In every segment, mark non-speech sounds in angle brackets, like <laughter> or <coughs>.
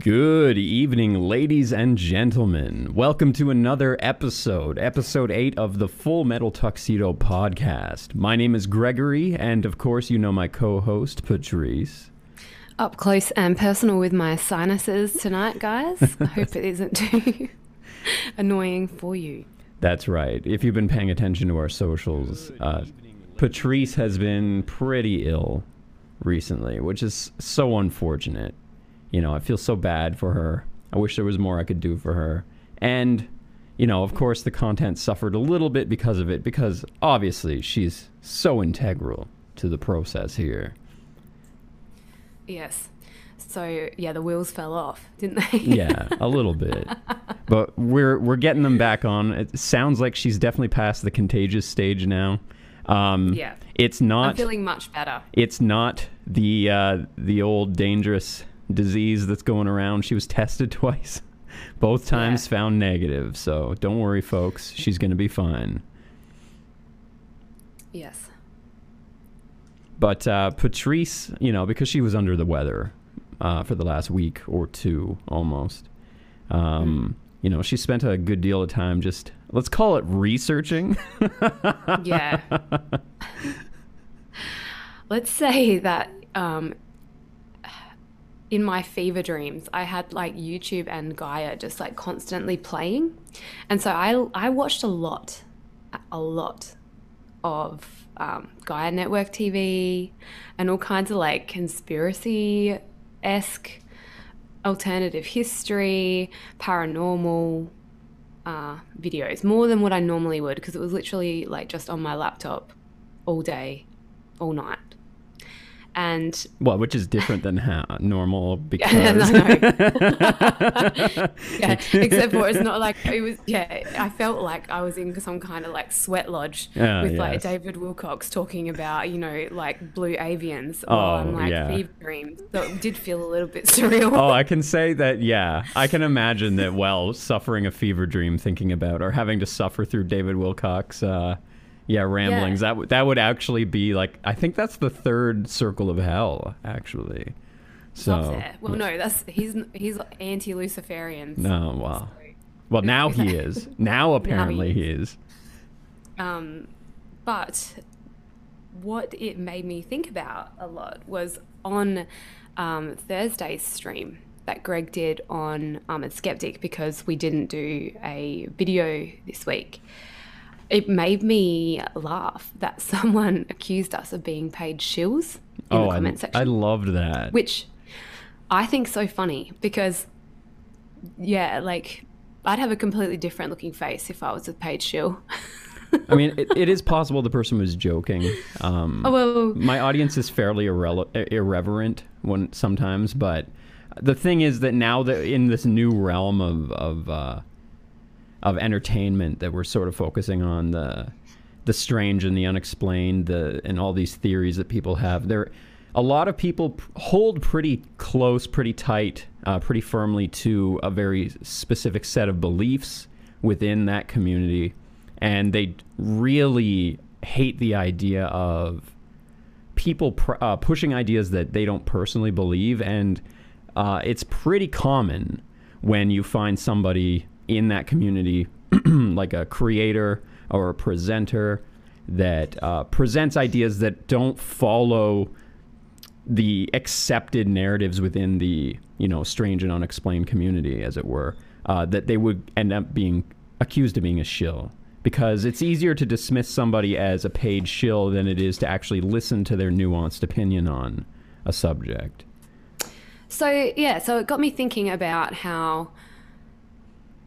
Good evening, ladies and gentlemen. Welcome to another episode, episode 8 of the Full Metal Tuxedo podcast. My name is Gregory, and of course, you know my co host, Patrice. Up close and personal with my sinuses tonight, guys. <laughs> I hope it isn't too <laughs> annoying for you. That's right. If you've been paying attention to our socials, uh, Patrice has been pretty ill recently, which is so unfortunate. You know, I feel so bad for her. I wish there was more I could do for her. And, you know, of course, the content suffered a little bit because of it, because obviously she's so integral to the process here. Yes. So yeah, the wheels fell off, didn't they? yeah, a little bit. <laughs> But we're we're getting them back on. It sounds like she's definitely past the contagious stage now. Um, yeah. It's not. I'm feeling much better. It's not the uh, the old dangerous disease that's going around. She was tested <laughs> twice, both times Yeah. found negative. So don't worry, folks. She's going to be fine. Yes. But uh, Patrice, you know, because she was under the weather uh, for the last week or two almost, um, you know, she spent a good deal of time just, let's call it researching. Yeah. <laughs> Let's say that um, in my fever dreams, I had like YouTube and Gaia just like constantly playing, and so I I watched a lot, a lot of um, Gaia Network TV and all kinds of like conspiracy esque alternative history, paranormal uh, videos, more than what I normally would because it was literally like just on my laptop all day, all night. And well, which is different than how normal because. <laughs> yeah, no, no. <laughs> yeah, <laughs> except for it's not like it was. Yeah, I felt like I was in some kind of like sweat lodge Ah, with like. David Wilcock talking about you know like blue avians Oh, or like yeah. fever dreams. So it did feel a little bit surreal. Oh, I can say that, yeah. I can imagine that, well, suffering a fever dream thinking about or having to suffer through David Wilcock, uh, yeah, ramblings. That, w- that would actually be like, I think that's the third circle of hell, actually. So. Well, no, that's he's he's anti-Luciferians. no, wow. Well, <laughs> now he is. Now apparently he is. Um, but what it made me think about a lot was on um, Thursday's stream that Greg did on Armoured Skeptic because we didn't do a video this week. It made me laugh that <laughs> someone accused us of being paid shills in oh, the I, comment section I loved that. which I think so funny because, yeah, like I'd have a completely different looking face if I was a paid shill. <laughs> I mean, it, it is possible the person was joking. Um, oh well, my audience is fairly irrele- irreverent when sometimes, but the thing is that now that in this new realm of of uh, of entertainment that we're sort of focusing on the the strange and the unexplained, the and all these theories that people have, there a lot of people hold pretty close, pretty tight, uh, pretty firmly to a very specific set of beliefs within that community, and they really hate the idea of people pr- uh, pushing ideas that they don't personally believe, and uh, it's pretty common when you find somebody in that community, <clears throat> like a creator or a presenter, that uh, presents ideas that don't follow the accepted narratives within the you know strange and unexplained community, as it were, uh, that they would end up being accused of being a shill. Because it's easier to dismiss somebody as a paid shill than it is to actually listen to their nuanced opinion on a subject. so yeah, so it got me thinking about how.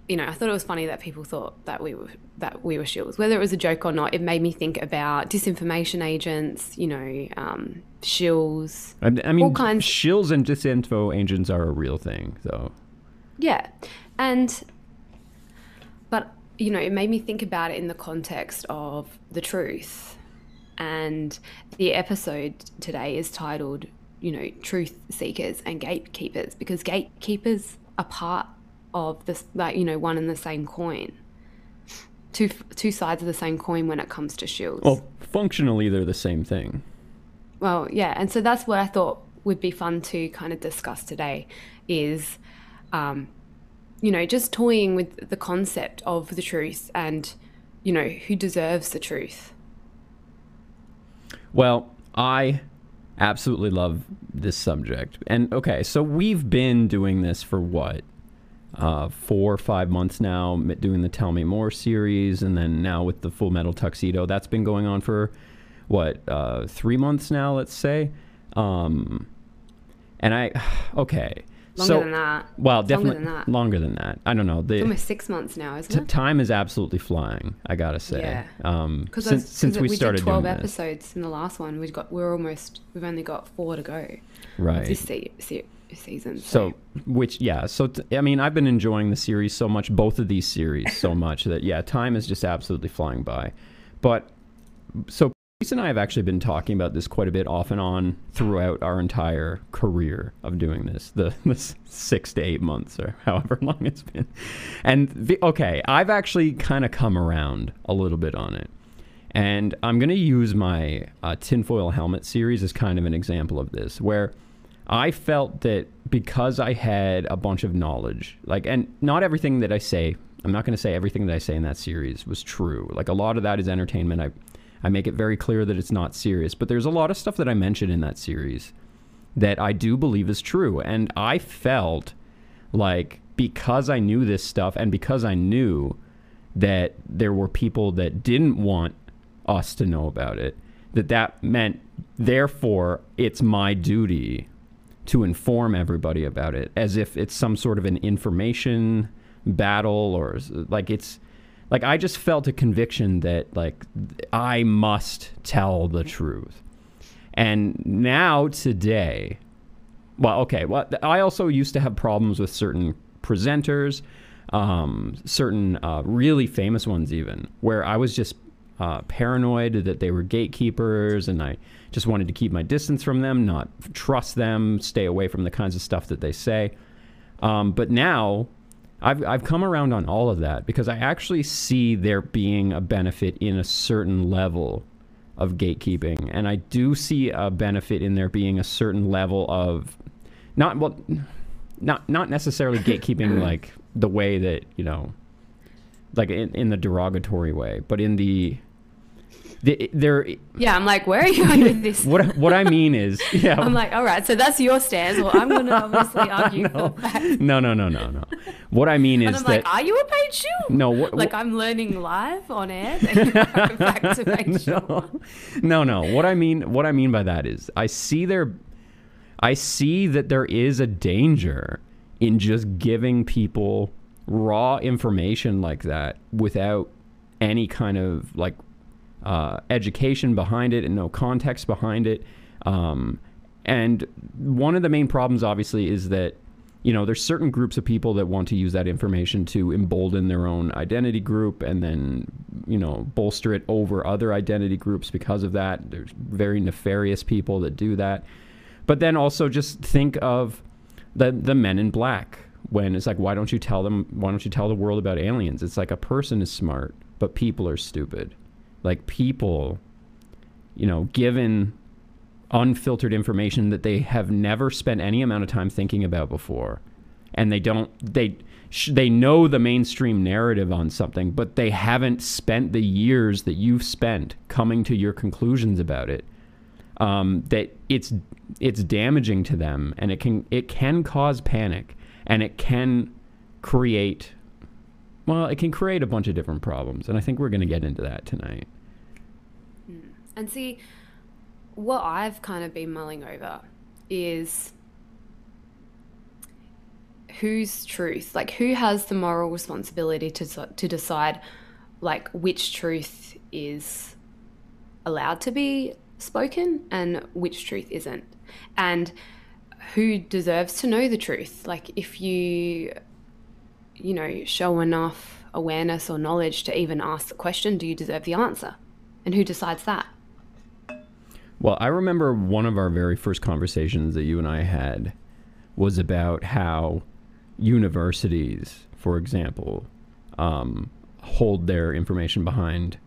You know, I thought it was funny that people thought that we were that we were shills. Whether it was a joke or not, it made me think about disinformation agents. You know, um, shills. I, I mean, All kinds- shills and disinfo agents are a real thing, though. Yeah. And, but, you know, it made me think about it in the context of the truth. And the episode today is titled, you know, Truth Seekers and Gatekeepers, because gatekeepers are part of this, like, you know, one and the same coin. Two, two sides of the same coin when it comes to shields. Well, functionally, they're the same thing. Well, yeah, and so that's what I thought would be fun to kind of discuss today is, um, you know, just toying with the concept of the truth and, you know, who deserves the truth. Well, I absolutely love this subject. And okay, so we've been doing this for what? Uh, four or five months now, doing the Tell Me More series, and then now with the Full Metal Tuxedo. That's been going on for what, uh, three months now, let's say. Um, and I, <sighs> okay. Longer so, than that. Well, It's longer definitely than that. longer than that. I don't know. The, It's almost six months now, isn't t- it? time is absolutely flying. I gotta say. Yeah. Um, Because since, since we, started did twelve doing this, episodes in the last one, we've got we're almost we've only got four to go right? this se- se- season. So, which, yeah. So, t- I mean, I've been enjoying the series so much, both of these series so <laughs> much that, yeah, time is just absolutely flying by. But, so, Reese and I have actually been talking about this quite a bit off and on throughout our entire career of doing this, the, <laughs> the six to eight months or however <laughs> long it's been. And, the, okay, I've actually kind of come around a little bit on it. And I'm going to use my uh, tinfoil helmet series as kind of an example of this, where I felt that because I had a bunch of knowledge, like, and not everything that I say, I'm not going to say everything that I say in that series was true. Like, a lot of that is entertainment. I, I make it very clear that it's not serious, but there's a lot of stuff that I mentioned in that series that I do believe is true. And I felt like because I knew this stuff and because I knew that there were people that didn't want us to know about it, that that meant, therefore, it's my duty to inform everybody about it as if it's some sort of an information battle or like it's like I just felt a conviction that like I must tell the truth. And now today, well, okay, well, I also used to have problems with certain presenters, um, certain uh, really famous ones, even where I was just uh, paranoid that they were gatekeepers, and I just wanted to keep my distance from them, not trust them, stay away from the kinds of stuff that they say. Um, but now, I've I've come around on all of that because I actually see there being a benefit in a certain level of gatekeeping, and I do see a benefit in there being a certain level of not well, not not necessarily gatekeeping <coughs> like the way that you know, like in, in the derogatory way, but in the the there. yeah, I'm like, where are you with <laughs> this? What what I mean is, <laughs> yeah. I'm like, all right, so that's your stance. Well, I'm going to obviously <laughs> argue for the fact. no, no, no, no, no. What I mean And is I'm that like, are you a paid shield? no. What, Like I'm learning live on air. Then you are a fact to paid no, no, no. What I mean, what I mean by that is, I see there, I see that there is a danger in just giving people raw information like that without any kind of like uh, education behind it and no context behind it. Um, and one of the main problems, obviously, is that you know there's certain groups of people that want to use that information to embolden their own identity group and then you know bolster it over other identity groups because of that. There's very nefarious people that do that. But then also just think of the the men in black when it's like why don't you tell them why don't you tell the world about aliens? It's like a person is smart, but people are stupid. Like people you know, given unfiltered information that they have never spent any amount of time thinking about before. And they don't they they know the mainstream narrative on something but they haven't spent the years that you've spent coming to your conclusions about it. Um, that it's it's damaging to them and it can it can cause panic and it can create well it can create a bunch of different problems and i think we're going to get into that tonight. Hmm. And see, what I've kind of been mulling over is whose truth, like who has the moral responsibility to to decide, like which truth is allowed to be spoken and which truth isn't, and who deserves to know the truth. Like if you, you know, show enough awareness or knowledge to even ask the question, do you deserve the answer? And who decides that? Well, I remember one of our very first conversations that you and I had was about how universities, for example, um, hold their information behind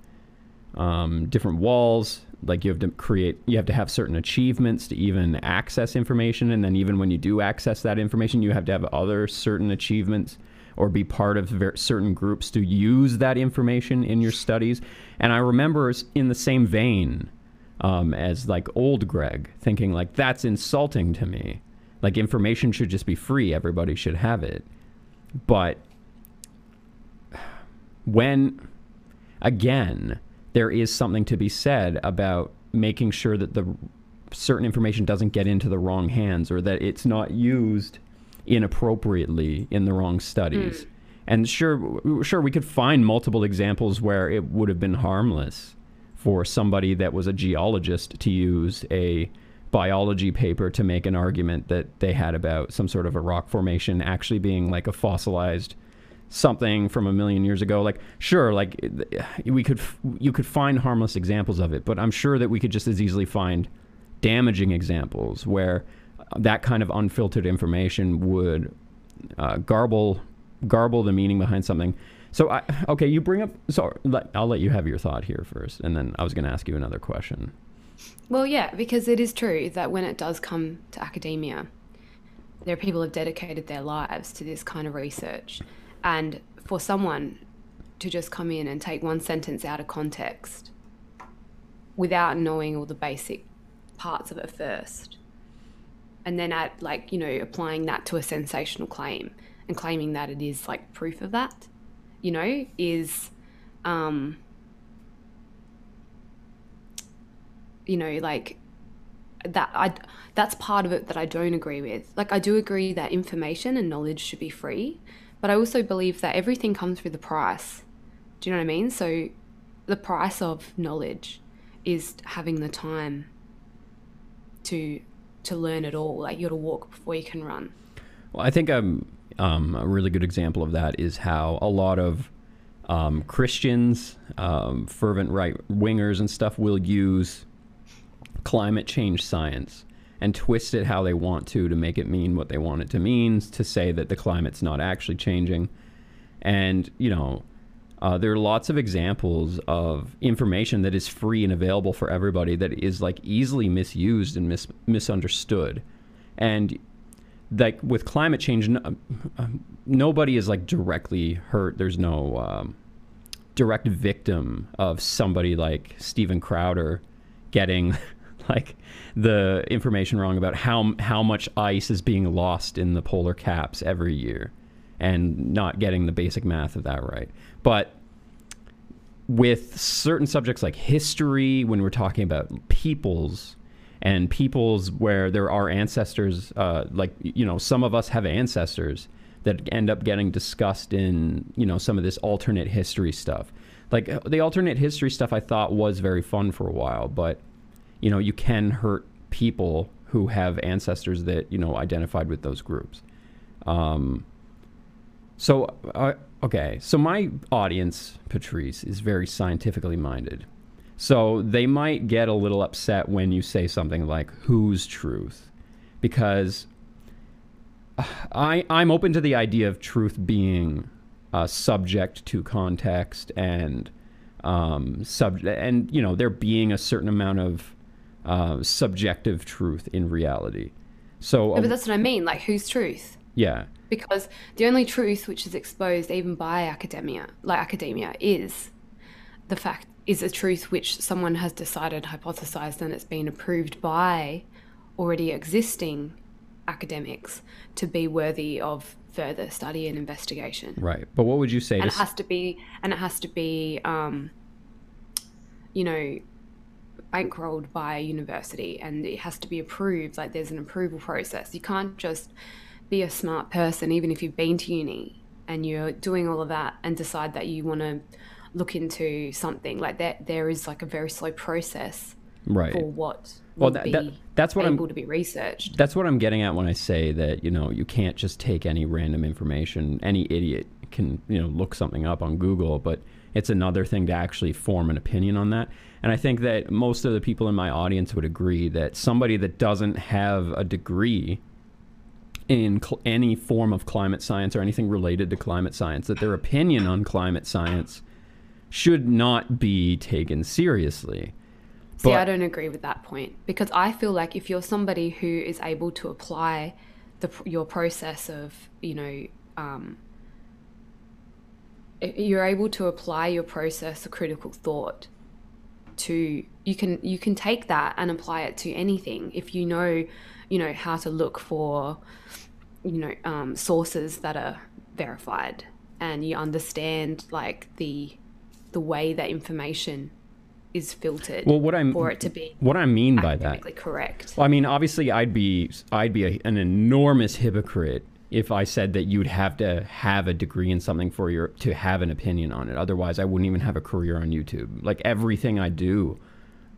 um, different walls like you have to create you have to have certain achievements to even access information and then even when you do access that information you have to have other certain achievements or be part of ver- certain groups to use that information in your studies. And i remember in the same vein um, as like old greg thinking like that's insulting to me. Like information should just be free. Everybody should have it. But when again there is something to be said about making sure that the certain information doesn't get into the wrong hands or that it's not used inappropriately in the wrong studies. Mm. And sure, sure, we could find multiple examples where it would have been harmless for somebody that was a geologist to use a biology paper to make an argument that they had about some sort of a rock formation actually being like a fossilized something from a million years ago like sure like we could you could find harmless examples of it but i'm sure that we could just as easily find damaging examples where that kind of unfiltered information would uh, garble garble the meaning behind something. So I, okay you bring up so let, i'll let you have your thought here first and then i was going to ask you another question. Well yeah because it is true that when it does come to academia there are people who have dedicated their lives to this kind of research. And for someone to just come in and take one sentence out of context without knowing all the basic parts of it first, and then at like, you know, applying that to a sensational claim and claiming that it is like proof of that, you know, is um you know, like that I that's part of it that I don't agree with. Like I do agree that information and knowledge should be free, but I also believe that everything comes with a price. Do you know what I mean? So the price of knowledge is having the time to to learn it all. Like you got to walk before you can run. Well, I think um, um, a really good example of that is how a lot of um, Christians, um, fervent right wingers, and stuff will use climate change science and twist it how they want to to make it mean what they want it to mean, to say that the climate's not actually changing. And, you know, uh, there are lots of examples of information that is free and available for everybody that is like easily misused and mis- misunderstood. And like with climate change, uh, nobody is like directly hurt. There's no um, direct victim of somebody like Steven Crowder getting <laughs> like the information wrong about how how much ice is being lost in the polar caps every year, and not getting the basic math of that right. But with certain subjects like history, when we're talking about peoples and peoples where there are ancestors, uh, like you know, some of us have ancestors that end up getting discussed in you know some of this alternate history stuff. Like the alternate history stuff, I thought was very fun for a while, but you know, you can hurt people who have ancestors that you know identified with those groups. Um, so, uh, okay, so my audience, Patrice, is very scientifically minded. So they might get a little upset when you say something like "whose truth," because I I'm open to the idea of truth being uh, subject to context and um, sub and you know there being a certain amount of uh, subjective truth in reality. So, but that's what I mean. Like, whose truth? Yeah. Because the only truth which is exposed even by academia, like academia, is the fact is a truth which someone has decided, hypothesized, and it's been approved by already existing academics to be worthy of further study and investigation. Right. But what would you say? And it has to be, and it has to be, um, you know, bankrolled by a university and it has to be approved. Like there's an approval process. You can't just be a smart person, even if you've been to uni and you're doing all of that and decide that you want to look into something. Like that, there is like a very slow process right. for what well, that, that, that's what able I'm, to be researched. That's what I'm getting at when I say that you know you can't just take any random information. Any idiot can you know look something up on Google, but it's another thing to actually form an opinion on that. And I think that most of the people in my audience would agree that somebody that doesn't have a degree in cl- any form of climate science or anything related to climate science, that their opinion on climate science should not be taken seriously. See, But- I don't agree with that point because I feel like if you're somebody who is able to apply the your process of, you know, um, you're able to apply your process of critical thought to you can you can take that and apply it to anything if you know, you know, how to look for, you know, um, sources that are verified and you understand like the the way that information is filtered Well, what I'm for it to be what I mean by that correct. Well, I mean, obviously, I'd be I'd be a, an enormous hypocrite if I said that you'd have to have a degree in something for your to have an opinion on it. Otherwise, I wouldn't even have a career on YouTube. Like everything I do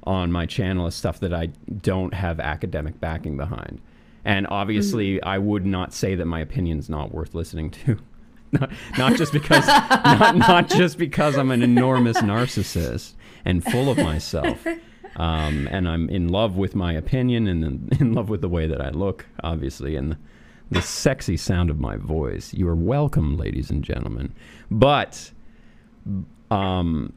on my channel is stuff that I don't have academic backing behind. And obviously, I would not say that my opinion's not worth listening to. <laughs> Not, not just because not, not just because I'm an enormous narcissist and full of myself. Um, and I'm in love with my opinion and in, in love with the way that I look, obviously, and the, the sexy sound of my voice. You are welcome, ladies and gentlemen. But um,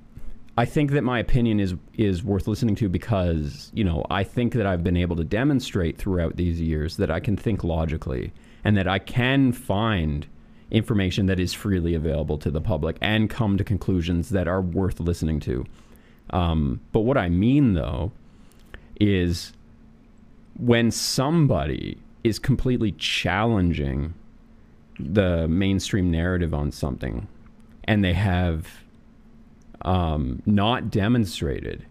I think that my opinion is is worth listening to because you know I think that I've been able to demonstrate throughout these years that I can think logically and that I can find information that is freely available to the public and come to conclusions that are worth listening to. Um, but what I mean though is when somebody is completely challenging the mainstream narrative on something and they have um, not demonstrated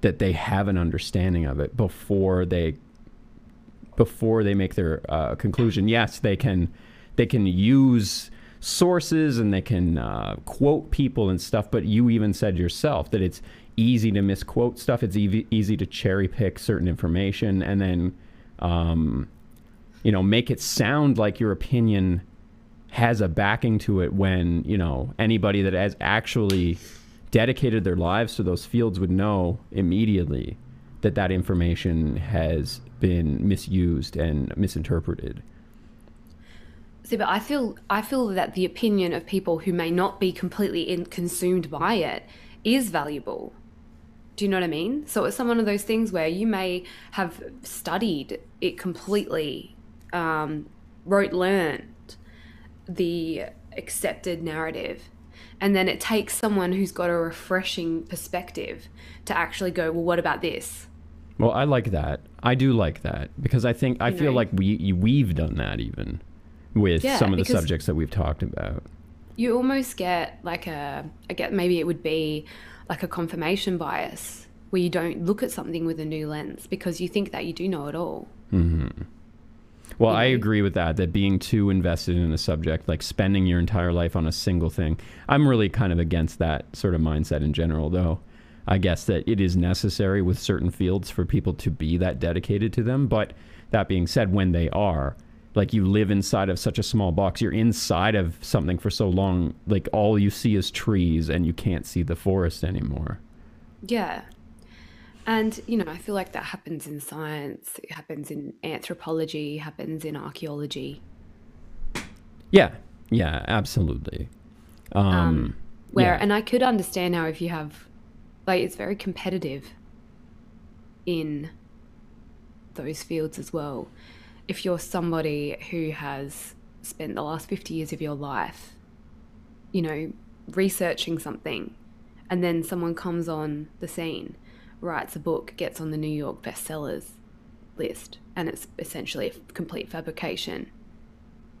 that they have an understanding of it before they before they make their uh, conclusion. Yes, they can they can use sources and they can uh, quote people and stuff. But you even said yourself that it's easy to misquote stuff. It's easy easy to cherry pick certain information and then um, you know make it sound like your opinion has a backing to it when you know anybody that has actually dedicated their lives to those fields would know immediately that that information has been misused and misinterpreted. See, but I feel I feel that the opinion of people who may not be completely in, consumed by it is valuable. Do you know what I mean? So it's some one of those things where you may have studied it completely, um, wrote, learned the accepted narrative, and then it takes someone who's got a refreshing perspective to actually go, well, what about this? Well, I like that. I do like that because I think I You feel know. like we we've done that even with Yeah, some of the subjects that we've talked about. you almost get like a I get maybe it would be like a confirmation bias where you don't look at something with a new lens because you think that you do know it all. Mm-hmm. Well, I agree with that. That being too invested in a subject, like spending your entire life on a single thing, I'm really kind of against that sort of mindset in general. Though, I guess that it is necessary with certain fields for people to be that dedicated to them. But that being said, when they are, like you live inside of such a small box, you're inside of something for so long, like all you see is trees, and you can't see the forest anymore. Yeah. And you know, I feel like that happens in science, it happens in anthropology, happens in archaeology. Yeah, yeah, absolutely. Um, Um, Where yeah. and I could understand how if you have like it's very competitive in those fields as well. If you're somebody who has spent the last 50 years of your life, you know, researching something, and then someone comes on the scene, writes a book, gets on the New York bestsellers list, and it's essentially a complete fabrication,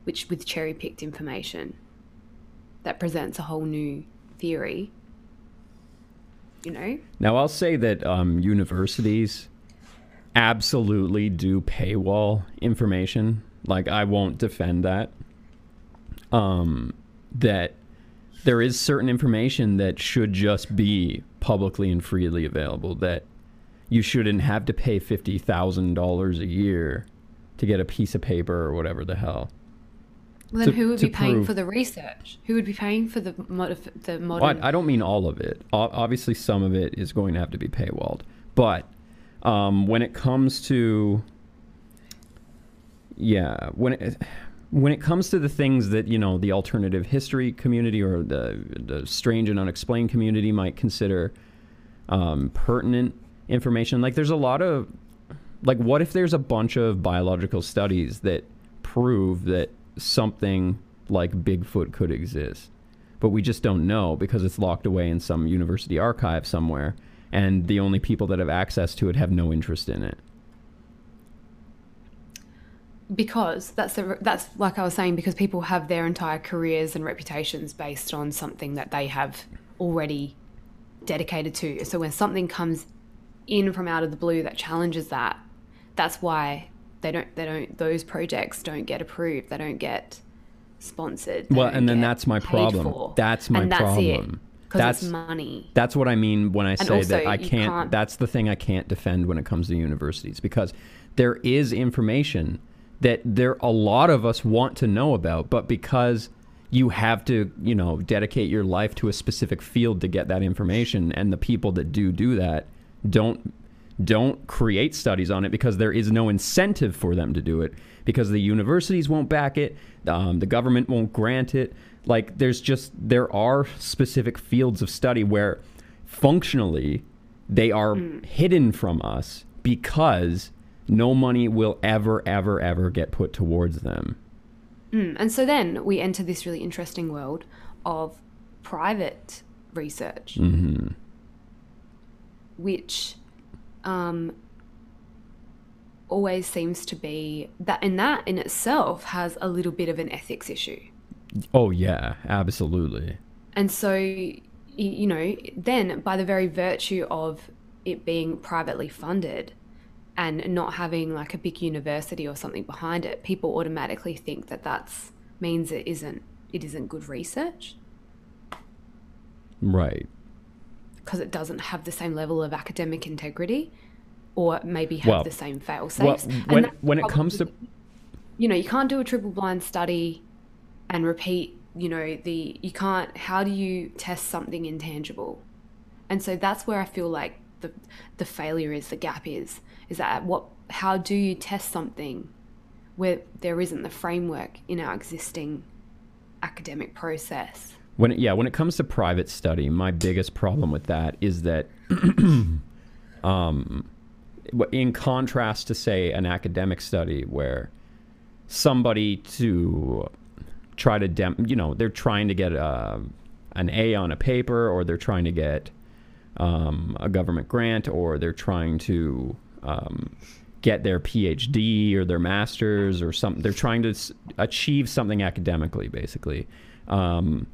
which with cherry picked information that presents a whole new theory. You know? Now, I'll say that um, universities absolutely do paywall information. Like, I won't defend that. Um, that there is certain information that should just be publicly and freely available. That you shouldn't have to pay fifty thousand dollars a year to get a piece of paper or whatever the hell. Well, then To- who would be paying prove- for the research? Who would be paying for the modif- the Well, modern? I, I don't mean all of it. O- obviously, some of it is going to have to be paywalled. But um, when it comes to, yeah, when it, when it comes to the things that you know the alternative history community or the the strange and unexplained community might consider um, pertinent information. Like there's a lot of like what if there's a bunch of biological studies that prove that something like Bigfoot could exist, but we just don't know because it's locked away in some university archive somewhere, and the only people that have access to it have no interest in it. Because that's the that's like I was saying because people have their entire careers and reputations based on something that they have already dedicated to. So when something comes in from out of the blue that challenges that, that's why they don't they don't those projects don't get approved. They don't get sponsored. Well, and then that's my problem. for. That's my and that's problem. Because That's- it's money. That's what I mean when I say that I can't, can't- That's the thing I can't defend when it comes to universities because there is information that there a lot of us want to know about, but because you have to, you know, dedicate your life to a specific field to get that information, and the people that do do that don't don't create studies on it because there is no incentive for them to do it because the universities won't back it um, the government won't grant it. Like there's just there are specific fields of study where functionally they are hidden from us because no money will ever ever ever get put towards them. Mm, And so then we enter this really interesting world of private research, hmm which um, always seems to be that, and that in itself has a little bit of an ethics issue. oh yeah absolutely. And so, you know, then by the very virtue of it being privately funded and not having like a big university or something behind it, people automatically think that that's means it isn't it isn't good research right because it doesn't have the same level of academic integrity or maybe have Well, the same fail well, safes. when, when it comes to you know, you can't do a triple blind study and repeat, you know, the you can't how do you test something intangible? And so that's where I feel like the the failure is, the gap is, is that what how do you test something where there isn't the framework in our existing academic process? when it, yeah when it comes to private study my biggest problem with that is that <clears throat> um in contrast to say an academic study where somebody to try to dem you know they're trying to get a, an A on a paper or they're trying to get um, a government grant or they're trying to um, get their PhD or their master's or something. They're trying to s- achieve something academically, basically. Um,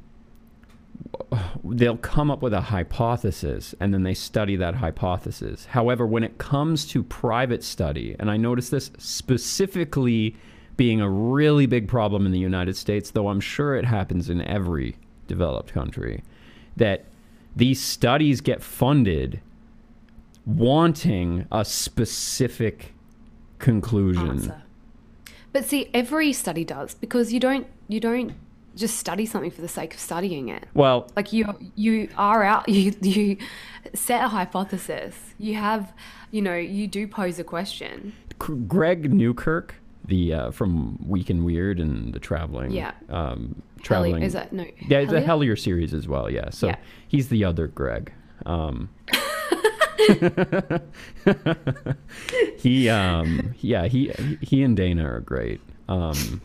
they'll come up with a hypothesis and then they study that hypothesis. However, when it comes to private study, and I notice this specifically being a really big problem in the United States, though I'm sure it happens in every developed country, that these studies get funded wanting a specific conclusion. answer. But see, every study does because you don't you don't just study something for the sake of studying it. Well, Like you you are out <laughs> you you set a hypothesis. You have you know you do pose a question. Greg Newkirk, the uh, from Week in Weird and the traveling, Yeah. um, Hellier- traveling, is that no? yeah, the Hellier? Hellier series as well. Yeah, so Yeah. he's the other Greg. Um, <laughs> he, um, yeah, he he and Dana are great. Um,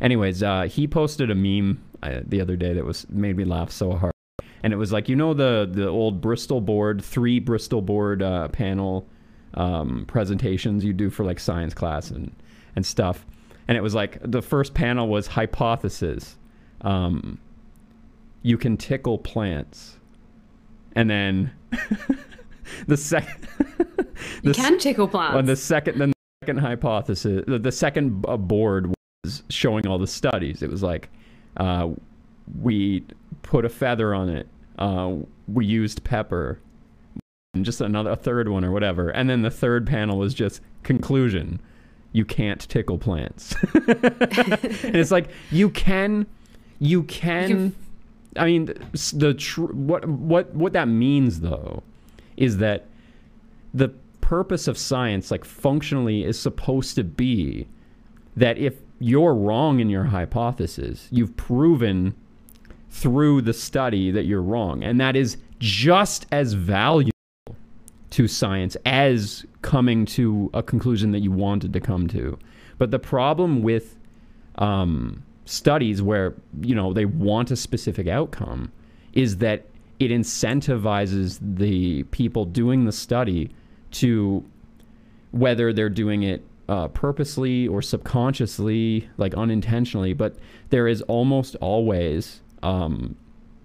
anyways, uh, he posted a meme uh, the other day that was made me laugh so hard, and it was like you know the the old Bristol board, three Bristol board uh, panel um, presentations you do for like science class and and stuff, and it was like the first panel was hypothesis. Um, you can tickle plants, and then <laughs> the second. You can tickle plants. On the second, then the second hypothesis, the, the second board was showing all the studies. It was like, uh, we put a feather on it. Uh, we used pepper, and just another a third one or whatever. And then the third panel was just conclusion. You can't tickle plants. <laughs> and it's like you can, you can. You- I mean, s- the tr- what what what that means though, is that the purpose of science, like functionally, is supposed to be that if you're wrong in your hypothesis, you've proven through the study that you're wrong, and that is just as valuable to science as coming to a conclusion that you wanted to come to. But the problem with um, studies where you know they want a specific outcome is that it incentivizes the people doing the study to whether they're doing it uh, purposely or subconsciously, like unintentionally, but there is almost always um,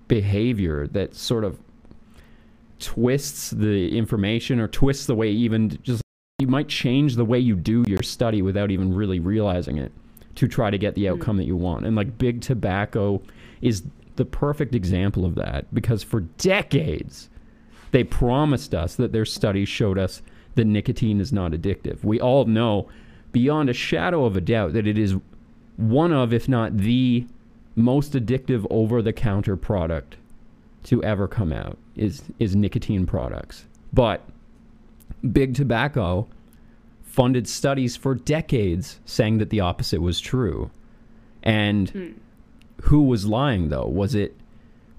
behavior that sort of twists the information or twists the way even just you might change the way you do your study without even really realizing it to try to get the hmm. outcome that you want. And like big tobacco is the perfect example of that because for decades they promised us that their studies showed us that nicotine is not addictive. We all know beyond a shadow of a doubt that it is one of, if not the most addictive over the counter product to ever come out is is nicotine products. But big tobacco funded studies for decades saying that the opposite was true. And hmm. who was lying though? Was it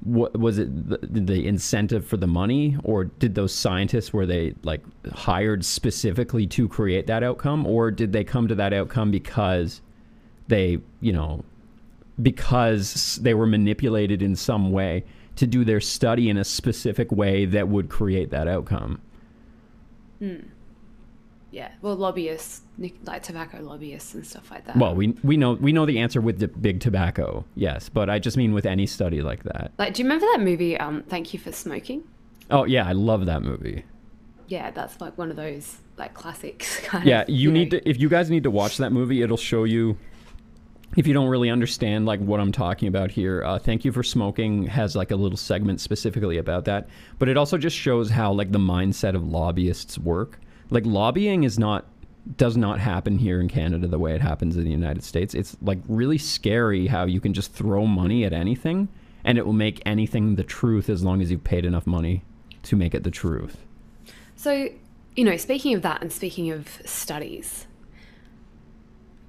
what was it the, the incentive for the money? Or did those scientists were they like hired specifically to create that outcome? Or did they come to that outcome because they you know because they were manipulated in some way to do their study in a specific way that would create that outcome hmm. Yeah. Well, lobbyists, like tobacco lobbyists and stuff like that. well we we know we know the answer with the big tobacco yes but i just mean with any study like that like, do you remember that movie, um, Thank You for Smoking? oh yeah i love that movie Yeah, that's like one of those like classics. <laughs> Kind yeah of, you need know. to if you guys need to watch that movie it'll show you if you don't really understand like what i'm talking about here uh, thank you for smoking has like a little segment specifically about that but it also just shows how like the mindset of lobbyists work like lobbying is not does not happen here in canada the way it happens in the united states it's like really scary how you can just throw money at anything and it will make anything the truth as long as you've paid enough money to make it the truth So, you know, speaking of that and speaking of studies,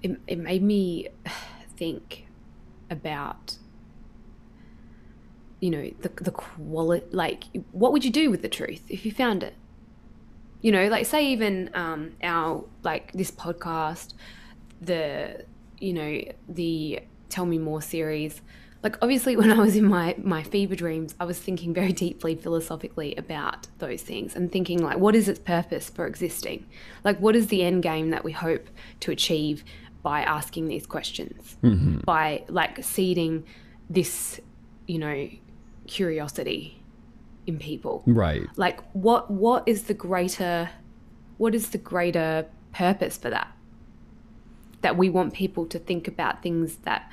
it, it made me <sighs> think about, you know, the, the quality, like, what would you do with the truth if you found it? You know, like, say, even um, our, like, this podcast, the, you know, the Tell Me More series. Like, obviously, <laughs> when I was in my, my fever dreams, I was thinking very deeply philosophically about those things and thinking, like, what is its purpose for existing? Like, what is the end game that we hope to achieve by asking these questions? By, like, seeding this, you know, curiosity in people. Right. Like what what is the greater what is the greater purpose for that? That we want people to think about things that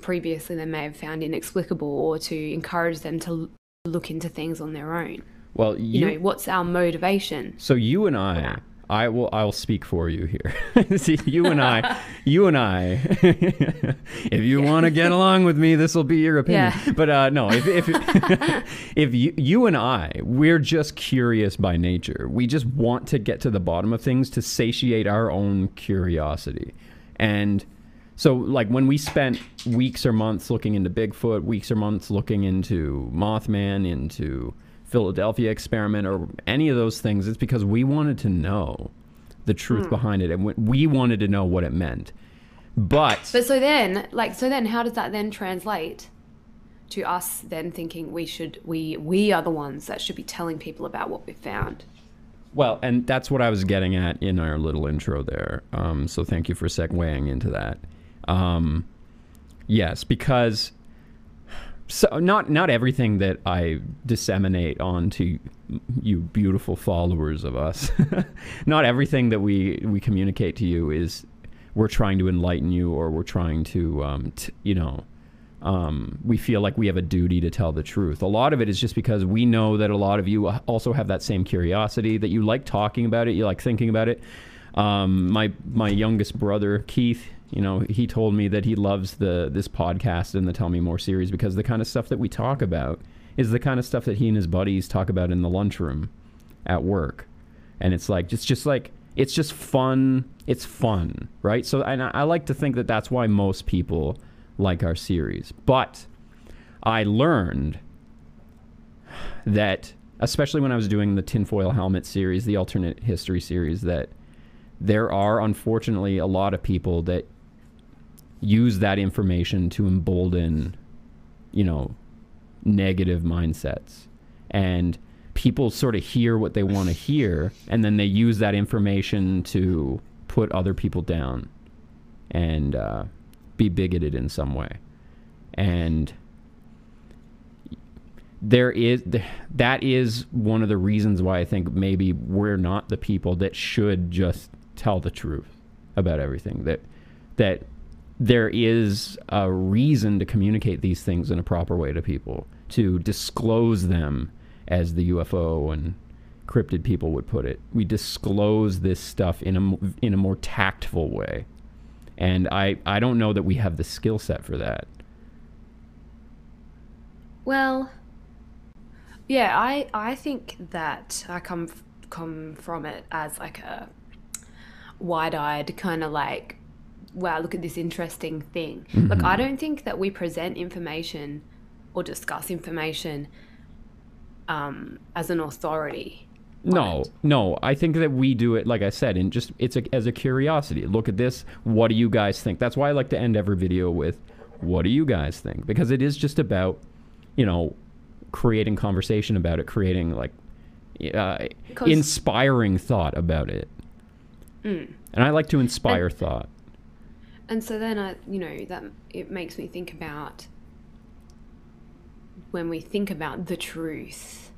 previously they may have found inexplicable or to encourage them to look into things on their own. Well you, you, know what's our motivation? So you and I, I will, I'll speak for you here. <laughs> See, you and I, <laughs> you and I. <laughs> if you want to get along with me, this will be your opinion. Yeah. But uh, no, if if if you you and I, we're just curious by nature. We just want to get to the bottom of things to satiate our own curiosity, and. So, like when we spent weeks or months looking into Bigfoot, weeks or months looking into Mothman, into Philadelphia experiment, or any of those things, it's because we wanted to know the truth behind it, and we- we wanted to know what it meant. But, but so then like so then how does that then translate to us then thinking we should we we are the ones that should be telling people about what we found well, and that's what I was getting at in our little intro there. Um, so, thank you for segueing into that. Um, yes, because so not not everything that I disseminate onto you beautiful followers of us, <laughs> not everything that we we communicate to you is we're trying to enlighten you or we're trying to um, t- you know um, we feel like we have a duty to tell the truth. A lot of it is just because we know that a lot of you also have that same curiosity that you like talking about it, you like thinking about it. Um, my my youngest brother Keith, you know, he told me that he loves the this podcast and the Tell Me More series because the kind of stuff that we talk about is the kind of stuff that he and his buddies talk about in the lunchroom at work, and it's like it's just like it's just fun. It's fun, right? So, and I, I like to think that that's why most people like our series. But I learned that especially when I was doing the tinfoil helmet series, the alternate history series, that there are unfortunately a lot of people that use that information to embolden, you know, negative mindsets. And people sort of hear what they want to <sighs> hear, and then they use that information to put other people down and uh, be bigoted in some way. And there is that is one of the reasons why I think maybe we're not the people that should just tell the truth about everything that that there is a reason to communicate these things in a proper way to people to disclose them as the UFO and cryptid people would put it. We disclose this stuff in a in a more tactful way. And I I don't know that we have the skill set for that. Well yeah, I I think that I come come from it as like a wide-eyed kind of like wow, look at this interesting thing. Mm-hmm. Like I don't think that we present information or discuss information um, as an authority. No, no. I think that we do it, like I said, and just it's a, as a curiosity. Look at this. What do you guys think? That's why I like to end every video with, "What do you guys think?" Because it is just about, you know, creating conversation about it, creating like uh, inspiring thought about it. Mm. And I like to inspire and, thought. And so then I, you know, that it makes me think about when we think about the truth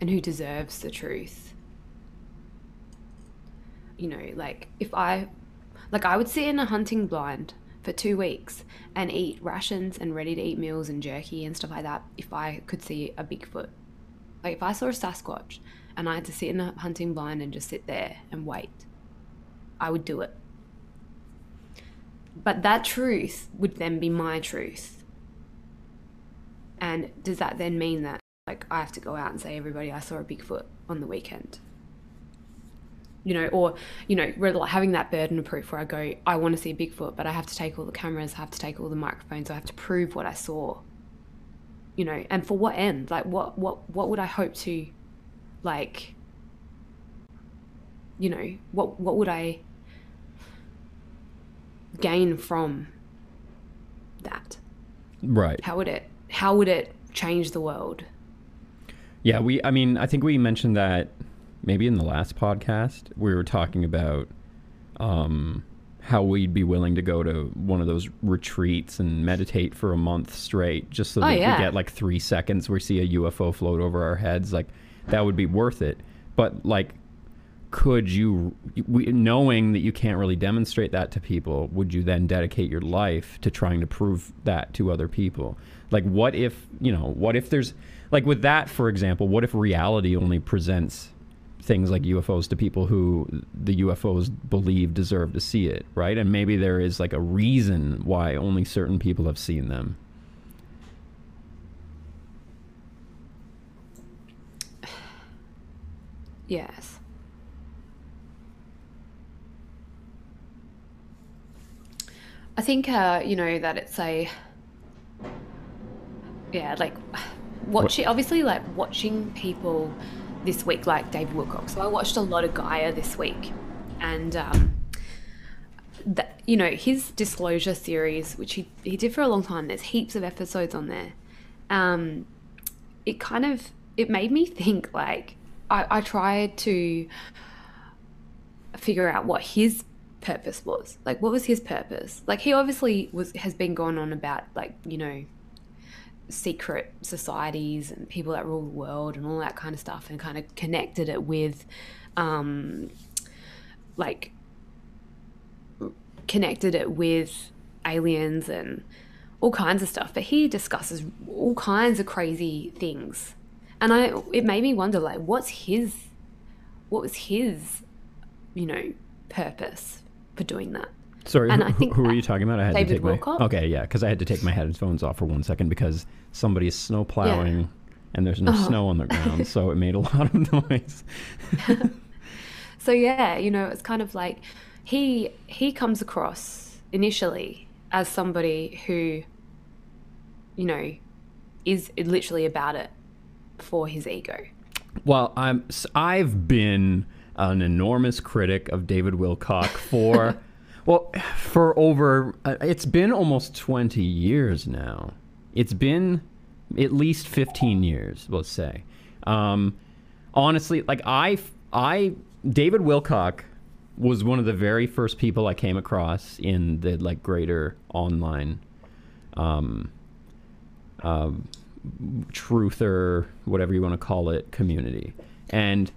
and who deserves the truth. You know, like if I, like I would sit in a hunting blind for two weeks and eat rations and ready to eat meals and jerky and stuff like that if I could see a Bigfoot. Like if I saw a Sasquatch and I had to sit in a hunting blind and just sit there and wait, I would do it. But that truth would then be my truth. And does that then mean that like I have to go out and say everybody I saw a Bigfoot on the weekend? you know, or you know, having that burden of proof where I go, I want to see a Bigfoot, but I have to take all the cameras, I have to take all the microphones, I have to prove what I saw. You know, and for what end? Like, what what what would I hope to, like, you know, what what would I gain from that? Right. How would it How would it change the world? Yeah, we. I mean, I think we mentioned that maybe in the last podcast we were talking about um, how we'd be willing to go to one of those retreats and meditate for a month straight just so oh, that yeah. we get like three seconds we see a UFO float over our heads. Like that would be worth it. But like, could you, knowing that you can't really demonstrate that to people, would you then dedicate your life to trying to prove that to other people? Like, what if, you know, what if there's, like with that, for example, what if reality only presents things like UFOs to people who the UFOs believe deserve to see it, right? And maybe there is like a reason why only certain people have seen them. <sighs> Yes. I think uh, you know that it's a yeah, like watching obviously like watching people this week, like David Wilcock. So I watched a lot of Gaia this week, and um, that you know his disclosure series, which he he did for a long time. There's heaps of episodes on there. Um, it kind of it made me think. Like I, I tried to figure out what his purpose was. Like what was his purpose? Like he obviously was has been going on about like you know secret societies and people that rule the world and all that kind of stuff and kind of connected it with um, like connected it with aliens and all kinds of stuff but he discusses all kinds of crazy things and i it made me wonder like what's his what was his you know purpose for doing that Sorry, and who, I think who, are you talking about? I had David to take Wilcock? my okay, yeah, because I had to take my headphones off for one second because somebody's snow plowing yeah. and there's no oh. snow on the ground, so it made a lot of <laughs> noise. <laughs> so yeah, you know, it's kind of like he he comes across initially as somebody who, you know, is literally about it for his ego. Well, I'm I've been an enormous critic of David Wilcock for <laughs> well for over uh, it's been almost 20 years now. It's been at least 15 years, let's say. Um, honestly, like I I David Wilcock was one of the very first people I came across in the like greater online um, um, truther, whatever you want to call it, community. And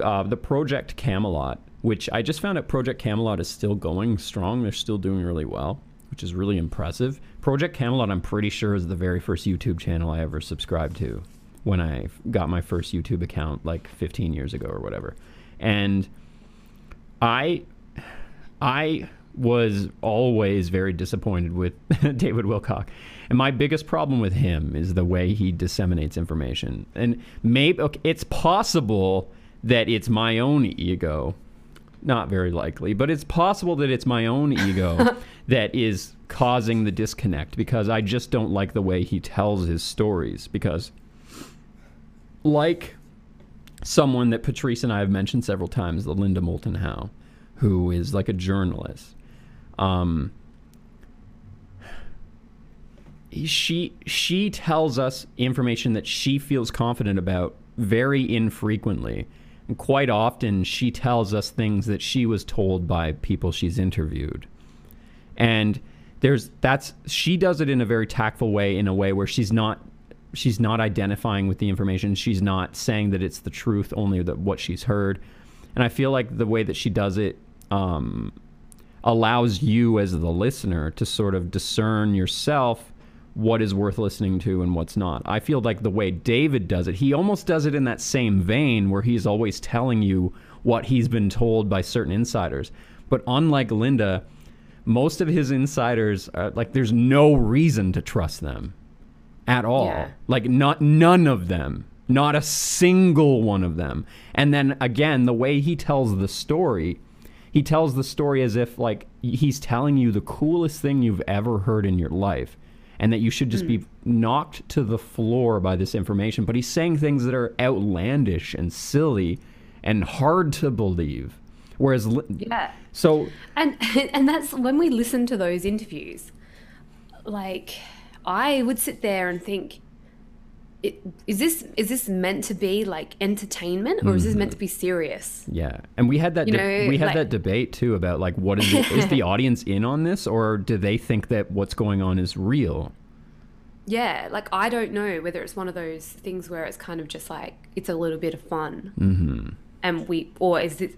uh, the Project Camelot, which I just found out Project Camelot is still going strong. They're still doing really well, which is really impressive. Project Camelot, I'm pretty sure, is the very first YouTube channel I ever subscribed to when I got my first YouTube account like 15 years ago or whatever. And I I was always very disappointed with <laughs> David Wilcock. And my biggest problem with him is the way he disseminates information. And maybe okay, it's possible that it's my own ego. Not very likely, but it's possible that it's my own ego <laughs> that is causing the disconnect because I just don't like the way he tells his stories because like someone that Patrice and I have mentioned several times, the Linda Moulton Howe, who is like a journalist. Um, she she tells us information that she feels confident about very infrequently. And quite often she tells us things that she was told by people she's interviewed. And there's that's she does it in a very tactful way in a way where she's not she's not identifying with the information. She's not saying that it's the truth, only that what she's heard. And I feel like the way that she does it um, allows you as the listener to sort of discern yourself what is worth listening to and what's not. I feel like the way David does it, he almost does it in that same vein where he's always telling you what he's been told by certain insiders. But unlike Linda, most of his insiders, are, like, there's no reason to trust them at all. Yeah. Like, not none of them, not a single one of them. And then again, the way he tells the story, he tells the story as if like he's telling you the coolest thing you've ever heard in your life and that you should just be hmm. knocked to the floor by this information but he's saying things that are outlandish and silly and hard to believe whereas Yeah. so And <laughs> and that's when we listen to those interviews. Like I would sit there and think it, is this is this meant to be like entertainment or is this meant to be serious? yeah and we had that de- know, we had like- that debate too about like what is the, is the <laughs> audience in on this or do they think that what's going on is real Yeah, like I don't know whether it's one of those things where it's kind of just like it's a little bit of fun, mm-hmm. and we or is this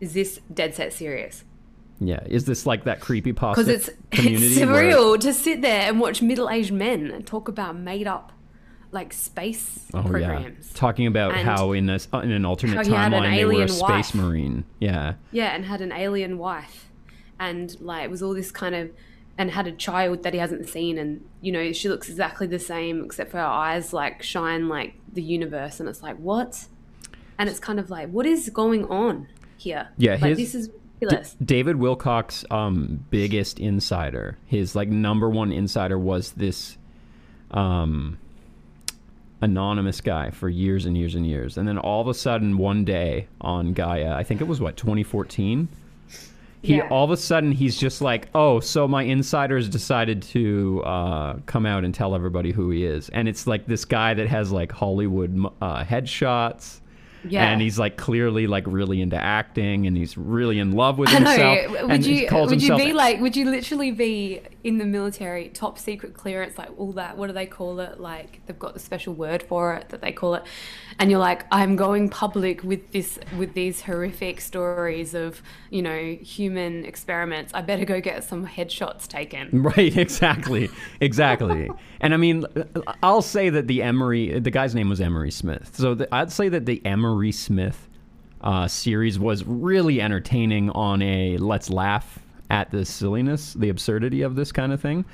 is this dead set serious? yeah is this like that creepy pasta Because it's community it's where- surreal to sit there and watch middle aged men talk about made up like space Oh programs. yeah, talking about And how in a, in an alternate had an timeline they were a space wife. marine. Yeah, Yeah, and had an alien wife, and like it was all this kind of, and had a child that he hasn't seen, and you know she looks exactly the same except for her eyes like shine like the universe, and it's like what, and it's kind of like what is going on here? Yeah, like, his- this is D- David Wilcock's um, biggest insider, his like number one insider was this um, anonymous guy for years and years and years, and then all of a sudden one day on Gaia, I think it was what 2014. He Yeah. all of a sudden he's just like, oh, so my insiders decided to uh, come out and tell everybody who he is, and it's like this guy that has like Hollywood uh, headshots. Yeah. and he's like clearly like really into acting, and he's really in love with himself. and Would he you would you be like? Would you literally be in the military, top secret clearance, like all that? What do they call it? Like they've got the special word for it that they call it, and you're like, I'm going public with this with these horrific stories of you know human experiments. I better go get some headshots taken. <laughs> Right, exactly, exactly. and I mean, I'll say that the Emery, the guy's name was Emery Smith. So the, I'd say that the Emery Smith uh, series was really entertaining on a let's laugh at the silliness, the absurdity of this kind of thing.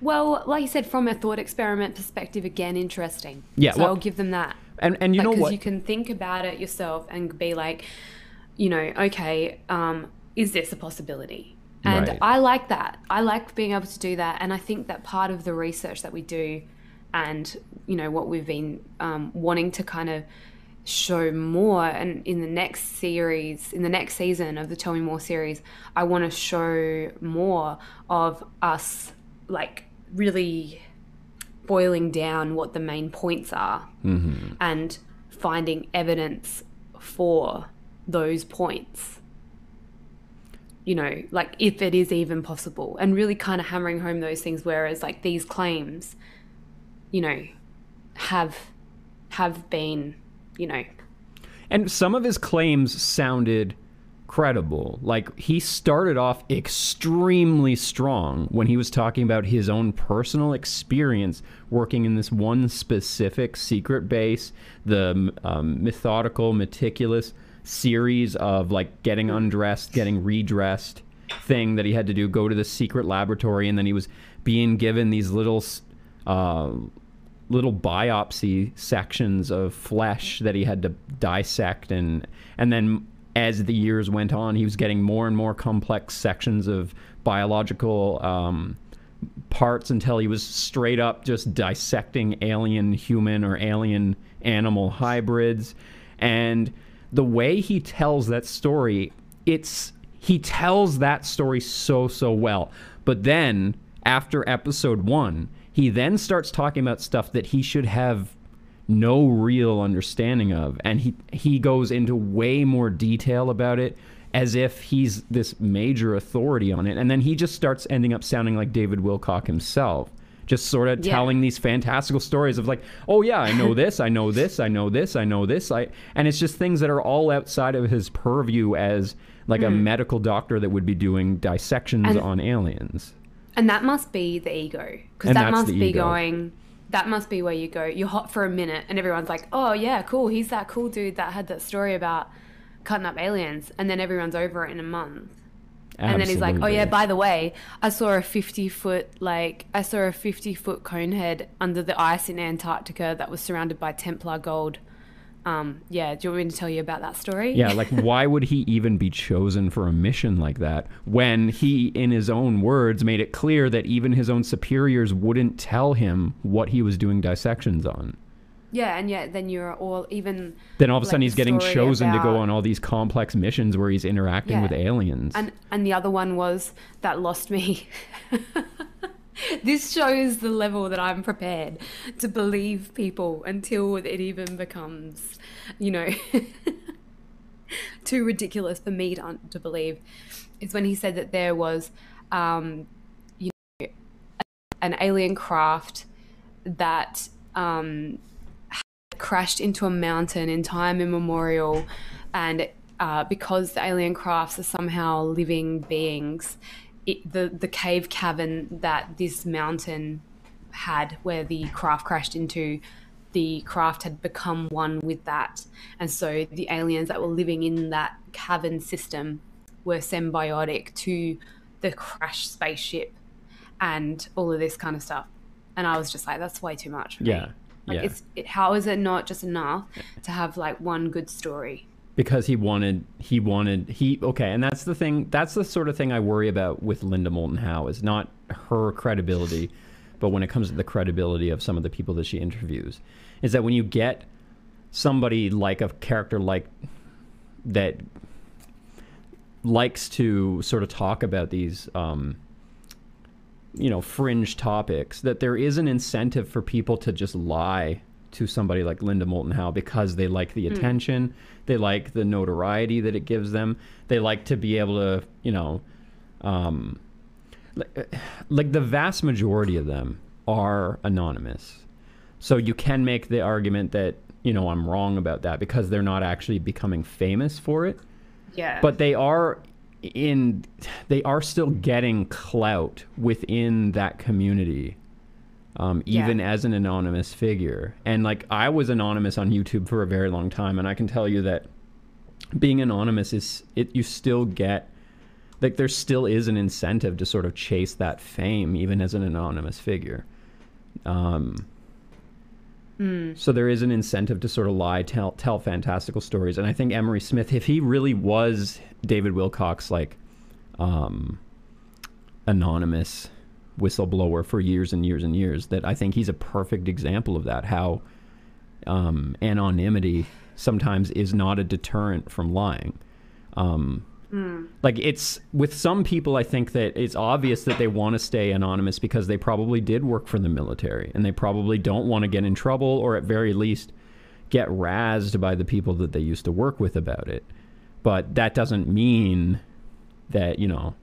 Well, like you said, from a thought experiment perspective, again, interesting. Yeah, so well- I'll give them that. And and you know because what? you can think about it yourself and be like, you know, okay, um, is this a possibility? And Right. I like that. I like being able to do that, and I think that part of the research that we do, and you know what we've been um, wanting to kind of show more. And in the next series in the next season of the tell me more series i want to show more of us like really boiling down what the main points are mm-hmm. and finding evidence for those points. You know like if it is even possible and really kind of hammering home those things whereas like these claims you know have have been you know And some of his claims sounded credible. Like he started off extremely strong when he was talking about his own personal experience working in this one specific secret base, the um, methodical, meticulous series of like getting undressed, getting redressed thing that he had to do, go to the secret laboratory, and then he was being given these little. Uh, little biopsy sections of flesh that he had to dissect and and then as the years went on he was getting more and more complex sections of biological um, parts until he was straight up just dissecting alien human or alien animal hybrids. And the way he tells that story it's he tells that story so so well. But then after episode 1 he then starts talking about stuff that he should have no real understanding of and he he goes into way more detail about it as if he's this major authority on it and then he just starts ending up sounding like David Wilcock himself just sort of Yeah. telling these fantastical stories of like oh yeah I know <laughs> this I know this I know this I know this I and it's just things that are all outside of his purview as like a mm-hmm. medical doctor that would be doing dissections on aliens And that must be the ego. Because that must be ego. going, that must be where you go. You're hot for a minute and everyone's like, oh, yeah, cool. He's that cool dude that had that story about cutting up aliens. And then everyone's over it in a month. And then he's like, oh, yeah, by the way, I saw a 50 foot, like, I saw a 50 foot cone head under the ice in Antarctica that was surrounded by Templar gold. Um, yeah, do you want me to tell you about that story? Yeah, like <laughs> why would he even be chosen for a mission like that when he, in his own words, made it clear that even his own superiors wouldn't tell him what he was doing dissections on? Yeah, and yet then you're all even. Then all of a like, sudden he's getting chosen to go on all these complex missions where he's interacting Yeah. with aliens. And and the other one was that lost me. <laughs> <laughs> this shows the level that I'm prepared to believe people until it even becomes, you know, <laughs> too ridiculous for me to, to believe. Is when he said that there was, um, you know, an alien craft that um, crashed into a mountain in time immemorial, and uh, because the alien crafts are somehow living beings, it, the the cave cavern that this mountain had, where the craft crashed into, the craft had become one with that, and so the aliens that were living in that cavern system were symbiotic to the crashed spaceship, and all of this kind of stuff. And I was just like, that's way too much. For me. yeah, Like yeah. it's it, how is it not just enough to have like one good story? Because he wanted he wanted he okay and that's the thing that's the sort of thing i worry about with linda moulton howe is not her credibility but when it comes to the credibility of some of the people that she interviews is that when you get somebody like a character like that likes to sort of talk about these um, you know fringe topics that there is an incentive for people to just lie to somebody like Linda Moulton Howe because they like the attention, they like the notoriety that it gives them, they like to be able to you know um, like, like the vast majority of them are anonymous. So you can make the argument that, you know, I'm wrong about that because they're not actually becoming famous for it. Yeah. But they are in they are still getting clout within that community. Um, Yeah. even as an anonymous figure. And like I was anonymous on YouTube for a very long time and I can tell you that being anonymous is it you still get like there still is an incentive to sort of chase that fame even as an anonymous figure um, so there is an incentive to sort of lie tell tell fantastical stories and i think emery smith if he really was david wilcock's like um, anonymous whistleblower for years and years and years that i think he's a perfect example of that how um, anonymity sometimes is not a deterrent from lying. Um, Like it's with some people, I think that it's obvious that they want to stay anonymous because they probably did work for the military and they probably don't want to get in trouble or at very least get razzed by the people that they used to work with about it. But that doesn't mean that you know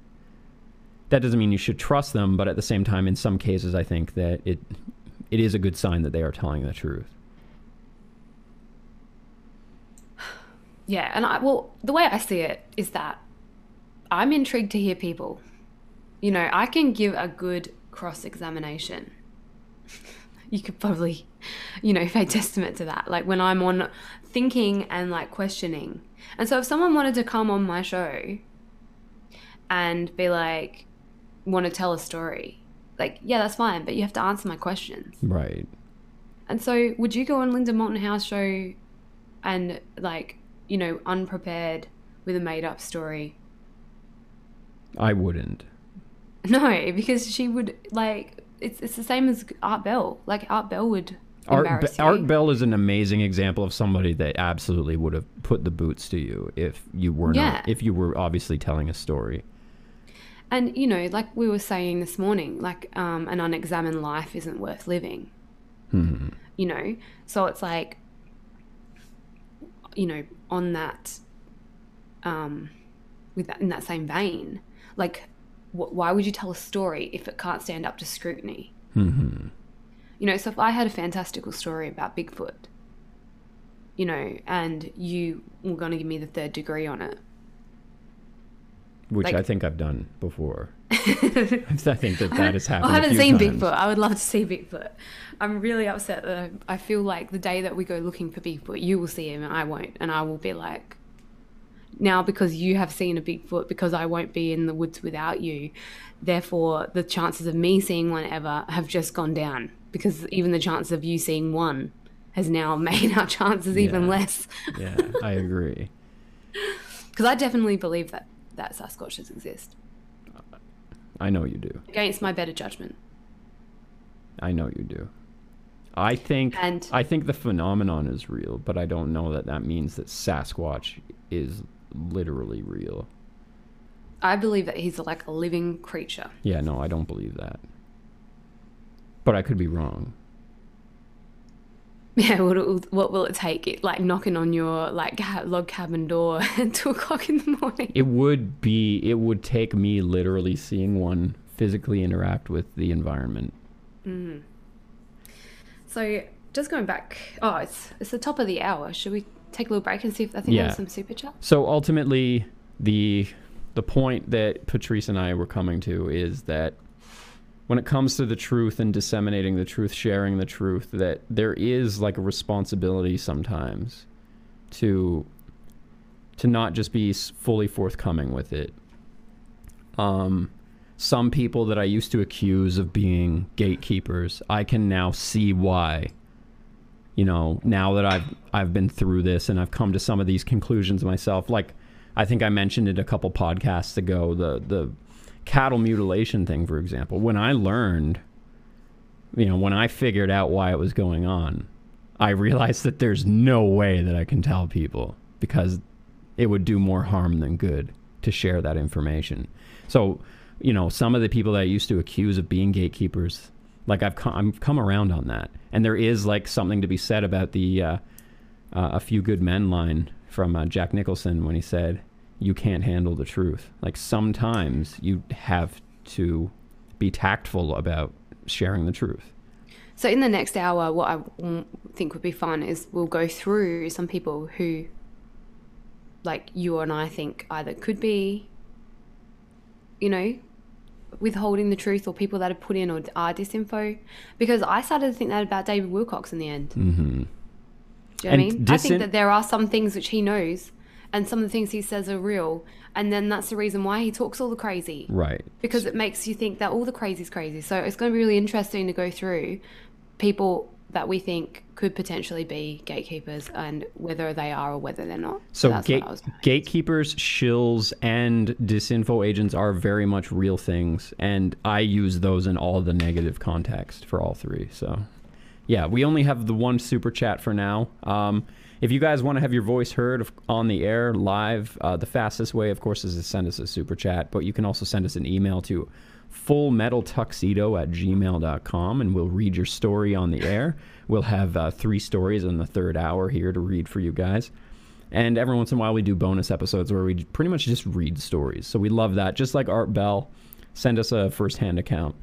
that doesn't mean you should trust them. But at the same time, in some cases, I think that it it is a good sign that they are telling the truth. <sighs> Yeah, and I well, the way I see it is that I'm intrigued to hear people. You know, I can give a good cross examination. <laughs> you could probably, you know, pay testament to that. Like when I'm on thinking and like questioning. And so if someone wanted to come on my show and be like, want to tell a story, like, yeah, that's fine, but you have to answer my questions. Right. And so, would you go on Linda Moulton Howe's show and like, you know, unprepared with a made up story? I wouldn't. <laughs> No, because she would like it's it's the same as Art Bell. Like Art Bell would Art, Be- Art Bell is an amazing example of somebody that absolutely would have put the boots to you if you were Yeah. not if you were obviously telling a story. And you know, like we were saying this morning, like um, an unexamined life isn't worth living. You know, so it's like, you know, on that, um, with that in that same vein, like, wh- why would you tell a story if it can't stand up to scrutiny? Mm-hmm. You know, so if I had a fantastical story about Bigfoot, you know, and you were going to give me the third degree on it, Which Like- I think I've done before. <laughs> I think that that has happened. I haven't seen times. Bigfoot. I would love to see Bigfoot. I'm really upset that I, I feel like the day that we go looking for Bigfoot, you will see him and I won't. And I will be like, now because you have seen a Bigfoot, because I won't be in the woods without you, therefore the chances of me seeing one ever have just gone down. Because even the chance of you seeing one has now <laughs> made our chances even less. Yeah, I agree. <laughs> Because I definitely believe that, that Sasquatches exist, I know you do. against my better judgment. I know you do. I think And- I think the phenomenon is real, but I don't know that that means that Sasquatch is literally real. I believe that he's like a living creature. Yeah, no, I don't believe that. But I could be wrong. <laughs> Yeah, what, what will it take? It like knocking on your like ca- log cabin door <laughs> at two o'clock in the morning. It would be it would take me literally seeing one physically interact with the environment. Mm. So just going back, oh, it's it's the top of the hour. Should we take a little break and see if I think Yeah. there's some super chat? So ultimately, the the point that Patrice and I were coming to is that when it comes to the truth and disseminating the truth, sharing the truth, that there is like a responsibility sometimes to to not just be fully forthcoming with it. Um, some people that I used to accuse of being gatekeepers, I can now see why you know, now that I've I've been through this and I've come to some of these conclusions myself, like I think I mentioned it a couple podcasts ago, the the cattle mutilation thing, for example. When I learned, you know, when I figured out why it was going on, I realized that there's no way that I can tell people because it would do more harm than good to share that information. So, you know, some of the people that I used to accuse of being gatekeepers, like I've come, I've come around on that, and there is like something to be said about the uh, uh, "a few good men" line from uh, Jack Nicholson when he said, "You can't handle the truth." Like sometimes you have to be tactful about sharing the truth. So in the next hour, what I think would be fun is we'll go through some people who, like you and I think either could be, you know, withholding the truth, or people that have put in or are disinfo. Because I started to think that about David Wilcock in the end. Mm-hmm. Do you know what I mean? I think that there are some things which he knows, and some of the things he says are real, and then that's the reason why he talks all the crazy Right. because it makes you think that all the crazy is crazy. So it's going to be really interesting to go through people that we think could potentially be gatekeepers and whether they are or whether they're not. So that's gate, what I was gonna- gatekeepers, shills, and disinfo agents are very much real things, and I use those in all the negative context for all three. So, yeah, we only have the one super chat for now. Um, if you guys want to have your voice heard on the air live, uh, the fastest way, of course, is to send us a super chat. But you can also send us an email to fullmetaltuxedo at gmail.com and we'll read your story on the air. We'll have uh, three stories in the third hour here to read for you guys. And every once in a while, we do bonus episodes where we pretty much just read stories. So we love that. Just like Art Bell, send us a first-hand account.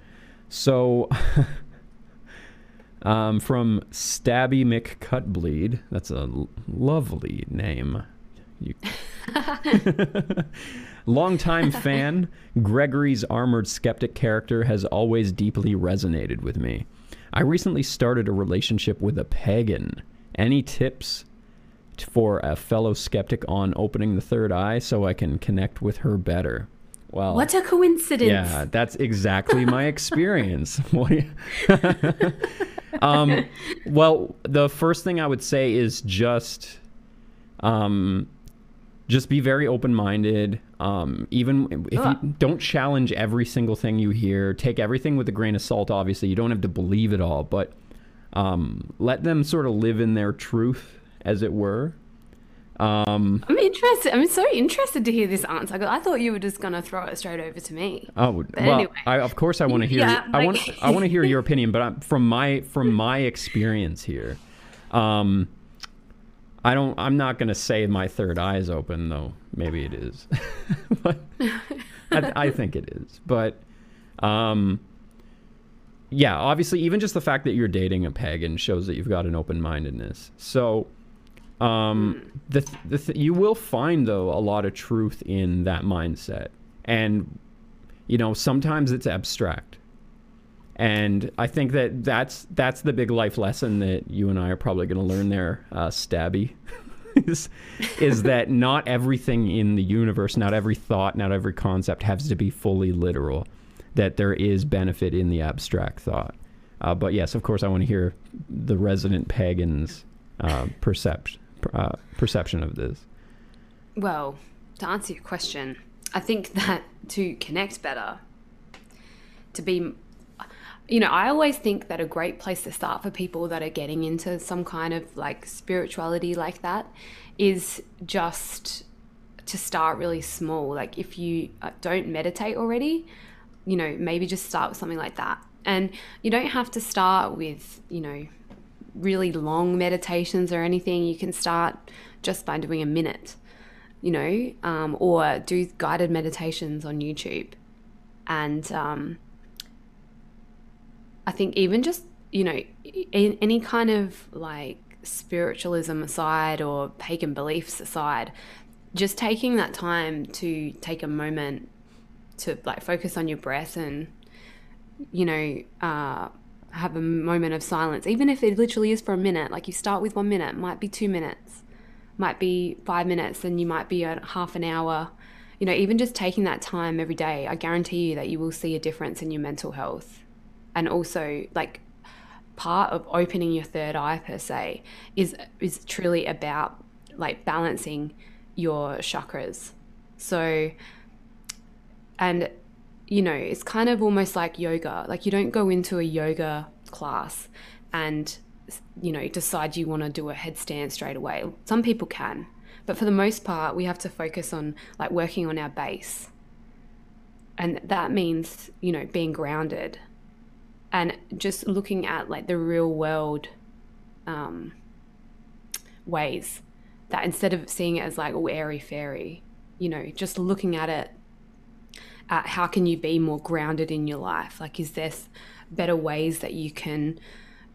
So, <laughs> um, from Stabby McCutbleed, that's a l- lovely name. You... <laughs> <laughs> Longtime <laughs> fan, Gregory's Armoured Skeptic character has always deeply resonated with me. I recently started a relationship with a pagan. Any tips for a fellow skeptic on opening the third eye so I can connect with her better? Well, What a coincidence. yeah, that's exactly my experience. What do you- um, <laughs> well, the first thing I would say is just, um, just be very open-minded. Um, even if Ugh. you don't challenge every single thing you hear, take everything with a grain of salt. Obviously, you don't have to believe it all, but um, let them sort of live in their truth, as it were. Um, I'm interested. I'm so interested to hear this answer. I thought you were just going to throw it straight over to me. Oh well, anyway. I, of course I want to hear. Yeah, I want I want to hear your <laughs> opinion, but I'm, from my from my experience here, um, I don't. I'm not going to say my third eye is open, though. Maybe it is, <laughs> but I, I think it is. But um, yeah, obviously, even just the fact that you're dating a pagan shows that you've got an open mindedness. So. Um, the, th- the th- you will find though a lot of truth in that mindset, and you know sometimes it's abstract. And i think that that's that's the big life lesson that you and i are probably going to learn there uh, stabby <laughs> is, is that not everything in the universe not every thought not every concept has to be fully literal that there is benefit in the abstract thought. Uh, but yes of course i want to hear the resident pagans uh, perception uh, perception of this Well, to answer your question, I think <laughs> that to connect better, to be, you know, I always think that a great place to start for people that are getting into some kind of like spirituality like that is just to start really small. Like if you uh, don't meditate already, you know, maybe just start with something like that. And you don't have to start with, you know, really long meditations or anything. You can start just by doing a minute, you know, um, or do guided meditations on YouTube. And um, I think even just, you know, any kind of like spiritualism aside or pagan beliefs aside, just taking that time to take a moment to like focus on your breath and, you know, uh, have a moment of silence, even if it literally is for a minute. Like you start with one minute, might be two minutes, might be five minutes, then you might be at half an hour. You know, even just taking that time every day, I guarantee you that you will see a difference in your mental health. And also, like, part of opening your third eye per se is is truly about like balancing your chakras. So, and you know, it's kind of almost like yoga. Like you don't go into a yoga class and you know decide you want to do a headstand straight away. Some people can, but for the most part, we have to focus on like working on our base, and that means you know being grounded and just looking at like the real world um, ways that instead of seeing it as like oh airy fairy, you know, just looking at it at how can you be more grounded in your life? Like, is there better ways that you can,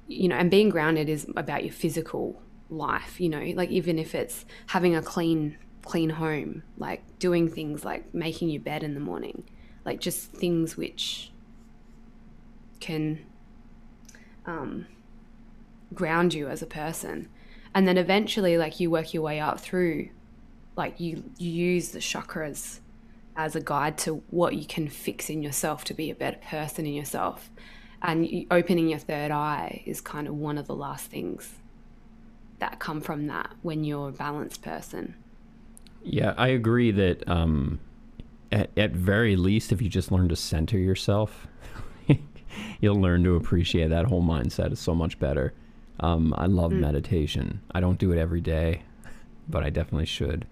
you know, and being grounded is about your physical life, you know, like even if it's having a clean, clean home, like doing things like making your bed in the morning, like just things which can um, ground you as a person. And then eventually, like, you work your way up through, like, you, you use the chakras as a guide to what you can fix in yourself to be a better person in yourself. And opening your third eye is kind of one of the last things that come from that when you're a balanced person. Yeah, I agree that um, at, at very least, if you just learn to center yourself, <laughs> you'll learn to appreciate that whole mindset is so much better. Um, I love meditation. I don't do it every day, but I definitely should.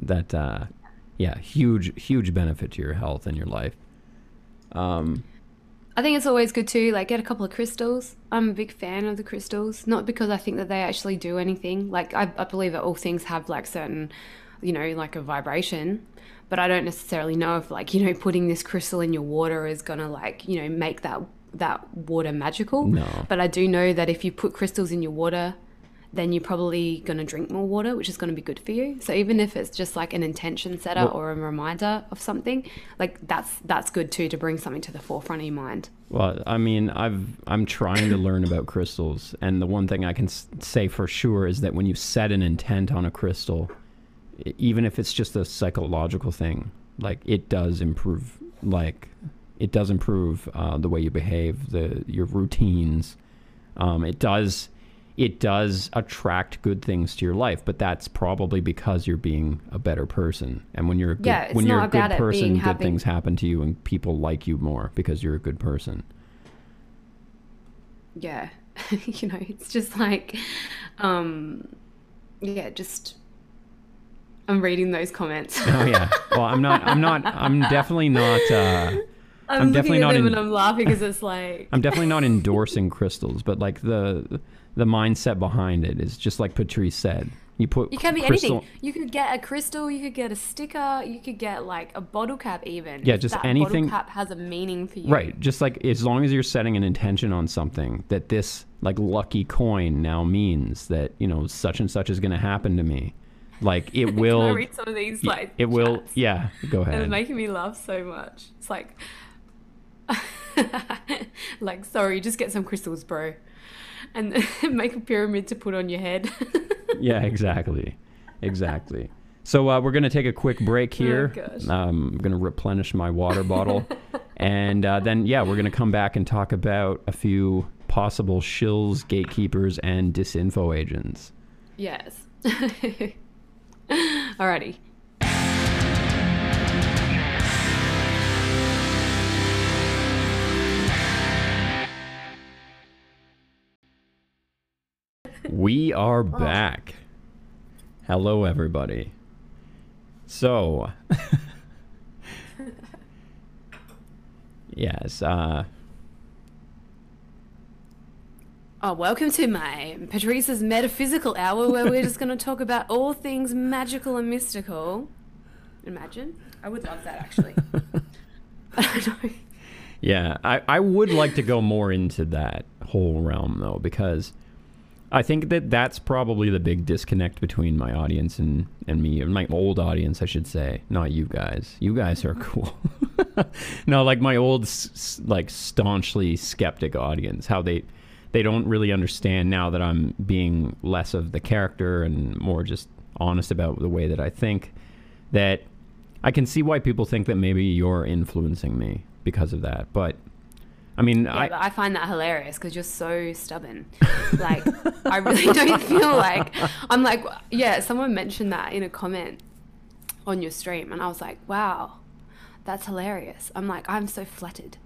That, uh, yeah, huge, huge benefit to your health and your life. Um, I think it's always good to like get a couple of crystals. I'm a big fan of the crystals, not because I think that they actually do anything. Like I, I believe that all things have like certain, you know, like a vibration, but I don't necessarily know if like <laughs> you know putting this crystal in your water is gonna like you know make that that water magical. No. But I do know that if you put crystals in your water, then you're probably going to drink more water, which is going to be good for you. So even if it's just like an intention setter Well- or a reminder of something, like that's that's good too to bring something to the forefront of your mind. Well, I mean, I've I'm trying to learn about crystals, and the one thing I can say for sure is that when you set an intent on a crystal, even if it's just a psychological thing, like it does improve, like it does improve uh, the way you behave, the your routines. Um, it does it does attract good things to your life, but that's probably because you're being a better person. And when you're a good, Yeah, when you're a good person, good having- things happen to you, and people like you more because you're a good person. yeah <laughs> you know it's just like um yeah just i'm reading those comments Oh yeah. <laughs> Well, I'm not. I'm not. I'm definitely not. Uh, i'm, I'm definitely at not them in- and i'm laughing because it's like I'm definitely not endorsing crystals, but like the the mindset behind it is just like Patrice said. You put you can be crystal, anything you could get a crystal you could get a sticker you could get like a bottle cap even Yeah, just that anything- bottle cap has a meaning for you Right. Just like as long as you're setting an intention on something that this like lucky coin now means that, you know, such and such is going to happen to me. Like it <laughs> Can will I read some of these like it will yeah, go ahead. it's making me laugh so much. It's like, <laughs> like, sorry, just get some crystals, bro, and <laughs> make a pyramid to put on your head. <laughs> yeah, exactly. Exactly. So uh, we're going to take a quick break here. gosh. um, I'm going to replenish my water bottle. <laughs> and uh, then, yeah, we're going to come back and talk about a few possible shills, gatekeepers, and disinfo agents. yes. Alrighty. We are back. Hello, everybody. So, <laughs> yes, uh, Oh, welcome to my Patrice's metaphysical hour, where we're just going to talk about all things magical and mystical. Imagine, I would love that actually. <laughs> <laughs> Yeah, I, I would like to go more into that whole realm though, because I think that that's probably the big disconnect between my audience and, and me, my old audience, I should say. Not you guys. You guys are mm-hmm. cool. <laughs> no, like my old, like staunchly skeptic audience, how they they don't really understand now that I'm being less of the character and more just honest about the way that I think. That I can see why people think that maybe you're influencing me because of that, but I mean, Yeah, I I find that hilarious because you're so stubborn. <laughs> Like, I really don't feel like I'm like, yeah. Someone mentioned that in a comment on your stream, and I was like, wow, that's hilarious. I'm like, I'm so flattered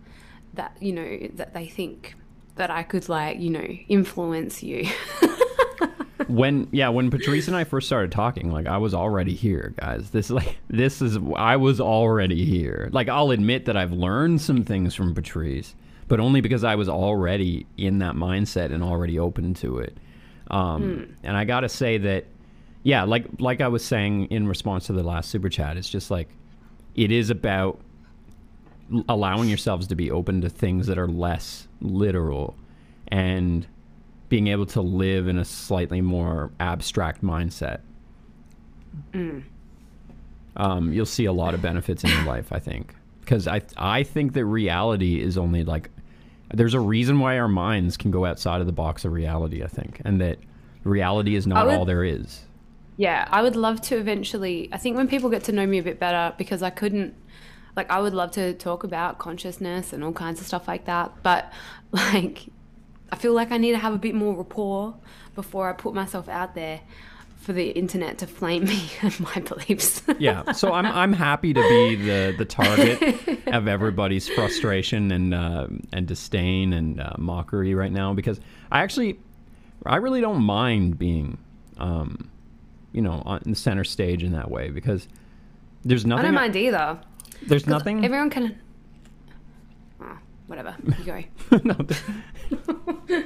that you know that they think that I could like you know influence you. <laughs> when yeah when patrice and i first started talking like i was already here guys this like this is i was already here like i'll admit that i've learned some things from patrice but only because i was already in that mindset and already open to it. Um, and i gotta say that yeah like like i was saying in response to the last super chat it's just like it is about allowing yourselves to be open to things that are less literal and being able to live in a slightly more abstract mindset. Um, you'll see a lot of benefits in your life, I think, because I I think that reality is only like there's a reason why our minds can go outside of the box of reality. I think, and that reality is not would- all there is. Yeah, I would love to eventually. I think when people get to know me a bit better, because I couldn't, like, I would love to talk about consciousness and all kinds of stuff like that. But, <laughs> like, I feel like I need to have a bit more rapport before I put myself out there for the internet to flame me <laughs> and my beliefs. yeah so i'm i'm happy to be the the target of everybody's frustration and uh, and disdain and uh, mockery right now because i actually I really don't mind being, um, you know, on the center stage in that way because there's nothing. I don't mind either. There's nothing. Everyone can. Oh, whatever. You go. <laughs> no, <laughs>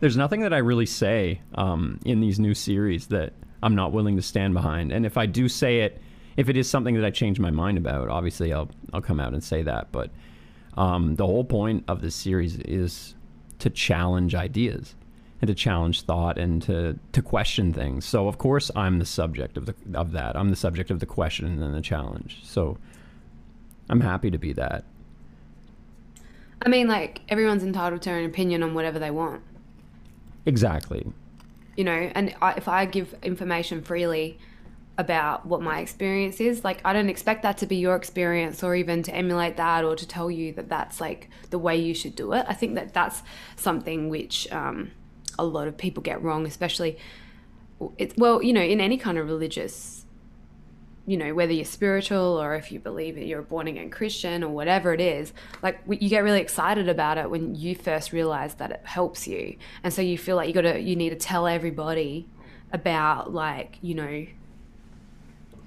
there's nothing that I really say um, in these new series that I'm not willing to stand behind. And if I do say it, if it is something that I change my mind about, obviously I'll I'll come out and say that. But um, the whole point of this series is to challenge ideas and to challenge thought and to to question things. So of course I'm the subject of the of that. I'm the subject of the question and the challenge. So I'm happy to be that. I mean, like everyone's entitled to an opinion on whatever they want. Exactly. you know and I, if i give information freely about what my experience is like i don't expect that to be your experience or even to emulate that or to tell you that that's like the way you should do it i think that that's something which um, a lot of people get wrong especially it's well you know in any kind of religious you know whether you're spiritual or if you believe that you're a born again christian or whatever it is like you get really excited about it when you first realize that it helps you. And so you feel like you gotta you need to tell everybody about like you know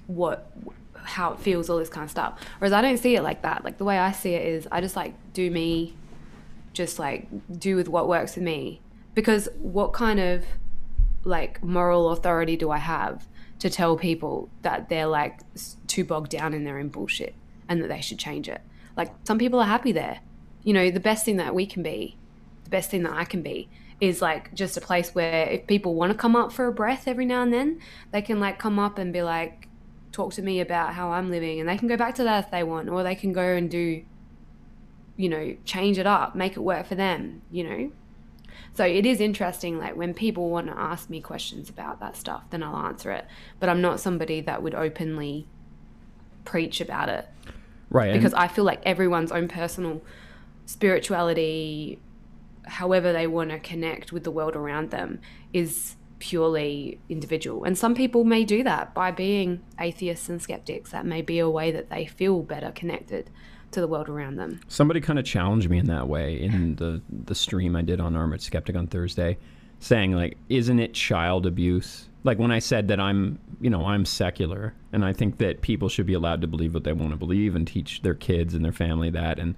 what how it feels all this kind of stuff. Whereas i don't see it like that. Like the way i see it is i just like do me just like do with what works for me. Because what kind of like moral authority do I have to tell people that they're like too bogged down in their own bullshit and that they should change it? Like some people are happy there. You know, the best thing that we can be, the best thing that I can be is like just a place where if people want to come up for a breath every now and then, they can like come up and be like talk to me about how I'm living and they can go back to that if they want or they can go and do you know, change it up, make it work for them, you know? So it is interesting, like when people want to ask me questions about that stuff, then I'll answer it. But I'm not somebody that would openly preach about it Right. because I feel like everyone's own personal spirituality, however they want to connect with the world around them, is purely individual. And some people may do that by being atheists and skeptics. That may be a way that they feel better connected to the world around them. Somebody kind of challenged me in that way in the the stream I did on Armoured Skeptic on Thursday, saying like, "Isn't it child abuse?" Like when I said that I'm, you know, I'm secular, and I think that people should be allowed to believe what they want to believe and teach their kids and their family that, and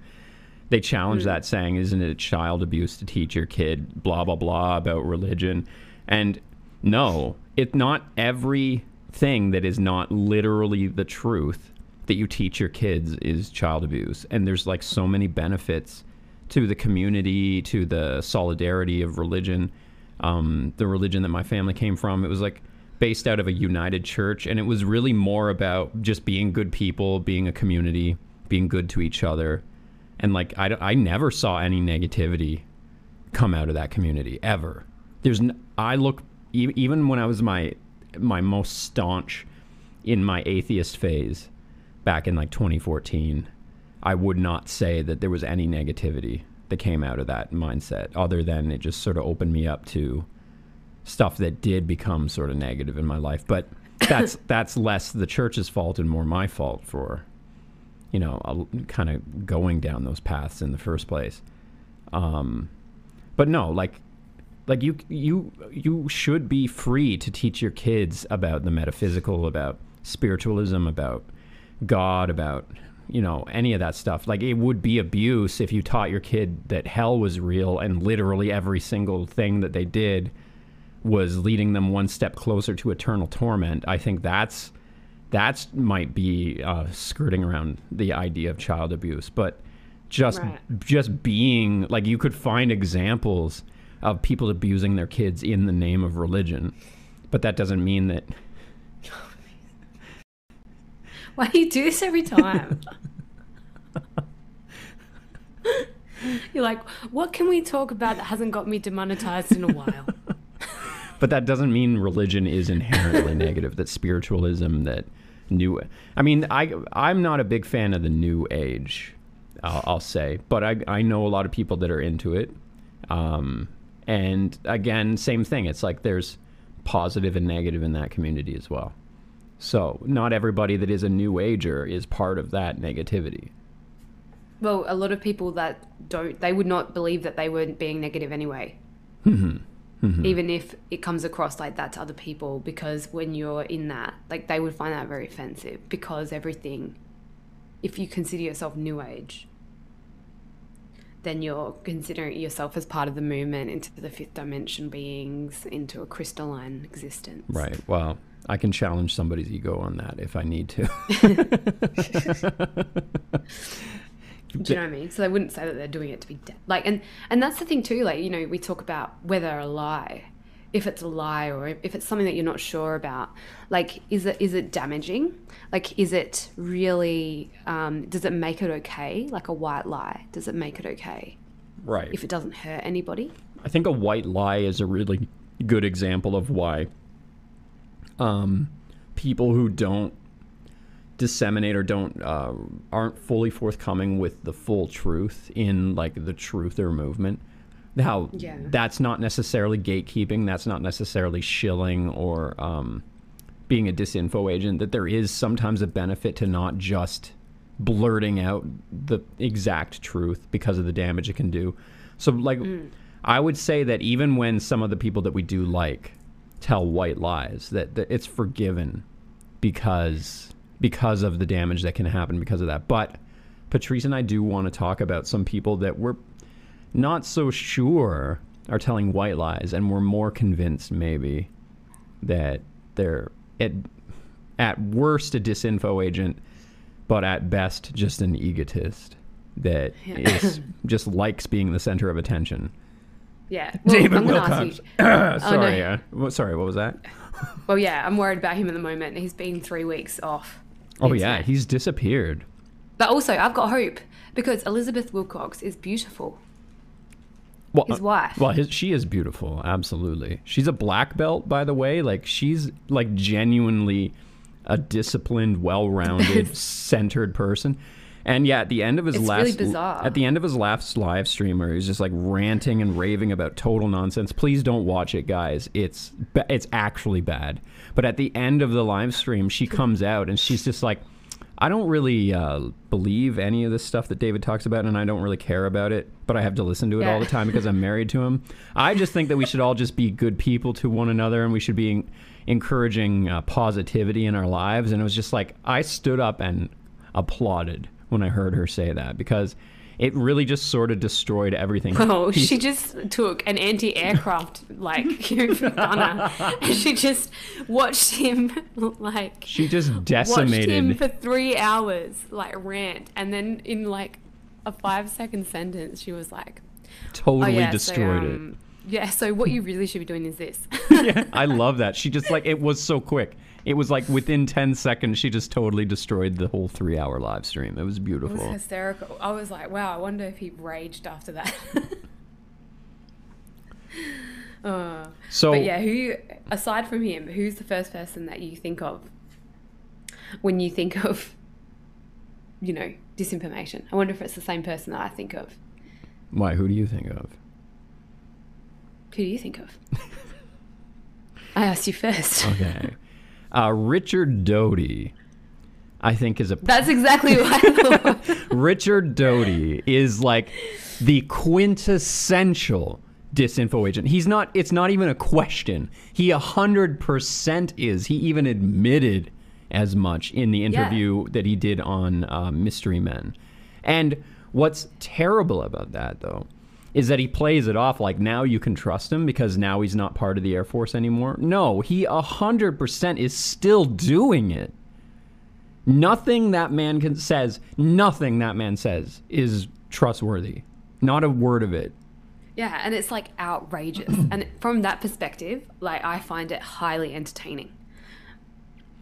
they challenged that, mm. saying, "Isn't it child abuse to teach your kid blah blah blah about religion?" And no, it's not everything that is not literally the truth that you teach your kids is child abuse. And there's like so many benefits to the community, to the solidarity of religion. Um, the religion that my family came from, it was like based out of a united church, and it was really more about just being good people, being a community, being good to each other. And like, I never saw any negativity come out of that community ever. There's, n- I look even when I was my my most staunch in my atheist phase back in like 2014, I would not say that there was any negativity that came out of that mindset, other than it just sort of opened me up to stuff that did become sort of negative in my life. But <coughs> that's that's less the church's fault and more my fault for, you know, kind of going down those paths in the first place. Um, but no, like like you you you should be free to teach your kids about the metaphysical, about spiritualism, about God, about you know any of that stuff. Like it would be abuse if you taught your kid that hell was real and literally every single thing that they did was leading them one step closer to eternal torment. I think that's that's might be uh, skirting around the idea of child abuse, but just Right. just being like you could find examples of people abusing their kids in the name of religion, but that doesn't mean that <laughs> Why do you do this every time? <laughs> You're like, what can we talk about that hasn't got me demonetized in a while? <laughs> but that doesn't mean religion is inherently negative that spiritualism that new i mean i i'm not a big fan of the new age i'll, I'll say but I, I know a lot of people that are into it um, and again same thing it's like there's positive and negative in that community as well so not everybody that is a new ager is part of that negativity Well, a lot of people that don't, they would not believe that they weren't being negative anyway. Mm-hmm. Mm-hmm. even if it comes across like that to other people, because when you're in that, like they would find that very offensive because everything, if you consider yourself New Age, then you're considering yourself as part of the movement into the fifth dimension beings, into a crystalline existence. Right. Well, I can challenge somebody's ego on that if I need to. <laughs> Do you know what I mean? So they wouldn't say that they're doing it to be de- like, and and that's the thing too. Like you know, we talk about whether a lie, if it's a lie or if it's something that you're not sure about. Like, is it is it damaging? Like, is it really? Um, does it make it okay? Like a white lie, does it make it okay right. if it doesn't hurt anybody? I think a white lie is a really good example of why um, people who don't disseminate or don't uh, aren't fully forthcoming with the full truth in like the truther movement. How Yeah. that's not necessarily gatekeeping. That's not necessarily shilling or um, being a disinfo agent. That there is sometimes a benefit to not just blurting out the exact truth because of the damage it can do. So like I would say that even when some of the people that we do like tell white lies that, that it's forgiven because because of the damage that can happen because of that. But Patrice and I do want to talk about some people that we're not so sure are telling white lies and we're more convinced maybe that they're at at worst a disinfo agent but at best just an egotist that is <laughs> just likes being the center of attention. Yeah. <laughs> Well, David I'm gonna ask Wilcock. you- <clears throat> sorry, uh, what- sorry, what was that? <laughs> Well, yeah, I'm worried about him at the moment. He's been three weeks off. Oh It's yeah, he's disappeared. But also, I've got hope because Elizabeth Wilcock is beautiful. Well, His uh, wife. Well, his, she is beautiful, absolutely. She's a black belt, by the way. Like she's like genuinely a disciplined, well-rounded, <laughs> centered person. And yeah, at the end of his It's last really at the end of his last live stream, where he was just like ranting and raving about total nonsense. Please don't watch it, guys. It's it's actually bad. But at the end of the live stream, she comes out and she's just like, I don't really uh, believe any of this stuff that David talks about, and I don't really care about it. But I have to listen to it all the time because I'm married to him. I just think that we should all just be good people to one another, and we should be en- encouraging uh, positivity in our lives. And it was just like I stood up and applauded when I heard her say that because it really just sort of destroyed everything. <laughs> Oh, He's- she just took an anti-aircraft <laughs> like gunner, and <laughs> she just watched him like she just watched him for three hours like rant, and then in like a five-second sentence, she was like, "Oh Totally yeah, destroyed so, it. um, Yeah, so what you really should be doing is this. yeah, I love that. She just like it was so quick. It was like within 10 seconds she just totally destroyed the whole 3-hour live stream. It was beautiful. It was hysterical. I was like, wow, I wonder if he raged after that. <laughs> uh, So but yeah, who aside from him, who's the first person that you think of when you think of, you know, disinformation? I wonder if it's the same person that I think of. why who do you think of? Who do you think of? <laughs> I asked you first. Okay. Uh, Richard Doty I think is a That's exactly what <laughs> Richard Doty is like the quintessential disinfo agent. He's not. It's not even a question. He a hundred percent is. He even admitted as much in the interview that he did on uh, Mystery Men. And what's terrible about that, though, is that he plays it off like now you can trust him because now he's not part of the Air Force anymore. No, he a hundred percent is still doing it. Nothing that man can says, nothing that man says is trustworthy. Not a word of it. Yeah, and it's like outrageous. and from that perspective, like I find it highly entertaining.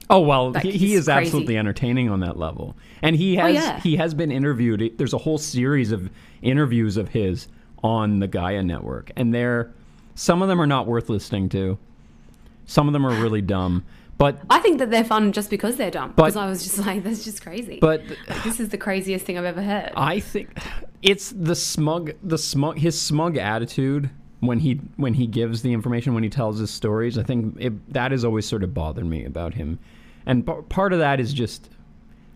Oh well, Like, he, he is absolutely entertaining on that level, and he oh, has yeah. he has been interviewed. There's a whole series of interviews of his on the Gaia Network, and they're some of them are not worth listening to. Some of them are really dumb, but I think that they're fun just because they're dumb. But- Because I was just like, that's just crazy. but Like, this is the craziest thing I've ever heard. I think it's the smug the smug his smug attitude when he when he gives the information when he tells his stories. I think it, that has always sort of bothered me about him, and p- part of that is just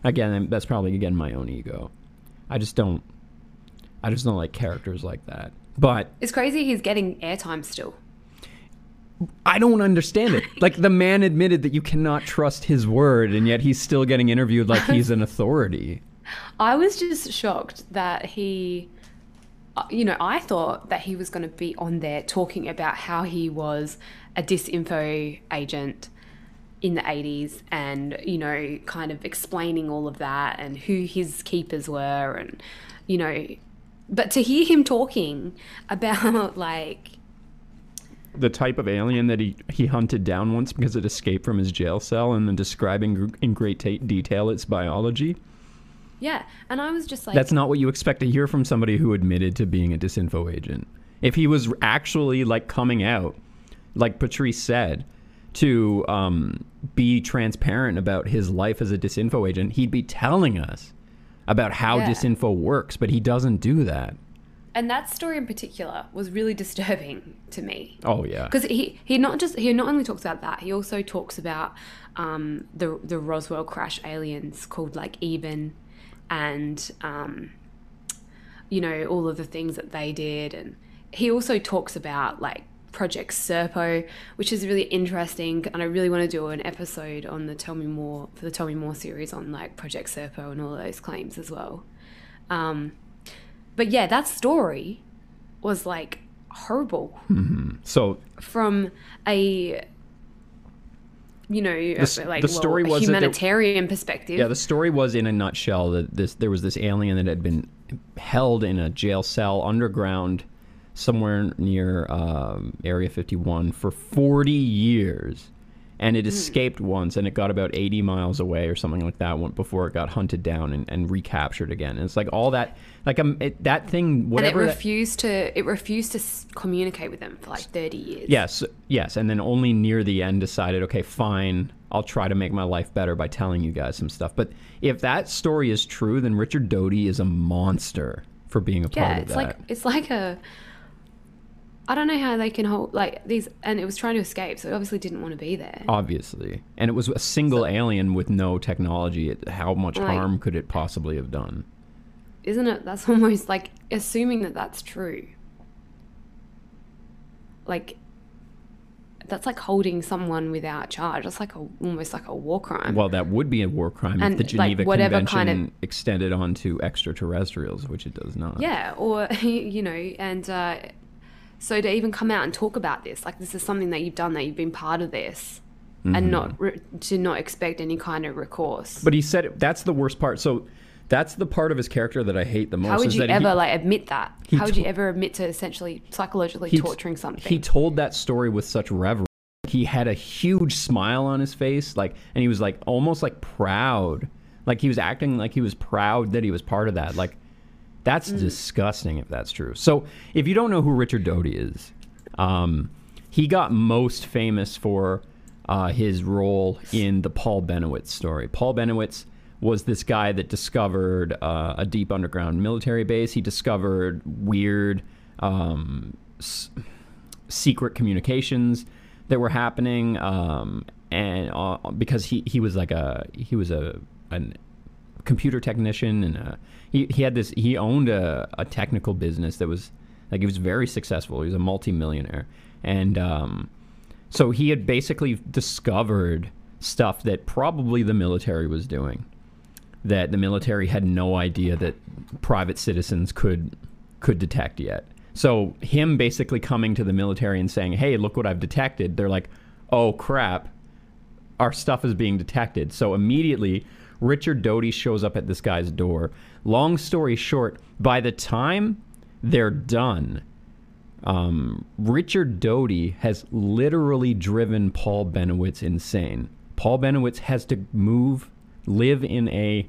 again that's probably again my own ego. I just don't I just don't like characters like that. But it's crazy he's getting airtime still. I don't understand it. Like the man admitted that you cannot trust his word, and yet he's still getting interviewed like he's an <laughs> authority. I was just shocked that he, uh, you know, I thought that he was going to be on there talking about how he was a disinfo agent in the 80s and, you know, kind of explaining all of that and who his keepers were and, you know, but to hear him talking about like The type of alien that he, he hunted down once because it escaped from his jail cell and then describing in great ta- detail its biology. yeah and i was just like That's not what you expect to hear from somebody who admitted to being a disinfo agent. If he was actually like coming out, like Patrice said, to um, be transparent about his life as a disinfo agent, he'd be telling us about how Yeah. disinfo works, but he doesn't do that. and that story in particular was really <laughs> disturbing to me Oh yeah. because he he not just he not only talks about that he also talks about um, the the Roswell crash aliens called like Eben and um, you know all of the things that they did and he also talks about like Project Serpo which is really interesting and I really want to do an episode on the Tell Me More for the Tell Me More series on like Project Serpo and all those claims as well. Um, but yeah that story was like horrible. So from a you know s- like the story well, a was humanitarian perspective. Yeah, the story was in a nutshell that this there was this alien that had been held in a jail cell underground somewhere near um, Area 51 for 40 years. And Hmm. it escaped once, and it got about 80 miles away or something like that before it got hunted down and, and recaptured again. And it's like all that, like um, it, that thing, and it whatever. that- refused to it refused to communicate with them for like 30 years Yes, yes, and then only near the end decided, okay, fine, I'll try to make my life better by telling you guys some stuff. But if that story is true, then Richard Doty is a monster for being a part yeah of it's that. like it's like a i don't know how they can hold like these and it was trying to escape so it obviously didn't want to be there Obviously, and it was a single alien with no technology. It, how much Like- harm could it possibly have done? isn't it that's <laughs> almost like assuming that that's true like that's like holding someone without charge that's like a almost like a war crime Well, that would be a war crime And, if the like, Geneva whatever Convention kind of- extended onto extraterrestrials, which it does not. Yeah, or <laughs> you know, and uh, so to even come out and talk about this, like this is something that you've done, that you've been part of this, and not re- to not expect any kind of recourse. Mm-hmm. But he said it, that's the worst part. So that's the part of his character that I hate the most. How would you ever he, like admit that? How would you to- ever admit to essentially psychologically he- torturing something? He told that story with such reverence. He had a huge smile on his face, like, and he was like almost like proud, like he was acting like he was proud that he was part of that. Like, that's Mm. disgusting if that's true. So, if you don't know who Richard Doty is, um, he got most famous for uh, his role in the Paul Bennewitz story. Paul Bennewitz was this guy that discovered uh, a deep underground military base. He discovered weird um, s- secret communications that were happening, um, and uh, because he, he was like a he was a an computer technician and uh he, he had this he owned a, a technical business that was like he was very successful. He was a multimillionaire. And um, so he had basically discovered stuff that probably the military was doing that the military had no idea that private citizens could could detect yet. So him basically coming to the military and saying hey look what i've detected they're like oh crap. Our stuff is being detected. So immediately, Richard Doty shows up at this guy's door. Long story short, by the time they're done, um, Richard Doty has literally driven Paul Bennewitz insane. Paul Bennewitz has to move, live in a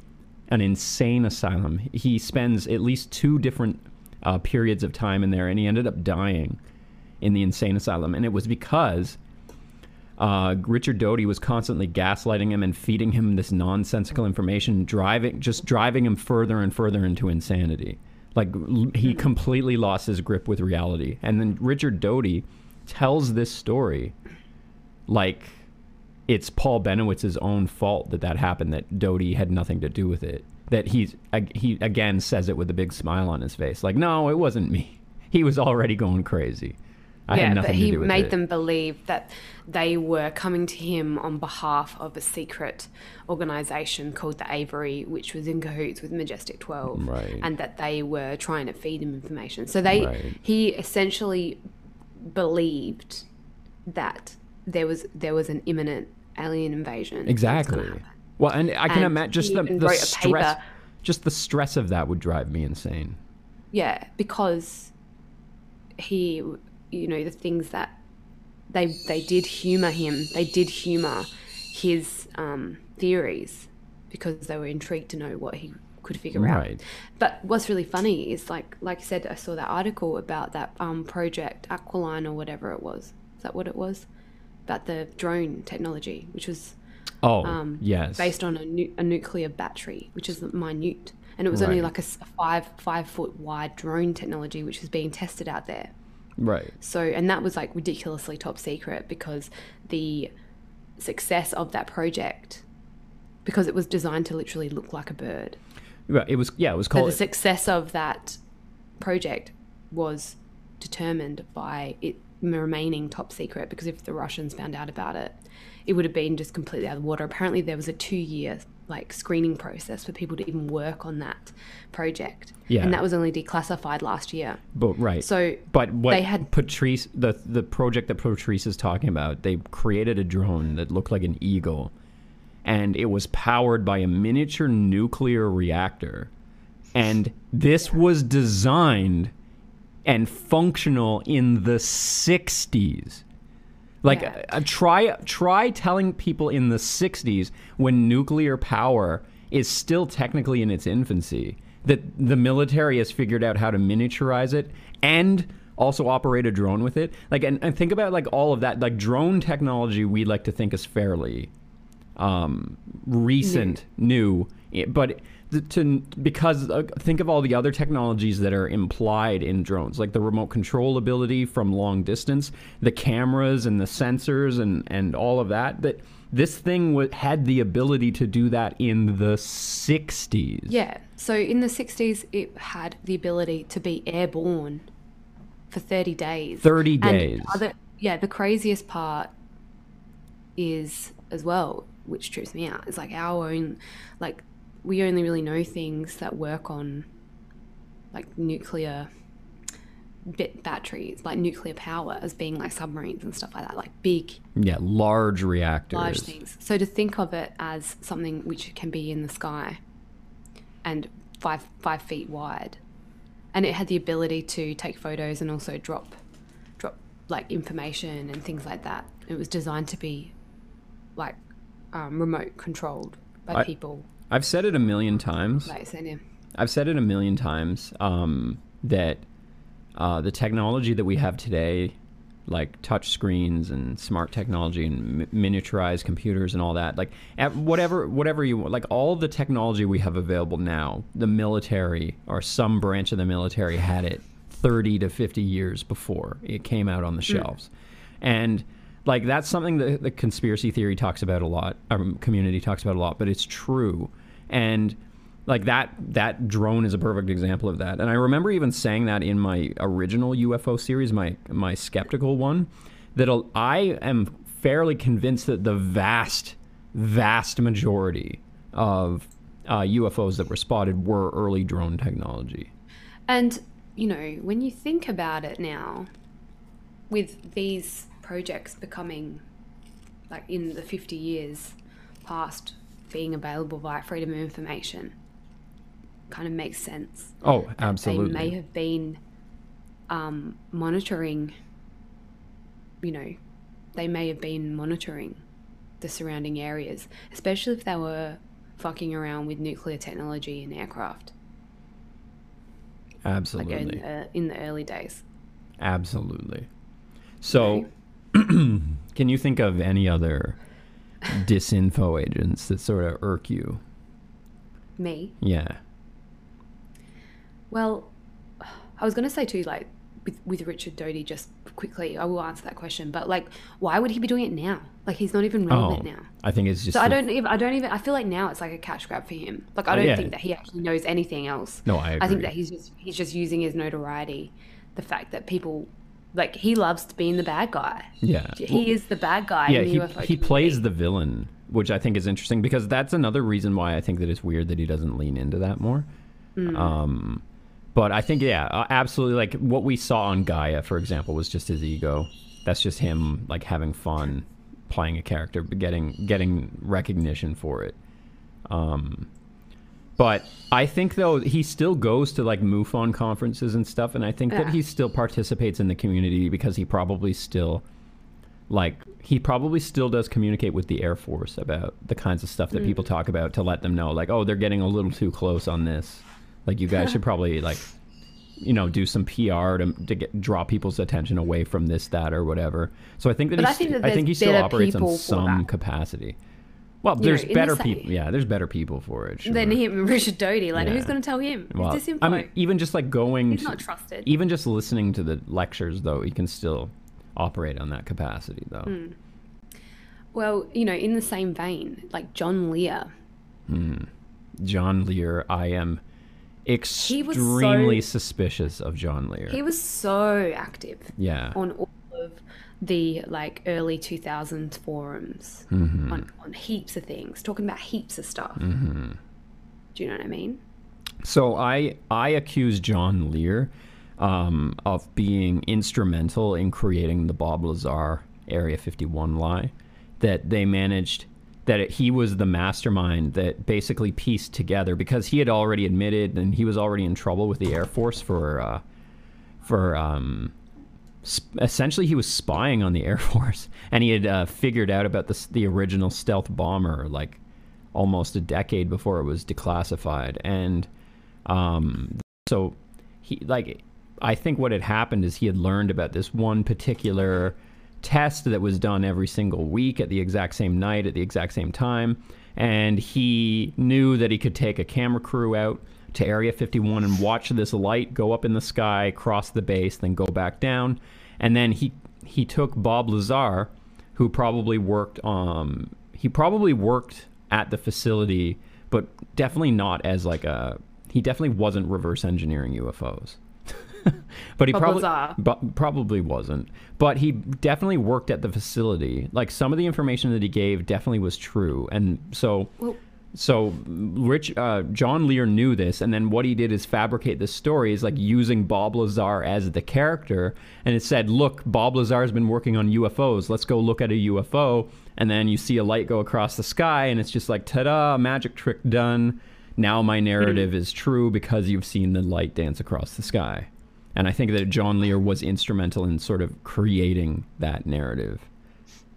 an insane asylum. He spends at least two different uh, periods of time in there, and he ended up dying in the insane asylum. And it was because uh, Richard Doty was constantly gaslighting him and feeding him this nonsensical information, driving just driving him further and further into insanity. Like l- he completely lost his grip with reality. And then Richard Doty tells this story like it's Paul Bennewitz's own fault that that happened. That Doty had nothing to do with it. That he's he again says it with a big smile on his face. Like no, it wasn't me. He was already going crazy. I had yeah, nothing but to he do with made it. them believe that they were coming to him on behalf of a secret organization called the Aviary, which was in cahoots with Majestic 12, Right. and that they were trying to feed him information. So they Right. he essentially believed that there was there was an imminent alien invasion. that was gonna Exactly. Well, and I can And imagine just the, the stress. Just the stress of that would drive me insane. Yeah, because he, you know, the things that they they did humor him. They did humor his um, theories because they were intrigued to know what he could figure Right. out. But what's really funny is like like I said, I saw that article about that um, project Aquiline or whatever it was. Is that what it was? About the drone technology, which was Oh, um, yes. based on a, nu- a nuclear battery, which is minute, and it was only Right. like a five five foot wide drone technology, which was being tested out there. Right. So, and that was like ridiculously top secret because the success of that project, because it was designed to literally look like a bird. Right, It was yeah. It was So the success of that project was determined by it remaining top secret because if the Russians found out about it, it would have been just completely out of the water. Apparently, there was a two-year like screening process for people to even work on that project, Yeah. and that was only declassified last year. but right. So, But what they had- Patrice, the the project that Patrice is talking about, they created a drone that looked like an eagle, and it was powered by a miniature nuclear reactor, and this was designed and functional in the '60s. Like, Yeah. uh, try try telling people in the '60s when nuclear power is still technically in its infancy that the military has figured out how to miniaturize it and also operate a drone with it. Like, and, and think about like all of that. Like drone technology, we like to think is fairly um, recent, new, i- but to because uh, think of all the other technologies that are implied in drones, like the remote control ability from long distance, the cameras and the sensors and and all of that. That this thing w- had the ability to do that in the '60s. yeah. So in the '60s, it had the ability to be airborne for 30 days. 30 And days. Other, yeah, the craziest part is as well, which trips me out, is like our own, like we only really know things that work on like nuclear bit batteries, like nuclear power, as being like submarines and stuff like that, like big, Yeah, large reactors. large things. So to think of it as something which can be in the sky and five five feet wide, and it had the ability to take photos and also drop drop like information and things like that. It was designed to be like um, remote controlled by I- people. I've said it a million times. Like saying, yeah. I've said it a million times um, that uh, the technology that we have today, like touch screens and smart technology and mi- miniaturized computers and all that, like at whatever whatever you want, like all the technology we have available now, the military or some branch of the military had it 30 to 50 years before it came out on the shelves, and like that's something that the conspiracy theory talks about a lot, our community talks about a lot, but it's true, and like that that drone is a perfect example of that. And i remember even saying that in my original ufo series my my skeptical one that i am fairly convinced that the vast vast majority of uh, ufos that were spotted were early drone technology. And, you know, when you think about it now, with these projects becoming, like in the 50 years past being available via freedom of information, kind of makes sense. oh absolutely. They may have been um, monitoring, you know, they may have been monitoring the surrounding areas, especially if they were fucking around with nuclear technology and aircraft, like absolutely in, uh, in the early days. absolutely so <clears throat> can you think of any other disinfo agents that sort of irk you Me, yeah well, I was going to say too, like with, with Richard Doty, just quickly, I will answer that question, but like, why would he be doing it now? Like, he's not even relevant oh, now. Oh, I think it's just. So I don't even. I don't even. I feel like now it's like a cash grab for him. Like I Oh, don't yeah. think that he actually knows anything else. No, I Agree. I think that he's just he's just using his notoriety, the fact that people like he loves being the bad guy. Yeah. He is the bad guy yeah, in the he, UFO he plays the villain, which I think is interesting because that's another reason why I think that it's weird that he doesn't lean into that more. Mm. Um, but I think yeah, uh, absolutely. Like what we saw on Gaia, for example, was just his ego. That's just him like having fun playing a character, but getting getting recognition for it. Um, but I think though he still goes to like MUFON conferences and stuff, and I think that he still participates in the community because he probably still like he probably still does communicate with the Air Force about the kinds of stuff that people mm. talk about to let them know like oh they're getting a little too close on this. Like you guys <laughs> should probably like you know do some PR to, to get draw people's attention away from this that or whatever. So I think that I think that I think he still operates for some that. capacity well there's know, better people yeah there's better people for it sure. Then him <laughs> Richard Doty, like Yeah. who's going to tell him? well, Is this info? I mean even just like going He's to, not trusted. even just listening to the lectures though he can still operate on that capacity though Hmm. well, you know, in the same vein, like John Lear, John Lear, I am extremely so- suspicious of John Lear. he was so active yeah. on all of the like early 2000s forums Mm-hmm. on, on heaps of things, talking about heaps of stuff. Mm-hmm. Do you know what I mean? So I I accuse John Lear um, of being instrumental in creating the Bob Lazar Area 51 lie. That they managed that it, he was the mastermind that basically pieced together because he had already admitted and he was already in trouble with the Air Force for uh, for um, essentially he was spying on the Air <laughs> Force and he had uh, figured out about this the original stealth bomber like almost a decade before it was declassified and um, so he like I think what had happened is he had learned about this one particular test that was done every single week at the exact same night at the exact same time and he knew that he could take a camera crew out to area 51 and watch this light go up in the sky cross the base then go back down and then he he took Bob Lazar who probably worked um he probably worked at the facility but definitely not as like a he definitely wasn't reverse engineering UFOs <laughs> but he probably bu- probably wasn't. But he definitely worked at the facility. Like some of the information that he gave definitely was true, and so Well, so Rich uh, John Lear knew this, and then what he did is fabricate this story is like using Bob Lazar as the character, and it said, "Look, Bob Lazar has been working on UFOs. Let's go look at a UFO." And then you see a light go across the sky, and it's just like, "Ta-da! Magic trick done." Now my narrative is true because you've seen the light dance across the sky. And I think that John Lear was instrumental in sort of creating that narrative.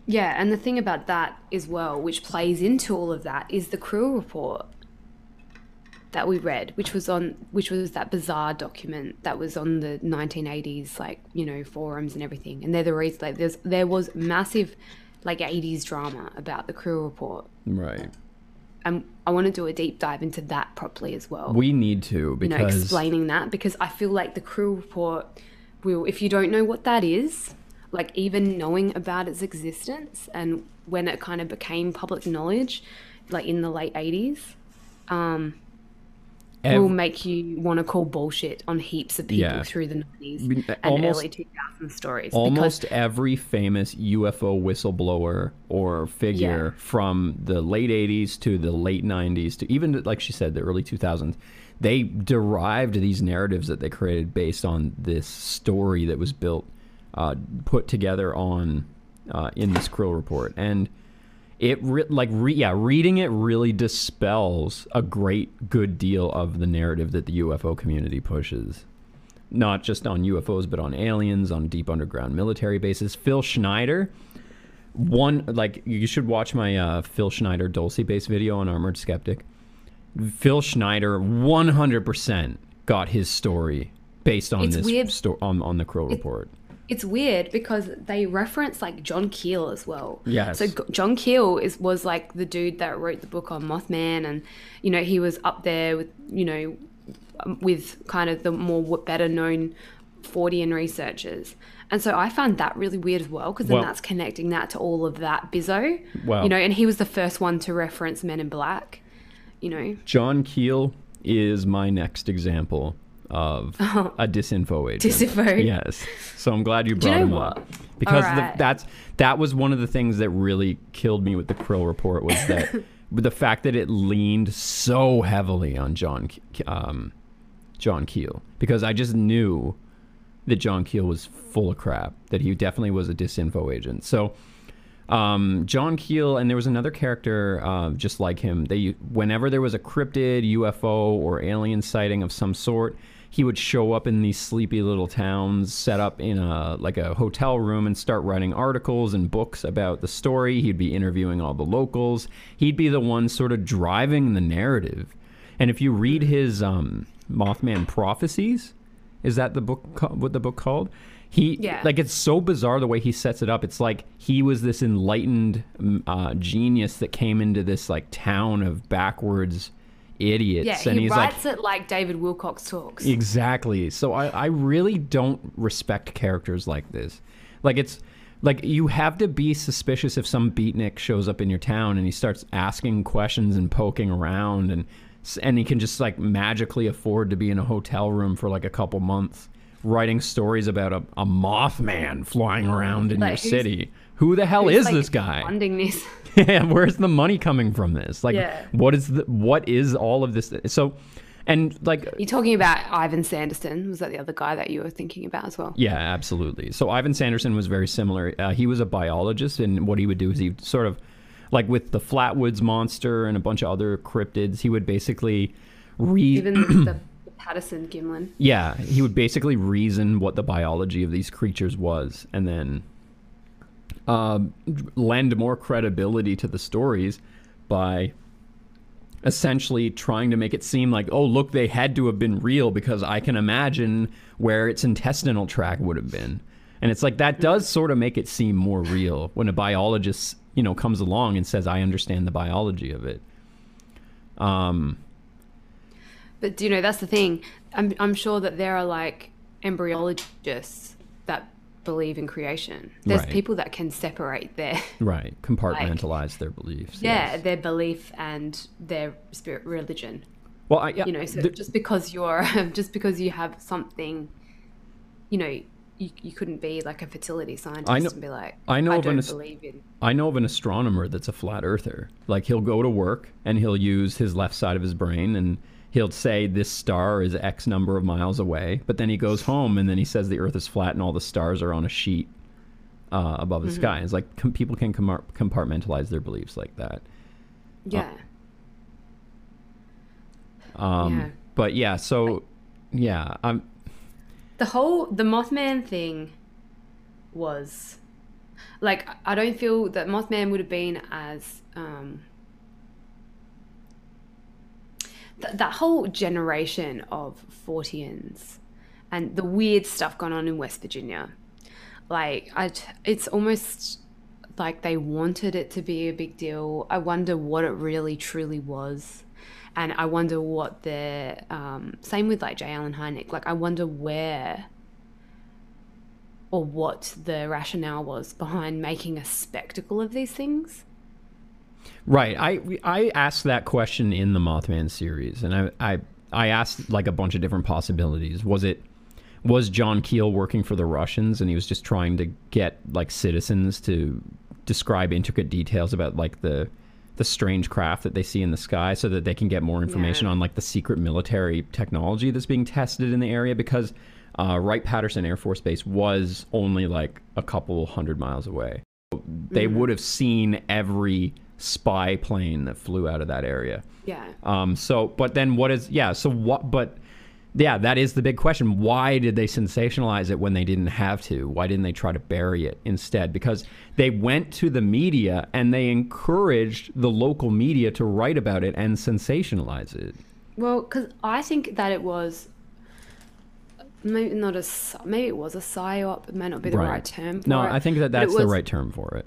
Yeah, and the thing about that as well, which plays into all of that, is the Krill report that we read, which was on, which was that bizarre document that was on the 1980s, like you know, forums and everything. And they're the reason, like, there's there was massive, like 80s drama about the Krill report, Right. and I want to do a deep dive into that properly as well. We need to you know, because explaining that because I feel like the Krill report will, if you don't know what that is, like even knowing about its existence and when it kind of became public knowledge, like in the late 80s, um, ev- will make you want to call bullshit on heaps of people Yeah. through the 90s mean, and almost- early 2000 stories. almost every famous UFO whistleblower or figure Yeah. from the late 80s to the late 90s to even like she said the early 2000s they derived these narratives that they created based on this story that was built uh, put together on uh, in this krill report and it re- like re- yeah reading it really dispels a great good deal of the narrative that the UFO community pushes not just on UFOs but on aliens, on deep underground military bases. Phil Schneider, one like you should watch my uh, Phil Schneider Dulce base video on Armoured Skeptic. Phil Schneider, one hundred percent got his story based on It's this sto- on on the Krill report. It's weird because they reference like John Keel as well. Yeah. So John Keel is was like the dude that wrote the book on Mothman, and you know he was up there with you know um, with kind of the more better known Fortean researchers. And so I found that really weird as well because then Well- that's connecting that to all of that bizzo. Well- you know, and he was the first one to reference Men in Black. You know, John Keel is my next example of <laughs> a disinfo agent. Disinfo. Yes. So I'm glad you you brought know him what? up because the, that's that was one of the things that really killed me with the Krill report was that <laughs> the fact that it leaned so heavily on John um, John Keel because I just knew that John Keel was full of crap that he definitely was a disinfo agent. So um, John Keel, and there was another character uh, just like him. They, whenever there was a cryptid, UFO, or alien sighting of some sort, he would show up in these sleepy little towns, set up in a like a hotel room, and start writing articles and books about the story. He'd be interviewing all the locals. He'd be the one sort of driving the narrative. And if you read his um, Mothman prophecies, is that the book? What the book called? He Yeah. like it's so bizarre the way he sets it up. It's like he was this enlightened uh, genius that came into this like town of backwards idiots, Yeah, and he he's writes it like David Wilcock talks. exactly. So I I really don't respect characters like this. Like it's like you have to be suspicious if some beatnik shows up in your town and he starts asking questions and poking around and and he can just like magically afford to be in a hotel room for like a couple months writing stories about a, a mothman flying around in Like, your city. Who the hell is like, this guy? Funding this. <laughs> Yeah, <laughs> where's the money coming from this? Like Yeah. what is the what is all of this so and like You're talking about Ivan Sanderson. Was that the other guy that you were thinking about as well? Yeah, absolutely. So Ivan Sanderson was very similar. Uh, he was a biologist, and what he would do is he sort of, like with the Flatwoods monster and a bunch of other cryptids, he would basically read. Even the, <clears throat> the Patterson Gimlin. yeah, he would basically reason what the biology of these creatures was, and then um, lend more credibility to the stories by essentially trying to make it seem like, oh, look, they had to have been real because I can imagine where its intestinal tract would have been. And it's like that does sort of make it seem more real when a biologist, you know, comes along and says, I understand the biology of it. Um, But you know that's the thing? I'm I'm sure that there are like embryologists believe in creation. There's Right. people that can separate their <laughs> right. Compartmentalize their beliefs. yeah yes. their belief and their spirit religion. Well, I, yeah, You know, so the- just because you're <laughs> just because you have something, you know. You, you couldn't be like a fertility scientist I know- and be like, I know I of an don't as- believe in. I know of an astronomer that's a flat earther. Like he'll go to work and he'll use his left side of his brain and he'll say this star is X number of miles away, but then he goes home and then he says the Earth is flat and all the stars are on a sheet uh, above the Mm-hmm. sky. It's like com- people can com- compartmentalize their beliefs like that. Yeah. Um, Yeah. But yeah, so yeah, I'm the whole the Mothman thing was like I don't feel that Mothman would have been as um th- that whole generation of Forteans and the weird stuff going on in West Virginia. Like I it's almost like they wanted it to be a big deal. I wonder what it really truly was. And I wonder what the um, same with like J. Allen Hynek. Like I wonder where or what the rationale was behind making a spectacle of these things. Right. I I asked that question in the Mothman series, and I I I asked like a bunch of different possibilities. Was it was John Keel working for the Russians, and he was just trying to get like citizens to describe intricate details about like the the strange craft that they see in the sky, so that they can get more information Yeah. on like the secret military technology that's being tested in the area because. Uh, Wright Patterson Air Force Base was only like a couple hundred miles away they would have seen every spy plane that flew out of that area. Yeah. Um, so, but then what is, yeah, so what, but yeah, that is the big question. Why did they sensationalize it when they didn't have to? Why didn't they try to bury it instead? Because they went to the media and they encouraged the local media to write about it and sensationalize it. Well, because I think that it was maybe not a maybe it was a psyop. It may not be the right, term. For no, it, I think that that's the right term for it.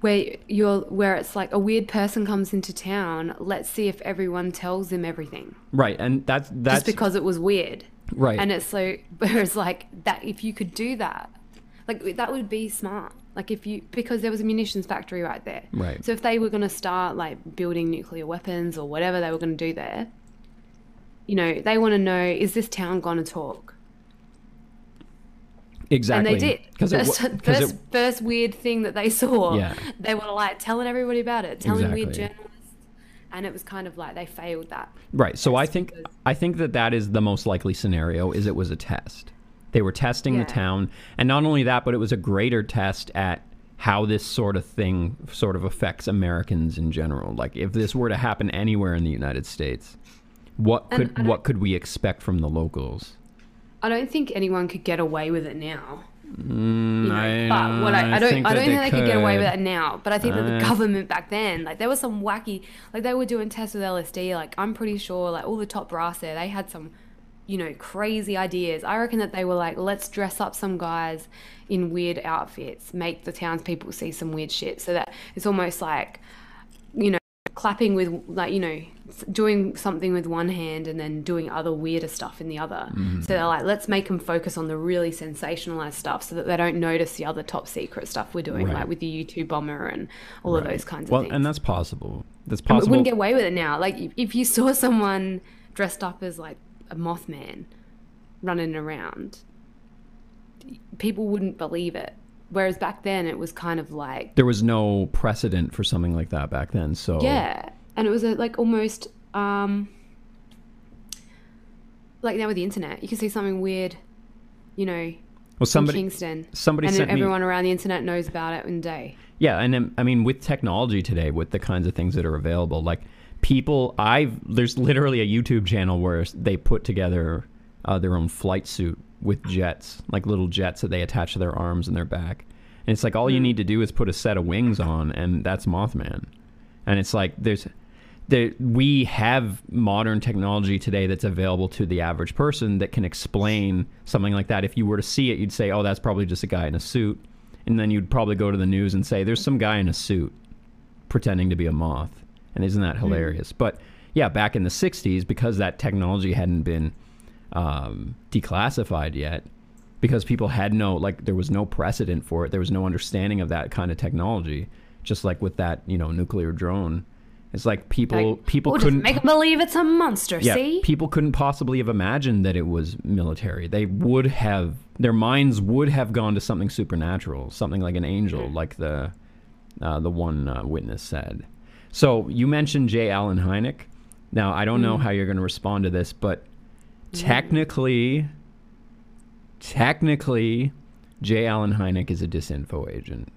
Where you're where it's like a weird person comes into town. Let's see if everyone tells him everything. Right. And that's, that's just because it was weird. right. And it's so, <laughs> whereas like that, if you could do that, like that would be smart. Like if you, because there was a munitions factory right there. Right. So if they were going to start like building nuclear weapons or whatever they were going to do there, you know, they want to know is this town going to talk? Exactly. And they did. Because it, First, 'cause first, it, first weird thing that they <laughs> saw, Yeah. they were like telling everybody about it, telling weird journalists. And it was kind of like they failed that. right. So I think because- I think that that is the most likely scenario. Is it was a test. They were testing Yeah. the town, and not only that, but it was a greater test at how this sort of thing sort of affects Americans in general. Like if this were to happen anywhere in the United States, what And could what could we expect from the locals? I don't think anyone could get away with it now. Mm, you know, I, but what I, I don't, I don't think they could get away with could. it now. But I think that the Uh. government back then, like there was some wacky, like they were doing tests with LSD. Like I'm pretty sure, like all the top brass there, they had some, you know, crazy ideas. I reckon that they were like, let's dress up some guys in weird outfits, make the townspeople see some weird shit, so that it's almost like, you know, clapping with like you know doing something with one hand and then doing other weirder stuff in the other Mm-hmm. so they're like let's make them focus on the really sensationalized stuff so that they don't notice the other top secret stuff we're doing Right. like with the Unabomber and all of those kinds of well, things and that's possible. That's And we wouldn't get away with it now like if- if you saw <laughs> someone dressed up as like a mothman running around people wouldn't believe it whereas back then it was kind of like there was no precedent for something like that back then. So Yeah, and it was a, like almost um, like now with the internet, you can see something weird, you know, well, somebody Kingston, somebody and sent me- everyone around the internet knows about it in a day. Yeah, and um, I mean, with technology today, with the kinds of things that are available, like people, I've there's literally a YouTube channel where they put together uh, their own flight suit with jets, like little jets that they attach to their arms and their back, and it's like all you need to do is put a set of wings on, and that's Mothman, and it's like there's. There, we have modern technology today that's available to the average person that can explain something like that. If you were to see it, you'd say, "Oh, that's probably just a guy in a suit," and then you'd probably go to the news and say, "There's some guy in a suit pretending to be a moth," and isn't that hilarious? But yeah, back in the '60s, because that technology hadn't been um, declassified yet, because people had no like, there was no precedent for it. There was no understanding of that kind of technology. Just like with that, you know, nuclear drone, it's like people Like, people we'll couldn't make believe it's a monster. yeah, see, people couldn't possibly have imagined that it was military. They would have their minds would have gone to something supernatural, something like an angel, like the uh, the one uh, witness said. So you mentioned J. Allen Hynek. Now I don't know how you're going to respond to this, but technically, technically, J. Allen Hynek is a disinfo agent.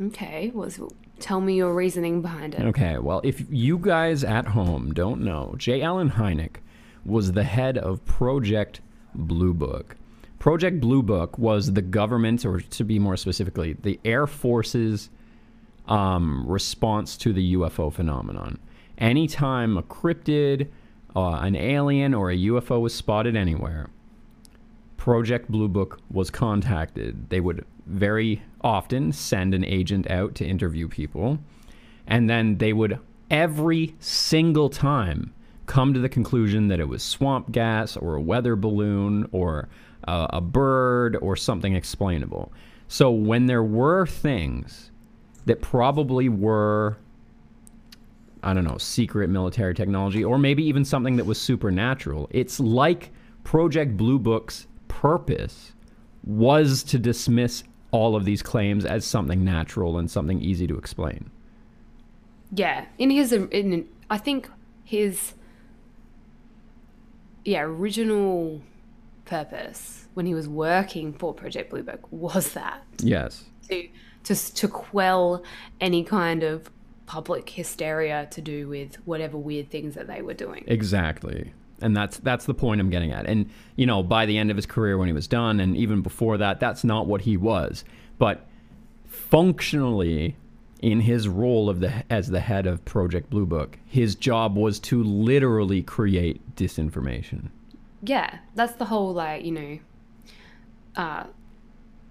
Okay. Was tell me your reasoning behind it. Okay, well, if you guys at home don't know, J. Allen Hynek was the head of Project Blue Book. Project Blue Book was the government, or to be more specifically, the Air Force's um, response to the UFO phenomenon. Anytime a cryptid, uh, an alien, or a UFO was spotted anywhere, Project Blue Book was contacted. They would very often send an agent out to interview people, and then they would every single time come to the conclusion that it was swamp gas or a weather balloon or uh, a bird or something explainable. So when there were things that probably were I don't know, secret military technology, or maybe even something that was supernatural. It's like Project Blue Book's purpose was to dismiss all of these claims as something natural and something easy to explain. Yeah, in his, in I think his, yeah, original purpose when he was working for Project Blue Book was that Yes. to to to quell any kind of public hysteria to do with whatever weird things that they were doing. Exactly. And that's that's the point I'm getting at. And you know, by the end of his career when he was done and even before that, that's not what he was. But functionally in his role of the as the head of Project Blue Book, his job was to literally create disinformation. Yeah, that's the whole like you know, uh,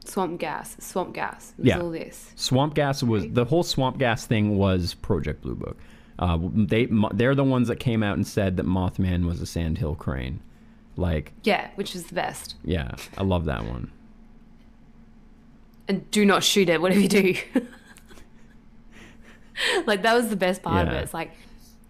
swamp gas, swamp gas. Yeah. all this. Swamp gas was the whole swamp gas thing was Project Blue Book. Uh, they they're the ones that came out and said that Mothman was a sandhill crane. Like, Yeah, which is the best. yeah, I love that one. And do not shoot it, whatever you do. <laughs> like that was the best part of it. It's like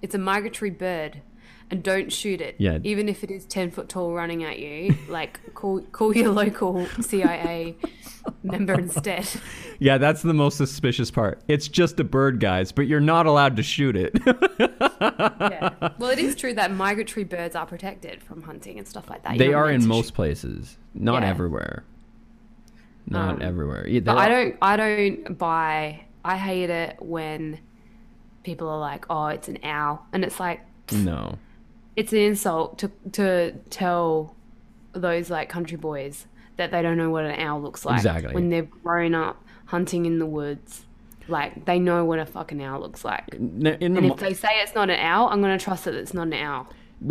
it's a migratory bird, and don't shoot it. Yeah. Even if it is ten foot tall running at you, like call call your local CIA <laughs> member instead. <laughs> Yeah, that's the most suspicious part. It's just a bird, guys, but you're not allowed to shoot it. <laughs> Yeah. Well, it is true that migratory birds are protected from hunting and stuff like that. You're they are in most shoot- places, not Yeah. everywhere. Not Um, everywhere. Yeah, But I don't. I don't buy. I hate it when people are like, "Oh, it's an owl," and it's like No. it's an insult to to tell those like country boys that they don't know what an owl looks like Exactly. when they've grown up hunting in the woods. Like they know what a fucking owl looks like. N- In the And mo- if they say it's not an owl, I'm gonna trust that it's not an owl.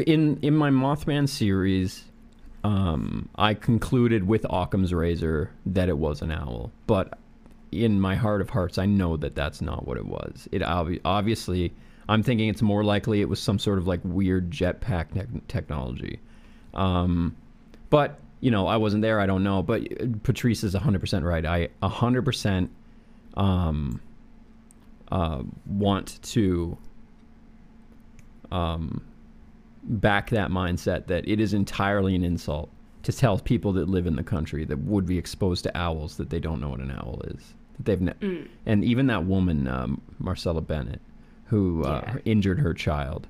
in in my Mothman series, um, I concluded with Occam's razor that it was an owl, but in my heart of hearts, I know that that's not what it was. It obvi- obviously, I'm thinking it's more likely it was some sort of like weird jetpack tech technology. Um, but you know, I wasn't there. I don't know. But uh, Patrice is 100% right. I 100% um, uh, want to um, back that mindset that it is entirely an insult to tell people that live in the country that would be exposed to owls that they don't know what an owl is. That they've ne- and even that woman, um, Marcella Bennett, who uh, Yeah. injured her child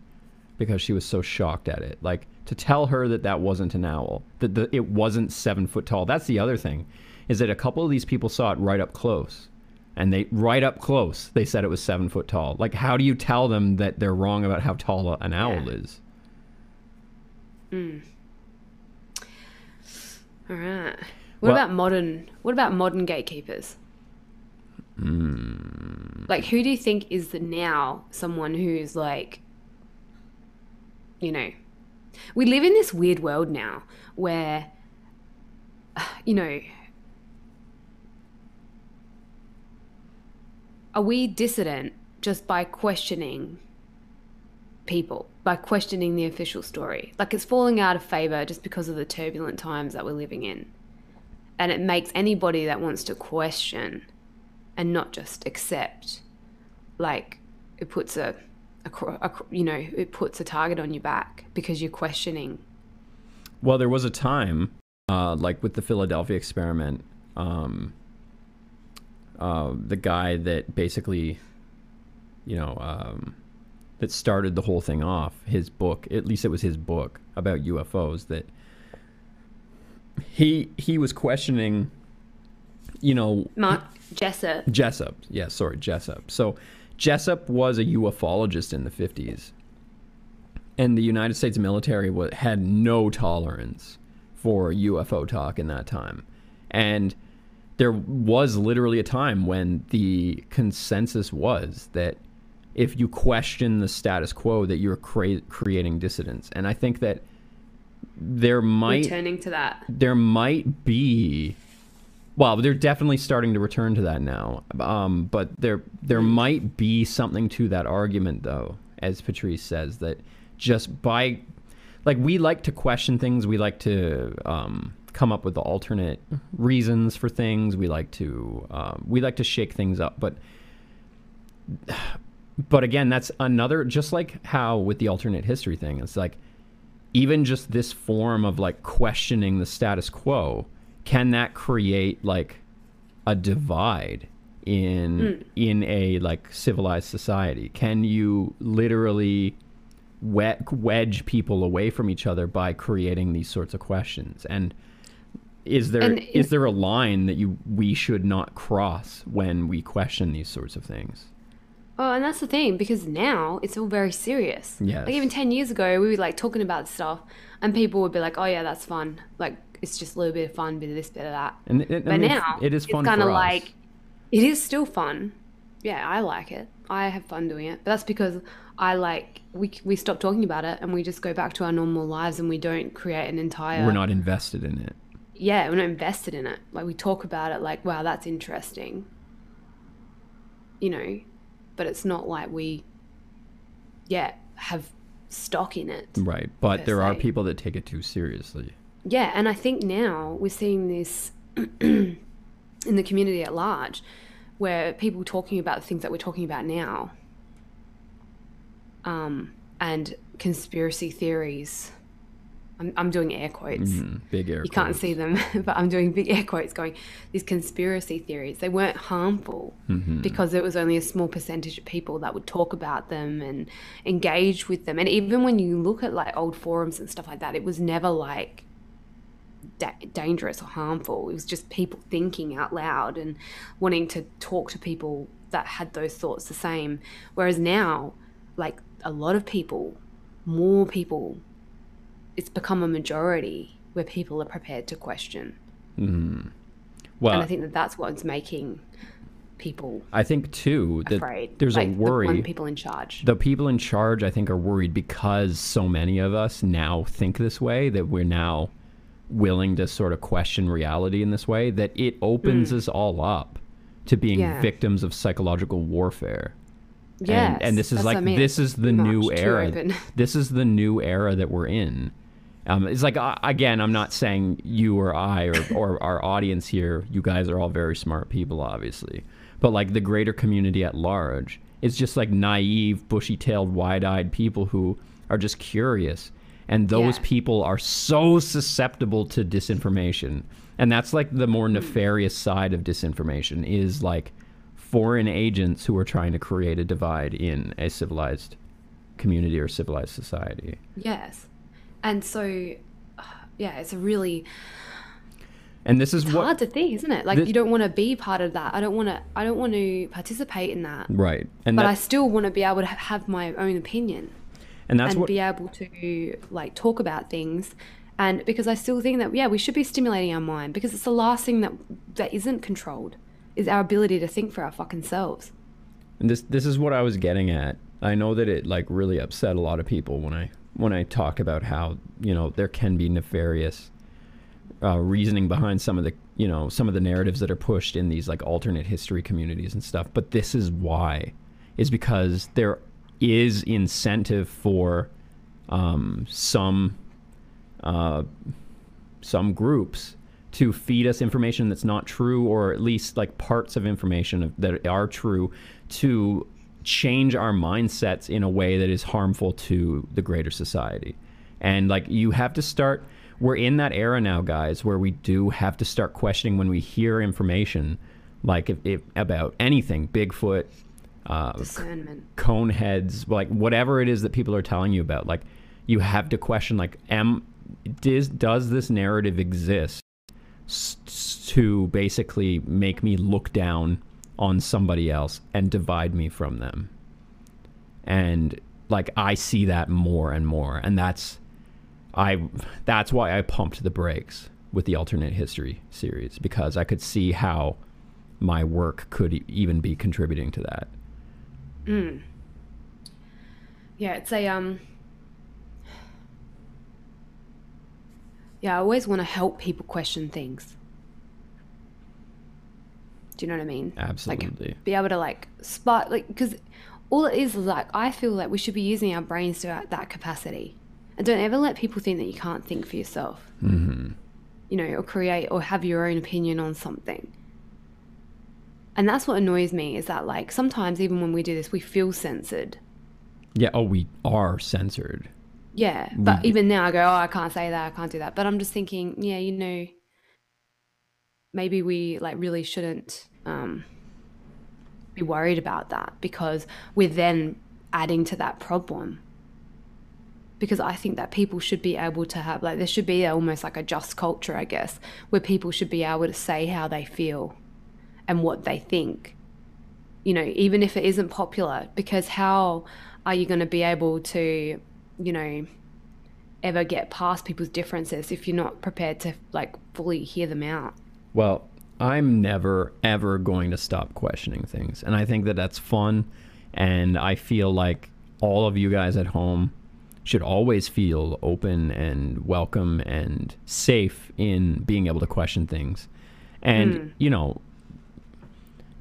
because she was so shocked at it. Like to tell her that that wasn't an owl, that the, it wasn't seven foot tall. That's the other thing, is that a couple of these people saw it right up close, and they right up close they said it was seven foot tall. Like how do you tell them that they're wrong about how tall an owl Yeah. is? All right. What Well- about modern? What about modern gatekeepers? Hmm. Like, who do you think is the now someone who's like, you know, we live in this weird world now where, <sighs> you know, are we dissident just by questioning people, by questioning the official story? Like, it's falling out of favor just because of the turbulent times that we're living in. And it makes anybody that wants to question and not just accept like it puts a, you know it puts a target on your back because you're questioning Well, there was a time, uh, like with the Philadelphia experiment, um, uh, the guy that basically, you know, um, that started the whole thing off, his book, at least it was his book about UFOs, that he he was questioning, you know, mark jessup Jessup. Yeah, sorry, Jessup. So Jessup was a ufologist in the 50s. And the United States military had no tolerance for UFO talk in that time. And there was literally a time when the consensus was that if you question the status quo that you're crea- creating dissidence. And I think that there might returning to that there might be well they're definitely starting to return to that now. Um, but there there might be something to that argument though as patrice says that just by like we like to question things. We like to um, come up with the alternate reasons for things. We like to um, we like to shake things up. But <sighs> but again that's another just like how with the alternate history thing it's like even just this form of like questioning the status quo can that create like a divide in hmm. in a like civilized society? Can you literally we- wedge people away from each other by creating these sorts of questions? And is there And is there a line that you we should not cross when we question these sorts of things? Oh and that's the thing because now it's all very serious. Yes. like even 10 years ago we were like talking about stuff and people would be like oh yeah that's fun. Like it's just a little bit of fun bit of this bit of that and, it, I But mean, now it is fun it's kind of like it is still fun. Yeah, I like it. I have fun doing it. But that's because I like we we stop talking about it and we just go back to our normal lives and we don't create an entire we're not invested in it yeah we're not invested in it. Like we talk about it like wow that's interesting. You know, but it's not like we yeah have stock in it. right but there are people that take it too seriously Yeah, and I think now we're seeing this <clears throat> in the community at large, where people talking about the things that we're talking about now, um, and conspiracy theories. I'm, I'm doing air quotes. Mm, big air. Quotes. You can't see them, <laughs> but I'm doing big air quotes going, these conspiracy theories, they weren't harmful Mm-hmm. because it was only a small percentage of people that would talk about them and engage with them. And even when you look at like old forums and stuff like that, it was never like da- dangerous or harmful. It was just people thinking out loud and wanting to talk to people that had those thoughts the same. Whereas now, like a lot of people, more people, it's become a majority where people are prepared to question. Mm-hmm. Well, and I think that that's what's making people I think too that afraid. there's like a worry. one people in charge. the people in charge, I think, are worried because so many of us now think this way that we're now willing to sort of question reality in this way that it opens us all up to being Mm. Yeah. victims of psychological warfare. Yes, and, and this is like I mean. this is the Much new era. <laughs> This is the new era that we're in. Um, it's like uh, again, I'm not saying you or I or, or <laughs> our audience here. You guys are all very smart people, obviously, but like the greater community at large, it's just like naive, bushy-tailed, wide-eyed people who are just curious, and those Yeah. people are so susceptible to disinformation. And that's like the Hmm. more nefarious side of disinformation is like foreign agents who are trying to create a divide in a civilized community or civilized society. Yes. And so, yeah, it's a really And this is it's what hard to think, isn't it? Like Thi- you don't want to be part of that. I don't want to. I don't want to participate in that. right. And But I still want to be able to have my own opinion and that's and what be able to like talk about things. And because I still think that yeah, we should be stimulating our mind because it's the last thing that that isn't controlled is our ability to think for our fucking selves. And this this is what I was getting at. I know that it like really upset a lot of people when I when I talk about how you know there can be nefarious uh, reasoning behind some of the you know some of the narratives that are pushed in these like alternate history communities and stuff. But this is why is because there is incentive for um, some uh, some groups to feed us information that's not true or at least like parts of information that are true to change our mindsets in a way that is harmful to the greater society. And like you have to start we're in that era now guys where we do have to start questioning when we hear information like if, if about anything bigfoot uh, Discernment. cone heads, like whatever it is that people are telling you about, like you have to question, like, am does does this narrative exist to basically make me look down on somebody else and divide me from them? And like I see that more and more, and that's I that's why I pumped the brakes with the alternate history series because I could see how my work could even be contributing to that. Yeah, it's a um Yeah, I always want to help people question things. Do you know what I mean? Absolutely. Like be able to like spot like because all it is is like I feel like we should be using our brains to that- that capacity, and don't ever let people think that you can't think for yourself. Mm-hmm. You know, or create or have your own opinion on something. And that's what annoys me is that like sometimes even when we do this, we feel censored. Yeah. Oh, we are censored. Yeah, but even now I go, oh, I can't say that, I can't do that. But I'm just thinking, yeah, you know, maybe we like really shouldn't um, be worried about that because we're then adding to that problem. Because I think that people should be able to have like there should be almost like a just culture, I guess, where people should be able to say how they feel and what they think. You know, even if it isn't popular, because how are you going to be able to, you know, ever get past people's differences if you're not prepared to like fully hear them out? Well, I'm never ever going to stop questioning things, and I think that that's fun. And I feel like all of you guys at home should always feel open and welcome and safe in being able to question things. And hmm. you know,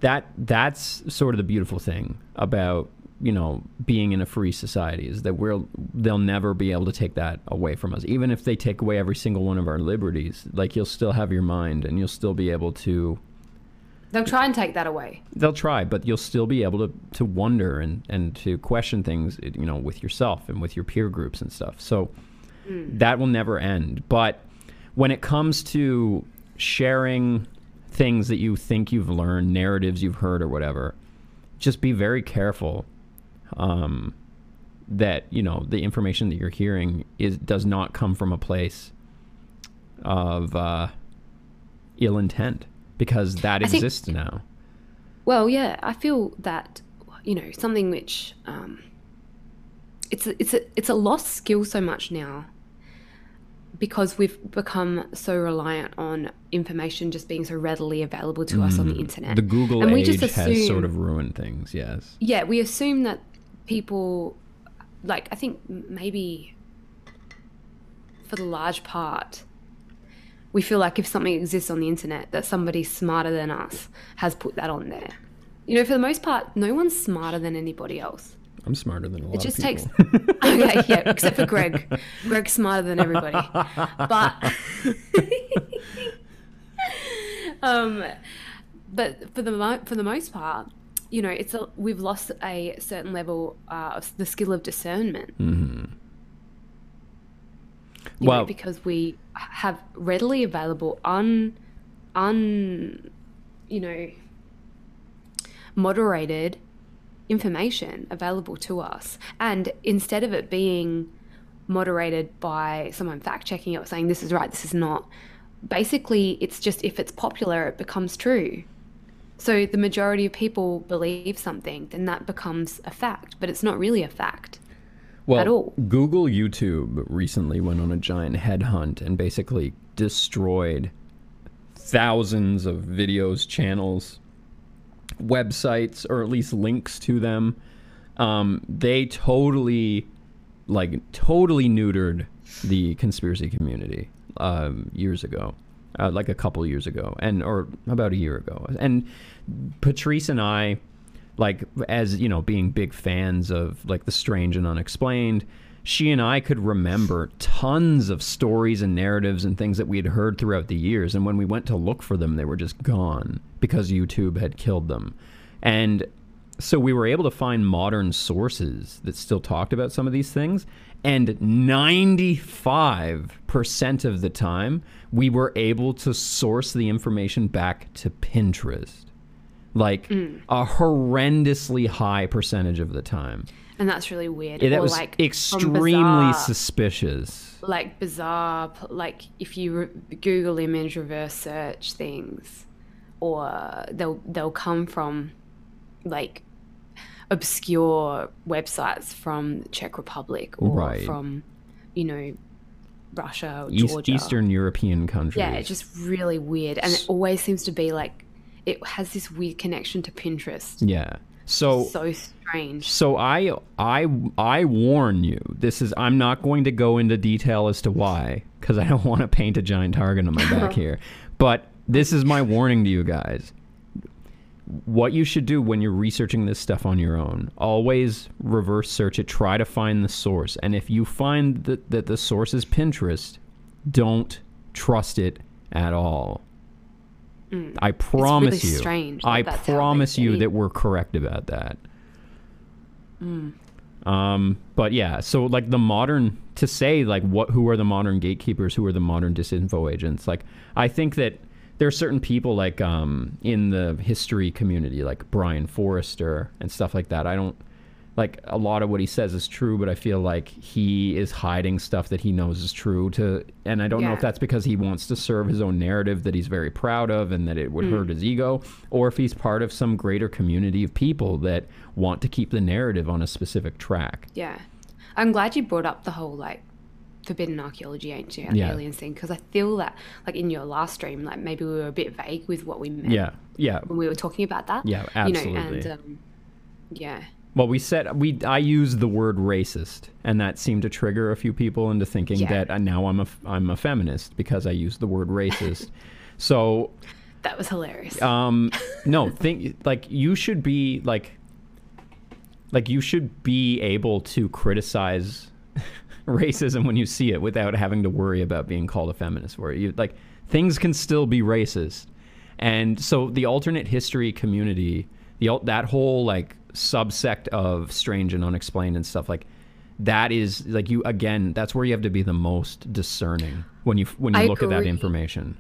that that's sort of the beautiful thing about you know being in a free society is that we'll they'll never be able to take that away from us even if they take away every single one of our liberties like you'll still have your mind and you'll still be able to They'll try and take that away. they'll try, but you'll still be able to to wonder and and to question things, you know, with yourself and with your peer groups and stuff. So hmm. that will never end. But when it comes to sharing things that you think you've learned, narratives you've heard, or whatever, just be very careful. Um, that you know the information that you're hearing is does not come from a place of uh, ill intent because that I think- exists now. Well, yeah, I feel that you know something which um, it's a, it's a it's a lost skill so much now because we've become so reliant on information just being so readily available to us on the internet. Mm. The Google And we age just has sort of ruined things. Yes. yeah, we assume that people, like, I think maybe for the large part, we feel like if something exists on the internet, that somebody smarter than us has put that on there. You know, for the most part, no one's smarter than anybody else. I'm smarter than a lot It just takes. okay, <laughs> yeah, except for Greg. Greg's smarter than everybody. But. <laughs> um, but for the mo- for the most part, you know, it's a, we've lost a certain level uh, of the skill of discernment. Mm-hmm. you know, Well- because we have readily available un un you know moderated information available to us and instead of it being moderated by someone fact checking it or saying this is right this is not basically it's just if it's popular it becomes true so the majority of people believe something then that becomes a fact but it's not really a fact Well, at all. Google YouTube recently went on a giant headhunt and basically destroyed thousands of videos, channels, websites, or at least links to them. Um, they totally, like, totally neutered the conspiracy community um, years ago, uh, like a couple years ago, and or about a year ago. And Patrice and I like as you know being big fans of like the strange and unexplained she and i could remember tons of stories and narratives and things that we had heard throughout the years and when we went to look for them they were just gone because youtube had killed them. And so we were able to find modern sources that still talked about some of these things and 95% of the time we were able to source the information back to pinterest. Like mm. a horrendously high percentage of the time. and that's really weird. Yeah, that Or, was like extremely bizarre- suspicious. like bizarre like if you re- google image reverse search things or they'll they'll come from like obscure websites from the czech republic or Right. from you know russia or East, georgia Eastern European countries. yeah it's just really weird and it always seems to be like it has this weird connection to pinterest yeah. So so strange So I I I warn you. This is I'm not going to go into detail as to why cuz I don't want to paint a giant target on my back <laughs> here. But this is my warning to you guys. What you should do when you're researching this stuff on your own, always reverse search it, try to find the source. And if you find that, that the source is Pinterest, don't trust it at all. I promise really you. strange that I that's how they promise you that we're correct about that. Mm. Um, but yeah, so like the modern to say like what who are the modern gatekeepers, who are the modern disinfo agents? Like I think that there are certain people like um in the history community, like Brien Foerster and stuff like that. I don't like a lot of what he says is true, but I feel like he is hiding stuff that he knows is true to and I don't know if that's because he wants to serve his own narrative that he's very proud of and that it would hurt his ego, or if he's part of some greater community of people that want to keep the narrative on a specific track. Yeah. I'm glad you brought up the whole like forbidden archaeology ancient Yeah. aliens thing because I feel that like in your last stream like maybe we were a bit vague with what we meant Yeah, yeah. when we were talking about that. Yeah, You know, absolutely. and um, yeah. Well, we said we I used the word racist, and that seemed to trigger a few people into thinking Yeah. that uh, now I'm a I'm a feminist because I used the word racist. <laughs> so That was hilarious. um <laughs> no think like you should be like like you should be able to criticize <laughs> racism when you see it without having to worry about being called a feminist for it you like things can still be racist And so the alternate history community, the that whole like subsect of strange and unexplained and stuff like that is like you again. That's where you have to be the most discerning when you when you I look at that information.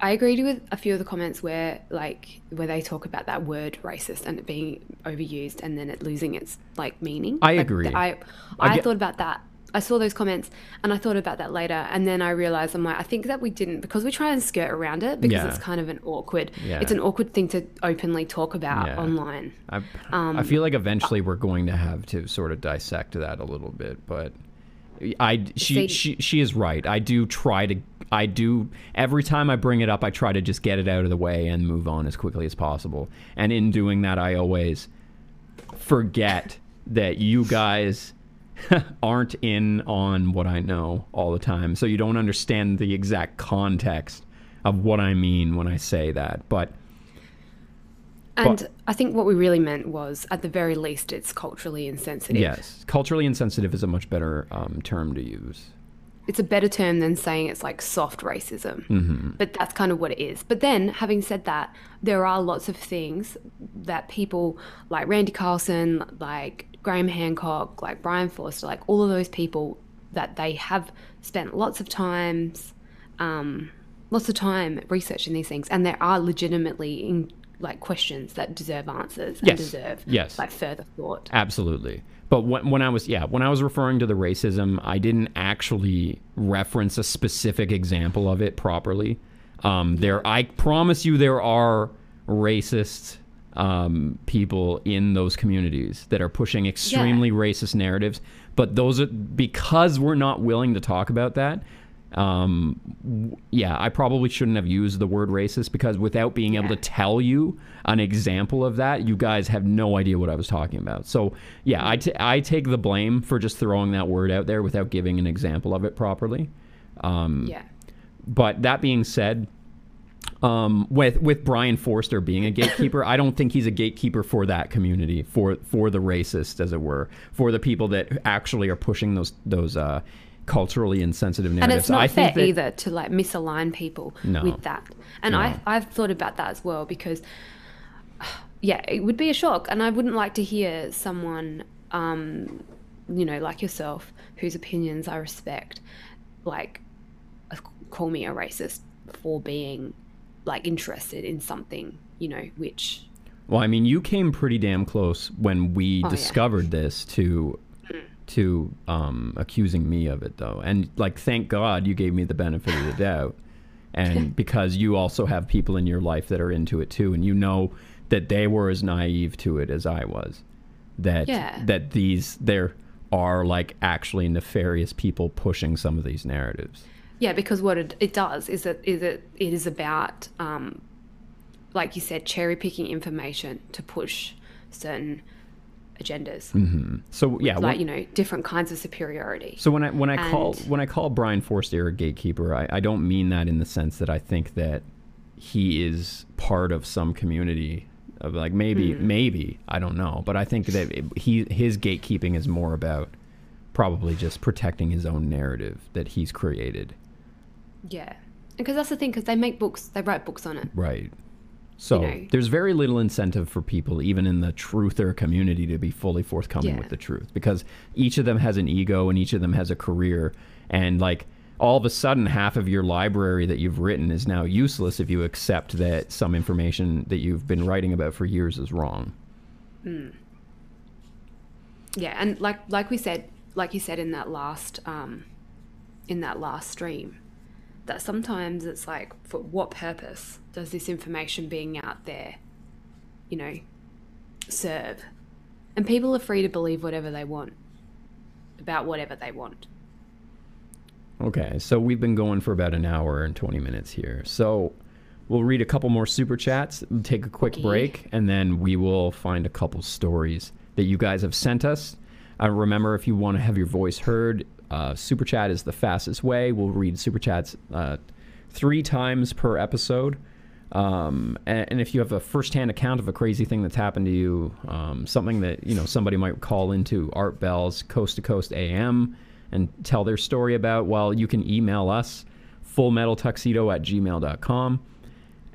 I agreed with a few of the comments where like where they talk about that word racist and it being overused and then it losing its like meaning. I Like, agree. I I I, get- thought about that. I saw those comments and I thought about that later and then I realized I'm like I think that we didn't because we try and skirt around it because Yeah. it's kind of an awkward Yeah. it's an awkward thing to openly talk about Yeah. online. I, Um, I feel like eventually we're going to have to sort of dissect that a little bit, but I she she she is right. I do try to I do every time I bring it up, I try to just get it out of the way and move on as quickly as possible. And in doing that, I always forget that you guys <laughs> aren't in on what I know all the time, so you don't understand the exact context of what I mean when I say that. But And But- I think what we really meant was at the very least it's culturally insensitive. Yes, culturally insensitive is a much better um, term to use. it's a better term than saying it's like soft racism. Mm-hmm. But that's kind of what it is. But then, having said that, there are lots of things that people like Randy Carlson, like Graham Hancock, like Brien Foerster, like all of those people that they have spent lots of times, um, lots of time researching these things, and there are legitimately in, like questions that deserve answers and Yes. deserve Yes. like further thought. Absolutely. But when, when I was yeah when I was referring to the racism, I didn't actually reference a specific example of it properly. Um, there, I promise you, there are racist um, people in those communities that are pushing extremely racist narratives. But those are because we're not willing to talk about that. Um, yeah, I probably shouldn't have used the word racist because without being able to tell you an example of that, you guys have no idea what I was talking about. So, yeah, I, t- I take the blame for just throwing that word out there without giving an example of it properly. Um, Yeah. But that being said, um, with with Brien Foerster being a gatekeeper, I don't think he's a gatekeeper for that community, for for the racist, as it were, for the people that actually are pushing those those uh, culturally insensitive narratives. And it's not I fair think that, either to like misalign people No. with that. And No. I I've thought about that as well because <sighs> yeah, it would be a shock and I wouldn't like to hear someone um you know, like yourself whose opinions I respect like uh, call me a racist for being like interested in something, you know, which Well, I mean, you came pretty damn close when we Oh, yeah. discovered this to to um, accusing me of it, though. And like, thank God you gave me the benefit of the <laughs> doubt, and because you also have people in your life that are into it too, and you know that they were as naive to it as I was. That Yeah. that these there are like actually nefarious people pushing some of these narratives. Yeah, because what it, it does is that is it it is about um, like you said, cherry picking information to push certain agendas, So yeah, like when- you know, different kinds of superiority. So when I when I call when I call Brien Foerster a gatekeeper, I, I don't mean that in the sense that I think that he is part of some community of like maybe Hmm. maybe I don't know, but I think that it, he his gatekeeping is more about probably just protecting his own narrative that he's created. Yeah, because that's the thing, because they make books, they write books on it. Right. So know. there's very little incentive for people, even in the truther community, to be fully forthcoming Yeah. with the truth because each of them has an ego and each of them has a career. And like all of a sudden, half of your library that you've written is now useless if you accept that some information that you've been writing about for years is wrong. Yeah, and like like we said, like you said in that last um, in that last stream, that sometimes it's like, for what purpose does this information being out there, you know, serve? And people are free to believe whatever they want about whatever they want. Okay, so we've been going for about an hour and 20 minutes here. So we'll read a couple more super chats, take a quick Okay. break, and then we will find a couple stories that you guys have sent us. Uh, remember, if you want to have your voice heard, uh, super chat is the fastest way. We'll read super chats uh, three times per episode. Um, and, and if you have a firsthand account of a crazy thing that's happened to you, um, something that you know somebody might call into Art Bell's Coast to Coast AM and tell their story about, well, you can email us fullmetaltuxedo at gmail.com.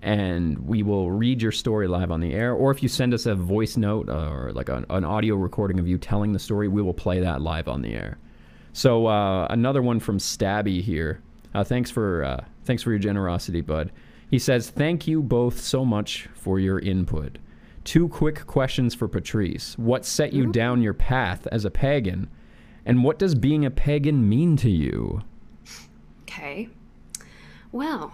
and we will read your story live on the air. Or if you send us a voice note or like an, an audio recording of you telling the story, we will play that live on the air. So uh, another one from Stabby here. Uh, thanks for uh, thanks for your generosity, bud. He says, "Thank you both so much for your input. Two quick questions for Patrice. What set you down your path as a pagan, and what does being a pagan mean to you?" Okay. Well,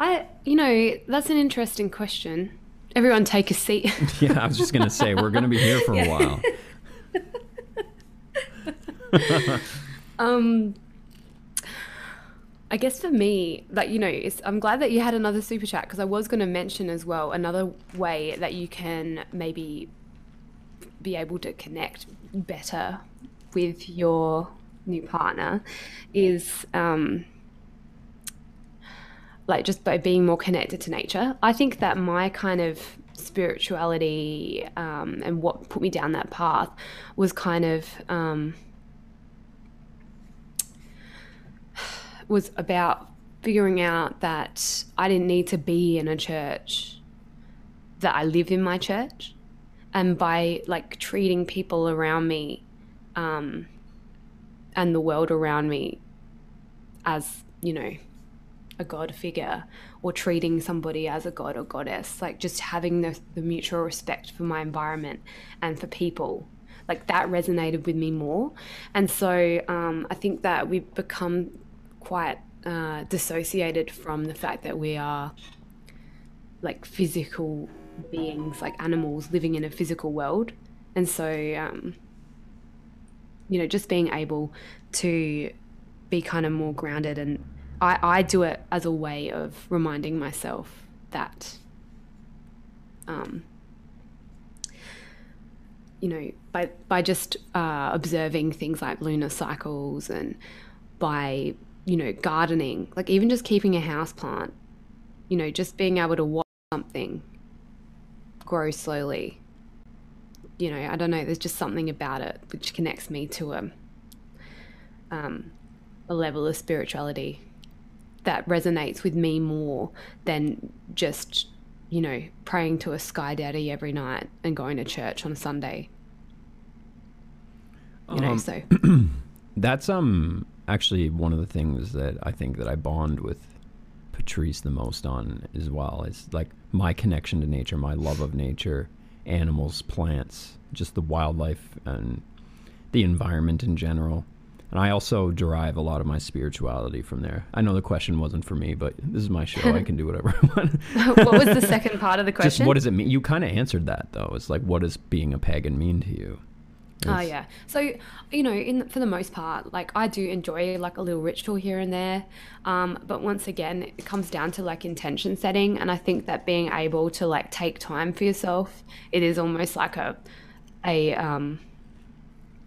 I, you know, that's an interesting question. Everyone take a seat. <laughs> Yeah, I was just gonna say we're gonna be here for a <laughs> while. <laughs> um, I guess for me, like, you know, I'm glad that you had another super chat because I was going to mention as well another way that you can maybe be able to connect better with your new partner is um, like just by being more connected to nature. I think that my kind of spirituality um, and what put me down that path was kind of um, was about figuring out that I didn't need to be in a church, that I live in my church, and by like treating people around me um, and the world around me as you know a god figure or treating somebody as a god or goddess like just having the, the mutual respect for my environment and for people like that resonated with me more. And so um, i think that we've become quite uh, dissociated from the fact that we are like physical beings like animals living in a physical world. And so um, you know just being able to be kind of more grounded and I, I do it as a way of reminding myself that, um, you know, by by just uh, observing things like lunar cycles and by you know gardening, like even just keeping a house plant, you know, just being able to watch something grow slowly. You know, I don't know. There's just something about it which connects me to a um, a level of spirituality that resonates with me more than just, you know, praying to a sky daddy every night and going to church on a Sunday. You know, Um, so <clears throat> That's um actually one of the things that I think that I bond with Patrice the most on as well. Is like my connection to nature, my love of nature, animals, plants, just the wildlife and the environment in general. And I also derive a lot of my spirituality from there. I know the question wasn't for me, but this is my show. I can do whatever I want. <laughs> what was the second part of the question? Just what does it mean? You kind of answered that though. It's like, what does being a pagan mean to you? Oh yeah. So you know, in for the most part, like I do enjoy like a little ritual here and there, um, but once again, it comes down to like intention setting, and I think that being able to like take time for yourself, it is almost like a, a, um,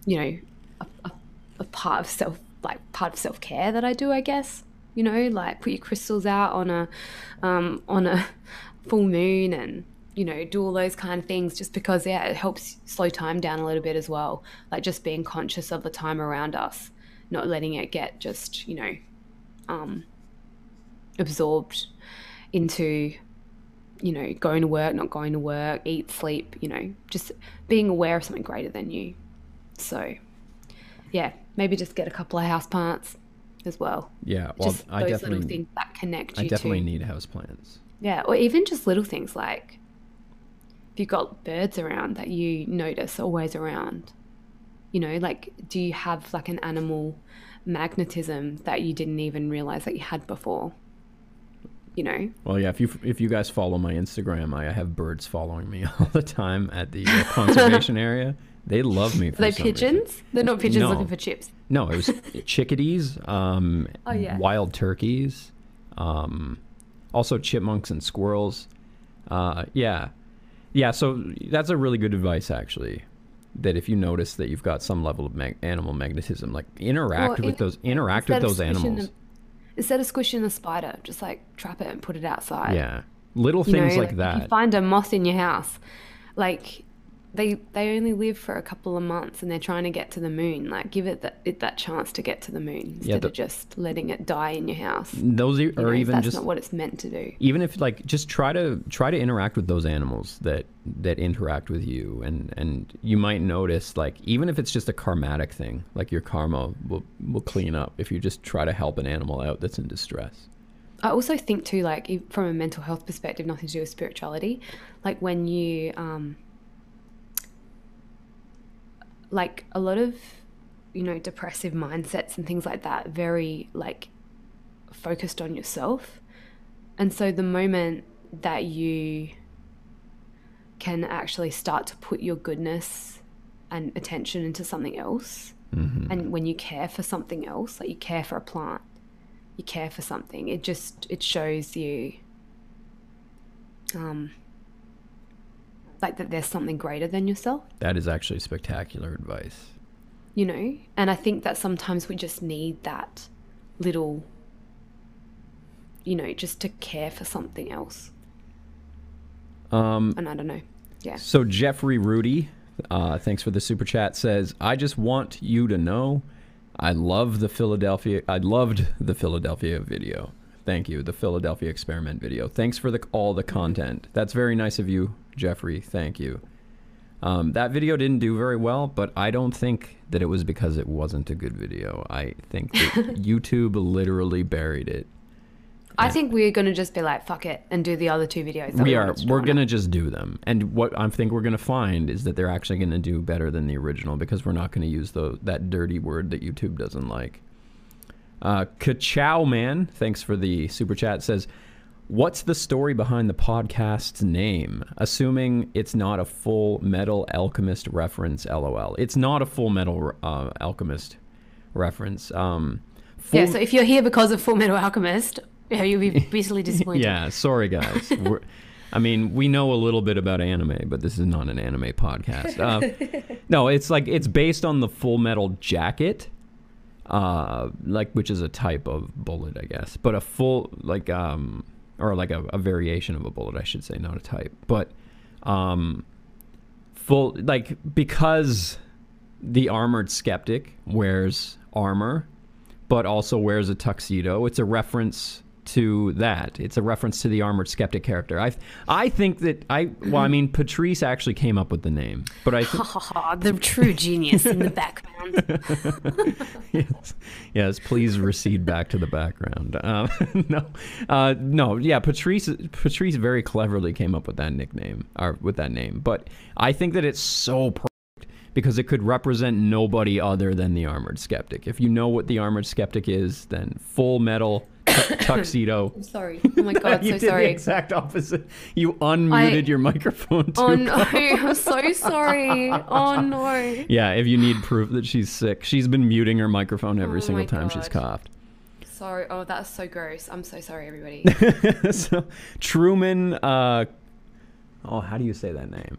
you know, a, a, a part of self like part of self care that I do, I guess. You know, like put your crystals out on a, um, on a <laughs> full moon and you know, do all those kind of things just because, yeah, it helps slow time down a little bit as well. Like just being conscious of the time around us, not letting it get just, you know, um, absorbed into, you know, going to work, not going to work, eat, sleep, you know, just being aware of something greater than you. So, yeah, maybe just get a couple of house plants as well. Yeah. Well, just I those definitely, little things that connect I you definitely to. need houseplants. Yeah, or even just little things like if you've got birds around that you notice always around. You know, like do you have like an animal magnetism that you didn't even realize that you had before? You know? Well, yeah. If you if you guys follow my Instagram, I have birds following me <laughs> all the time at the uh, conservation <laughs> area. They love me. For Are they some reason. pigeons? They're not pigeons No. looking for chips. No, it was <laughs> chickadees, um, Oh, yeah. wild turkeys, um, also chipmunks and squirrels. Uh, yeah, yeah. So that's a really good advice, actually. That if you notice that you've got some level of mag- animal magnetism, like interact Or with in- those interact with those animals. a- instead of squishing a spider, just like trap it and put it outside. yeah, little You know, things like If that. you find a moth in your house, like they they only live for a couple of months and they're trying to get to the moon. Like give it that it that chance to get to the moon instead the- of just letting it die in your house. Those are, You know, or even that's just not what it's meant to do. even if like just try to try to interact with those animals that that interact with you and and you might notice like even if it's just a karmatic thing like your karma will will clean up if you just try to help an animal out that's in distress I also think too, like from a mental health perspective, nothing to do with spirituality. Like when you, um, like a lot of, you know, depressive mindsets and things like that, very like focused on yourself, and so the moment that you can actually start to put your goodness and attention into something else, and when you care for something else, like you care for a plant you care for something it just it shows you um like that there's something greater than yourself that is actually spectacular advice you know and i think that sometimes we just need that little you know just to care for something else um and i don't know yeah So Jeffrey Rudy, uh, thanks for the super chat. Says, I just want you to know, I love the Philadelphia. I loved the Philadelphia video. Thank you, the Philadelphia experiment video. Thanks for the all the content. That's very nice of you, Jeffrey. Thank you. Um, that video didn't do very well, but I don't think that it was because it wasn't a good video. I think that <laughs> YouTube literally buried it. i think we're gonna just be like fuck it and do the other two videos we are we're gonna just do them and what i think we're gonna find is that they're actually gonna do better than the original because we're not gonna use the, that dirty word that youtube doesn't like uh kachow man thanks for the super chat says what's the story behind the podcast's name assuming it's not a full metal alchemist reference lol it's not a full metal uh, alchemist reference um yeah so if you're here because of full metal alchemist <laughs> yeah, you'll be bitterly disappointed Yeah, sorry guys. <laughs> We're, I mean, we know a little bit about anime, but this is not an anime podcast. Uh, <laughs> no, it's like it's based on the Full Metal Jacket, uh, like which is a type of bullet, I guess, but a full like um or like a, a variation of a bullet, I should say, not a type, but um full like because the armored skeptic wears armor but also wears a tuxedo. It's a reference to that. It's a reference to the armored skeptic character. I I think that I well, I mean Patrice actually came up with the name, but I think Ha ha ha, the true genius in the background. <laughs> yes, yes. Please recede back to the background. Um, <laughs> no, uh, no. Yeah, Patrice. Patrice very cleverly came up with that nickname or with that name. But I think that it's so perfect because it could represent nobody other than the armored skeptic. If you know what the armored skeptic is, then full metal tu- <laughs> tuxedo. I'm sorry. Oh my god, <laughs> you so did sorry. the exact opposite. You unmuted your microphone. Too. Oh no, <laughs> I'm so sorry. Oh no. Yeah, if you need proof that she's sick, she's been muting her microphone every Oh single time she's coughed. Sorry. Oh, that's so gross. I'm so sorry, everybody. so Truman uh Oh, how do you say that name?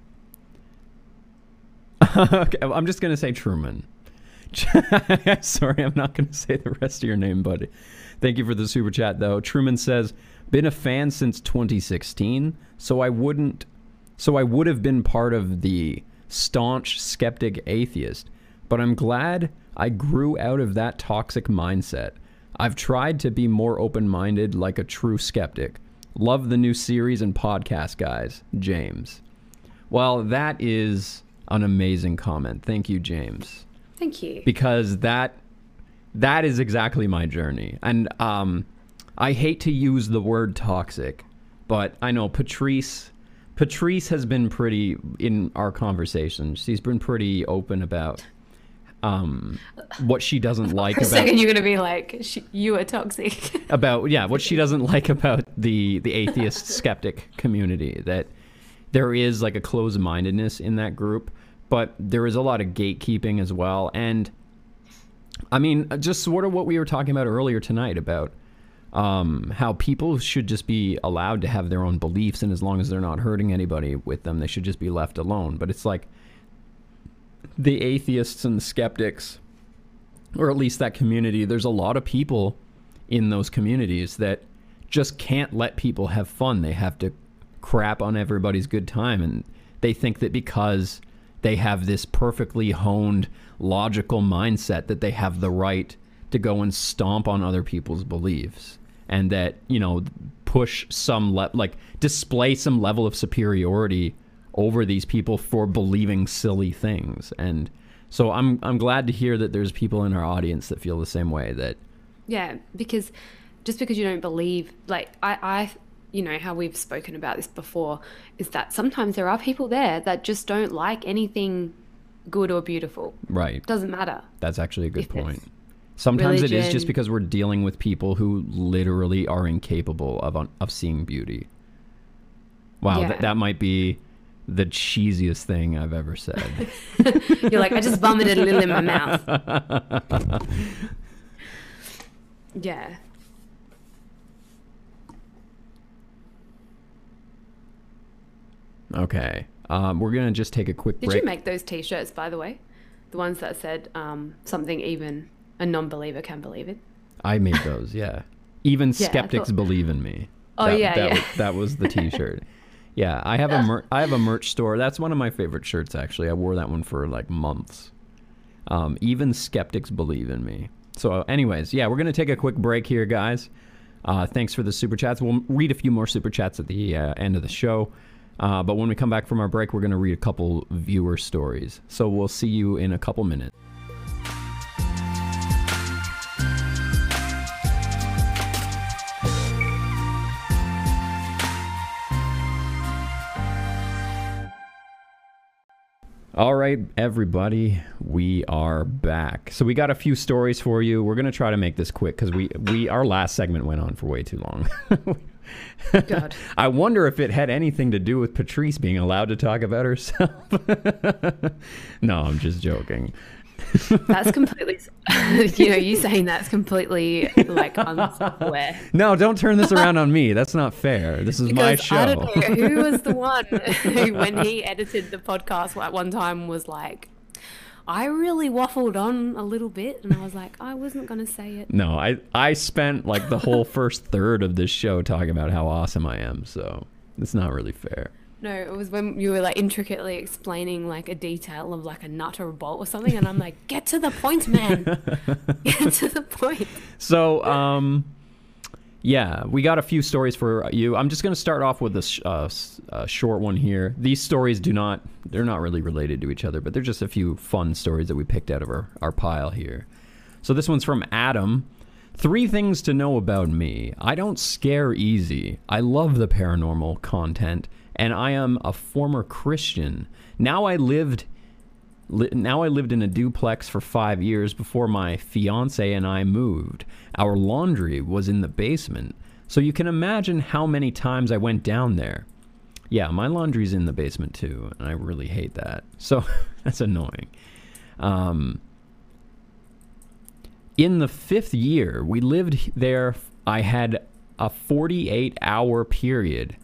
okay, I'm just going to say Truman. Sorry, I'm not going to say the rest of your name, buddy. Thank you for the super chat though. Truman says, "Been a fan since 2016, so I wouldn't so I would have been part of the staunch skeptic atheist, but I'm glad I grew out of that toxic mindset. I've tried to be more open-minded like a true skeptic. Love the new series and podcast, guys. James. Well, that is an amazing comment. Thank you, James Thank you. because that that is exactly my journey. And um i hate to use the word toxic but i know patrice patrice has been pretty in our conversations she's been pretty open about um what she doesn't like For <laughs> a about second, you're gonna be like, "Sh- "You are toxic." <laughs> about yeah what she doesn't like about the the atheist <laughs> skeptic community that there is like a closed-mindedness in that group but there is a lot of gatekeeping as well. And i mean just sort of what we were talking about earlier tonight about um, how people should just be allowed to have their own beliefs and as long as they're not hurting anybody with them they should just be left alone but it's like the atheists and the skeptics or at least that community, there's a lot of people in those communities that just can't let people have fun. They have to crap on everybody's good time. And they think that because they have this perfectly honed logical mindset that they have the right to go and stomp on other people's beliefs. And that you know push some le- like display some level of superiority over these people for believing silly things. And so I'm I'm glad to hear that there's people in our audience that feel the same way that Yeah, because just because you don't believe, like I, I, you know how we've spoken about this before, is that sometimes there are people there that just don't like anything good or beautiful. right Doesn't matter. That's actually a good point. Sometimes it is just because we're dealing with people who literally are incapable of of seeing beauty. Wow, Yeah. that, that might be the cheesiest thing I've ever said. <laughs> You're like, I just vomited a little in my mouth. <laughs> Yeah. Okay, um, we're gonna just take a quick Did break. you make those T-shirts, by the way? The ones that said um, something even a non-believer can believe it. I made those, yeah. Even <laughs> Yeah, skeptics thought- believe in me. Oh, That- yeah, that yeah. Was, that was the T-shirt. yeah, I have a mer- I have a merch store. That's one of my favorite shirts. Actually, I wore that one for like months. Um, even skeptics believe in me. So, anyways, yeah, we're gonna take a quick break here, guys. Uh, thanks for the super chats. We'll read a few more super chats at the uh, end of the show. Uh, but when we come back from our break, we're going to read a couple viewer stories. So we'll see you in a couple minutes. All right, everybody, we are back. So we got a few stories for you. We're gonna try to make this quick because we we our last segment went on for way too long. <laughs> God. <laughs> I wonder if it had anything to do with Patrice being allowed to talk about herself. <laughs> no, I'm just joking. That's completely, <laughs> you know, you saying that's completely like unself-aware. No, don't turn this around on me. That's not fair. This is my show. I don't know who was the one who, when he edited the podcast at one time, was like, "I really waffled on a little bit," and I was like, "I wasn't gonna say it." No, I I spent like the whole <laughs> first third of this show talking about how awesome I am, so it's not really fair. No, it was when you were like intricately explaining like a detail of like a nut or a bolt or something, and I'm like, "Get to the point, man! <laughs> Get to the point." So, um, yeah, we got a few stories for you. I'm just going to start off with a, sh- uh, a short one here. These stories do not, they're not really related to each other, but they're just a few fun stories that we picked out of our, our pile here. So this one's from Adam. Three things to know about me. I don't scare easy. I love the paranormal content, and I am a former Christian. Now I lived Now I lived in a duplex for five years before my fiance and I moved. Our laundry was in the basement, so you can imagine how many times I went down there. Yeah, my laundry's in the basement too, and I really hate that. <laughs> So that's annoying. Um, in the fifth year we lived there, I had a 48 hour period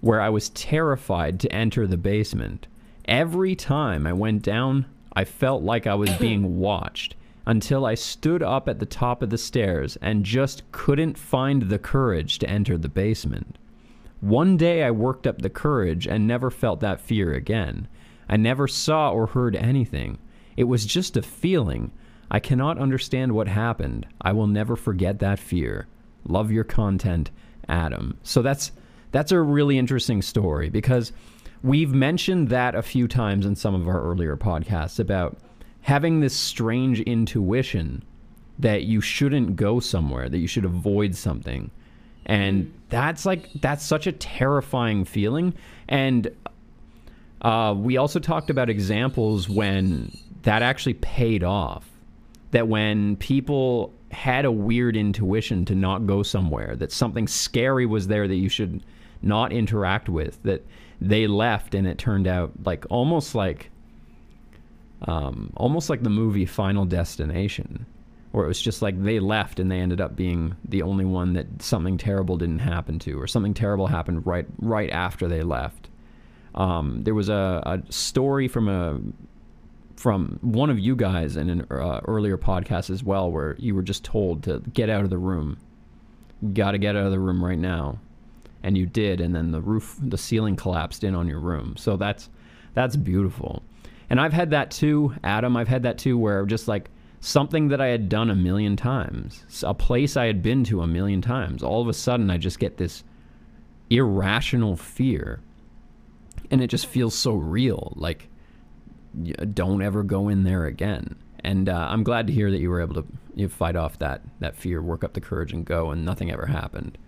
where I was terrified to enter the basement. Every time I went down, I felt like I was being <clears throat> watched until I stood up at the top of the stairs and just couldn't find the courage to enter the basement. One day I worked up the courage and never felt that fear again. I never saw or heard anything. It was just a feeling. I cannot understand what happened. I will never forget that fear. Love your content, Adam. So that's that's a really interesting story because we've mentioned that a few times in some of our earlier podcasts about having this strange intuition that you shouldn't go somewhere, that you should avoid something. And that's like that's such a terrifying feeling and uh, we also talked about examples when that actually paid off. That when people had a weird intuition to not go somewhere, that something scary was there that you should not interact with, that they left and it turned out like almost like um, almost like the movie Final Destination, where it was just like they left and they ended up being the only one that something terrible didn't happen to, or something terrible happened right right after they left. Um, there was a, a story from a from one of you guys in an uh, earlier podcast as well, where you were just told to get out of the room. Got to get out of the room right now, and you did, and then the roof, the ceiling collapsed in on your room. So that's that's beautiful. And I've had that too, Adam. I've had that too, where just like something that I had done a million times, a place I had been to a million times, all of a sudden I just get this irrational fear. And it just feels so real. Like, don't ever go in there again. And uh, I'm glad to hear that you were able to you fight off that, that fear, work up the courage, and go, and nothing ever happened.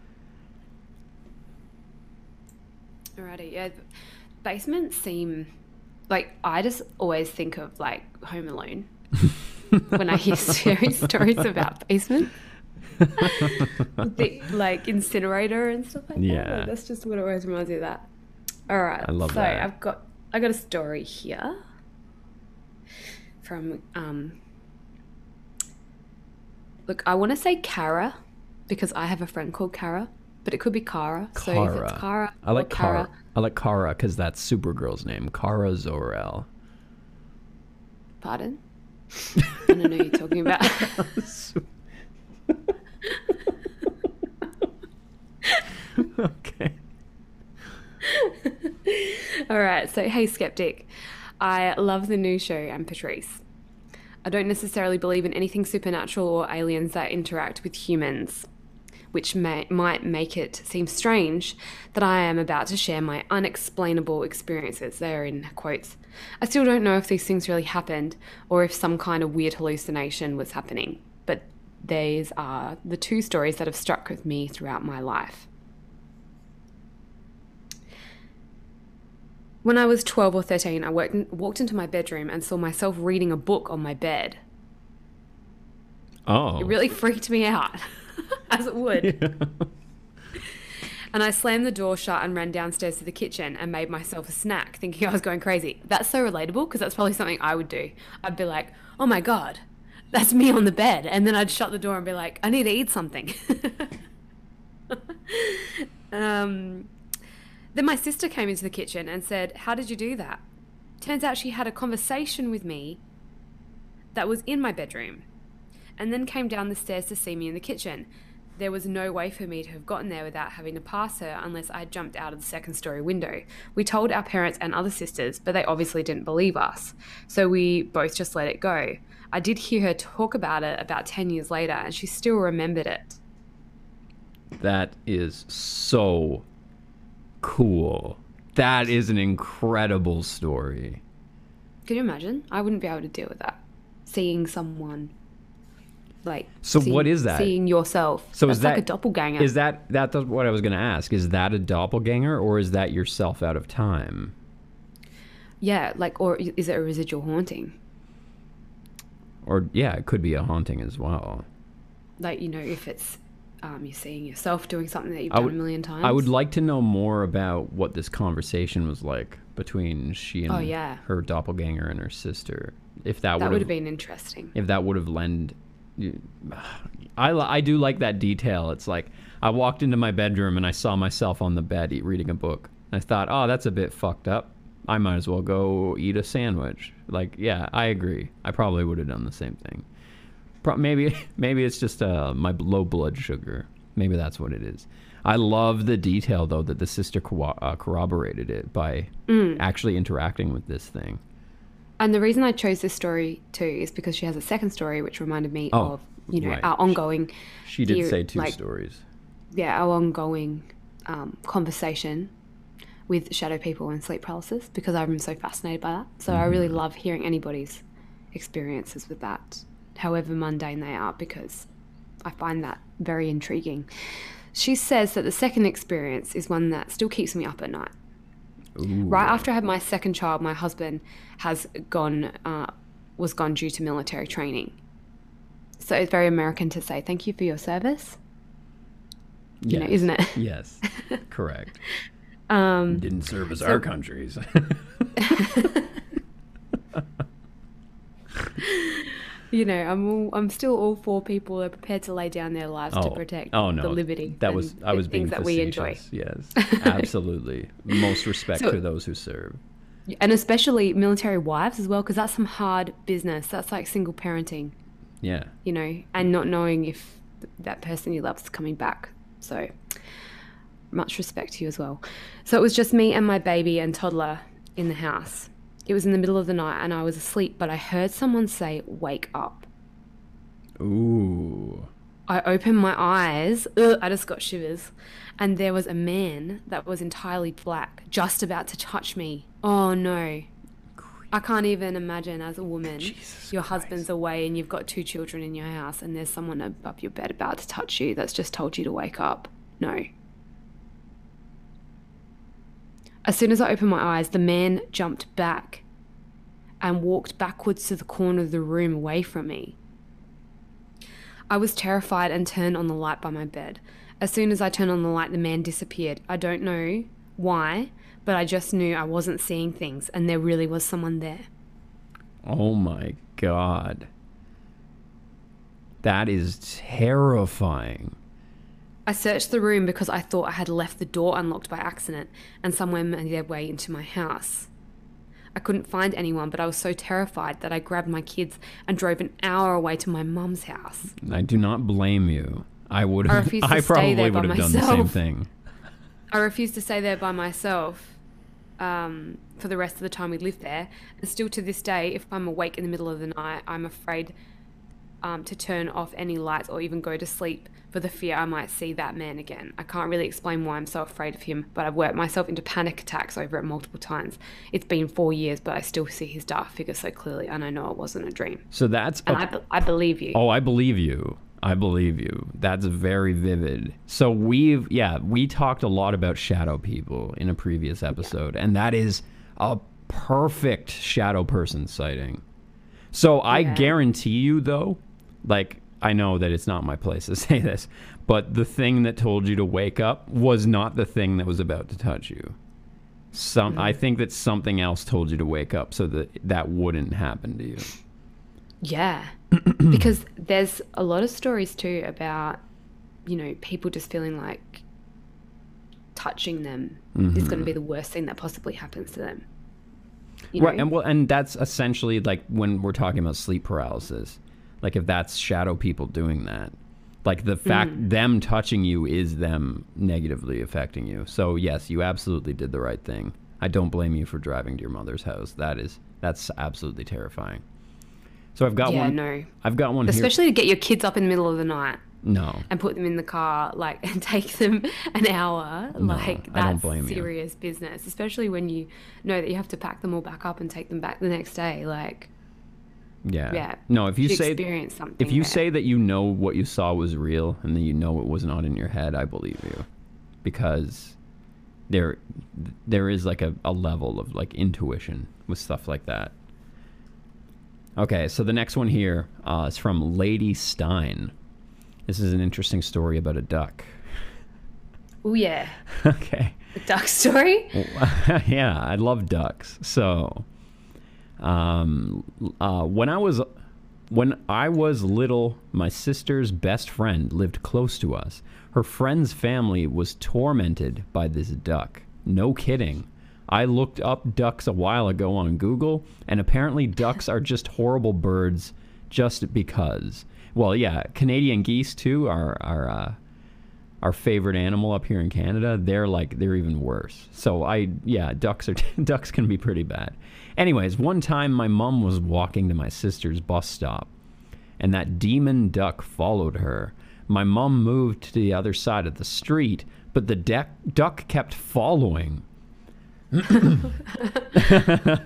Alrighty, yeah. Basements seem like I just always think of like Home Alone <laughs> when I hear scary stories about basements. <laughs> the, like incinerator and stuff like that. Yeah. Like, that's just what it always reminds me of that. All right. I love so that. I've got I got a story here from um Look, I want to say Kara because I have a friend called Kara, but it could be Kara. So if it's Kara, I like Kara, Kara. I like Kara because that's Supergirl's name, Kara Zor-El. Pardon? I don't know who you're talking about. <laughs> okay. All right, so hey, skeptic. I love the new show and Patrice. I don't necessarily believe in anything supernatural or aliens that interact with humans, which may, might make it seem strange that I am about to share my unexplainable experiences. They're in quotes. I still don't know if these things really happened or if some kind of weird hallucination was happening, but these are the two stories that have struck with me throughout my life. When I was 12 or 13, I walked into my bedroom and saw myself reading a book on my bed. Oh. It really <laughs> freaked me out, <laughs> as it would. And I slammed the door shut and ran downstairs to the kitchen and made myself a snack, thinking I was going crazy. That's so relatable because that's probably something I would do. I'd be like, oh my God, that's me on the bed. And then I'd shut the door and be like, I need to eat something. <laughs> um, then my sister came into the kitchen and said, How did you do that? Turns out she had a conversation with me that was in my bedroom and then came down the stairs to see me in the kitchen. There was no way for me to have gotten there without having to pass her unless I had jumped out of the second story window. We told our parents and other sisters, but they obviously didn't believe us. So we both just let it go. I did hear her talk about it about 10 years later, and she still remembered it. That is so cool. That is an incredible story. Can you imagine? I wouldn't be able to deal with that. Seeing someone like So seeing- what is that? Seeing yourself. So That's is like that a doppelganger. Is that that's what I was going to ask? Is that a doppelganger or is that yourself out of time? yeah, like or is it a residual haunting? Or yeah, it could be a haunting as well. Like you know, if it's um, you're seeing yourself doing something that you've done would- a million times. I would like to know more about what this conversation was like between she and Oh, yeah. her doppelganger and her sister. If that, that would have been interesting. if that would have lend I, I do like that detail. It's like I walked into my bedroom and I saw myself on the bed reading a book. I thought, oh, that's a bit fucked up. I might as well go eat a sandwich. Like, yeah, I agree. I probably would have done the same thing. Pro- maybe <laughs> maybe it's just uh, my low blood sugar. Maybe that's what it is. I love the detail though that the sister co- uh, corroborated it by Mm. actually interacting with this thing. And the reason I chose this story too is because she has a second story which reminded me Oh, of you know right. our ongoing She did Here, say two like- stories. yeah our ongoing um, conversation with shadow people and sleep paralysis because I'm so fascinated by that. So I really love hearing anybody's experiences with that, however mundane they are, because I find that very intriguing. She says that the second experience is one that still keeps me up at night. Ooh. Right after I had my second child, my husband has gone uh, was gone due to military training. So it's very American to say thank you for your service. You know, isn't it? Yes, <laughs> correct. Um, Didn't serve as our countries. <laughs> <laughs> you know, I'm all, I'm still all for people that are prepared to lay down their lives to oh. protect oh no, the liberty. That was I was being that we enjoy. Yes, <laughs> absolutely. Most respect So- to those who serve. and especially military wives as well, because that's some hard business. That's like single parenting, Yeah, you know, and not knowing if that person you love is coming back. So much respect to you as well. So it was just me and my baby and toddler in the house. It was in the middle of the night and I was asleep, but I heard someone say, Wake up. Ooh. I opened my eyes. Ugh, I just got shivers. And there was a man that was entirely black just about to touch me. Oh no. I can't even imagine as a woman, Jesus your husband's away and you've got two children in your house and there's someone above your bed about to touch you that's just told you to wake up. No. As soon as I opened my eyes, the man jumped back and walked backwards to the corner of the room away from me. I was terrified and turned on the light by my bed. As soon as I turned on the light, the man disappeared. I don't know why, but I just knew I wasn't seeing things and there really was someone there. Oh my god. That is terrifying. I searched the room because I thought I had left the door unlocked by accident and someone made their way into my house. I couldn't find anyone, but I was so terrified that I grabbed my kids and drove an hour away to my mum's house. I do not blame you. I would have <laughs> to I probably would have done the same thing. I refused to stay there by myself um, for the rest of the time we lived there. And still to this day, if I'm awake in the middle of the night, I'm afraid um, to turn off any lights or even go to sleep for the fear I might see that man again. I can't really explain why I'm so afraid of him, but I've worked myself into panic attacks over it multiple times. It's been four years, but I still see his dark figure so clearly, and I know it wasn't a dream. So that's And I, be- I believe you. Oh, I believe you. I believe you. That's very vivid. So we've yeah, we talked a lot about shadow people in a previous episode, and that is a perfect shadow person sighting. So I guarantee you though, like I know that it's not my place to <laughs> say this, but the thing that told you to wake up was not the thing that was about to touch you. Some I mm-hmm. think that something else told you to wake up so that that wouldn't happen to you. Yeah. <clears throat> because there's a lot of stories too about, you know, people just feeling like touching them is going to be mm-hmm. the worst thing that possibly happens to them. You right know? and well and that's essentially like when we're talking about sleep paralysis like if that's shadow people doing that like the fact Mm. them touching you is them negatively affecting you so yes you absolutely did the right thing i don't blame you for driving to your mother's house that is that's absolutely terrifying so i've got yeah, one no. i've got one here Especially to get your kids up in the middle of the night no and put them in the car, like, <laughs> and take them an hour. No, like, that's blame you. serious business. Especially when you know that you have to pack them all back up and take them back the next day. Like, yeah yeah. no if you say experience something. if you there. say that you know what you saw was real and then you know it was not in your head i believe you because there there is like a, a level of like intuition with stuff like that okay so the next one here uh, is from lady stein this is an interesting story about a duck oh, yeah. <laughs> okay The duck story? <laughs> yeah, I love ducks. So, um, uh, when I was when I was little, my sister's best friend lived close to us. Her friend's family was tormented by this duck. No kidding. I looked up ducks a while ago on Google, and apparently ducks are just horrible birds just because. Well, yeah, Canadian geese too are are uh, our favorite animal up here in Canada, they're like they're even worse. So I yeah, ducks are <laughs> ducks can be pretty bad. Anyways, one time my mom was walking to my sister's bus stop and that demon duck followed her. My mom moved to the other side of the street, but the deck, duck kept following. <coughs> the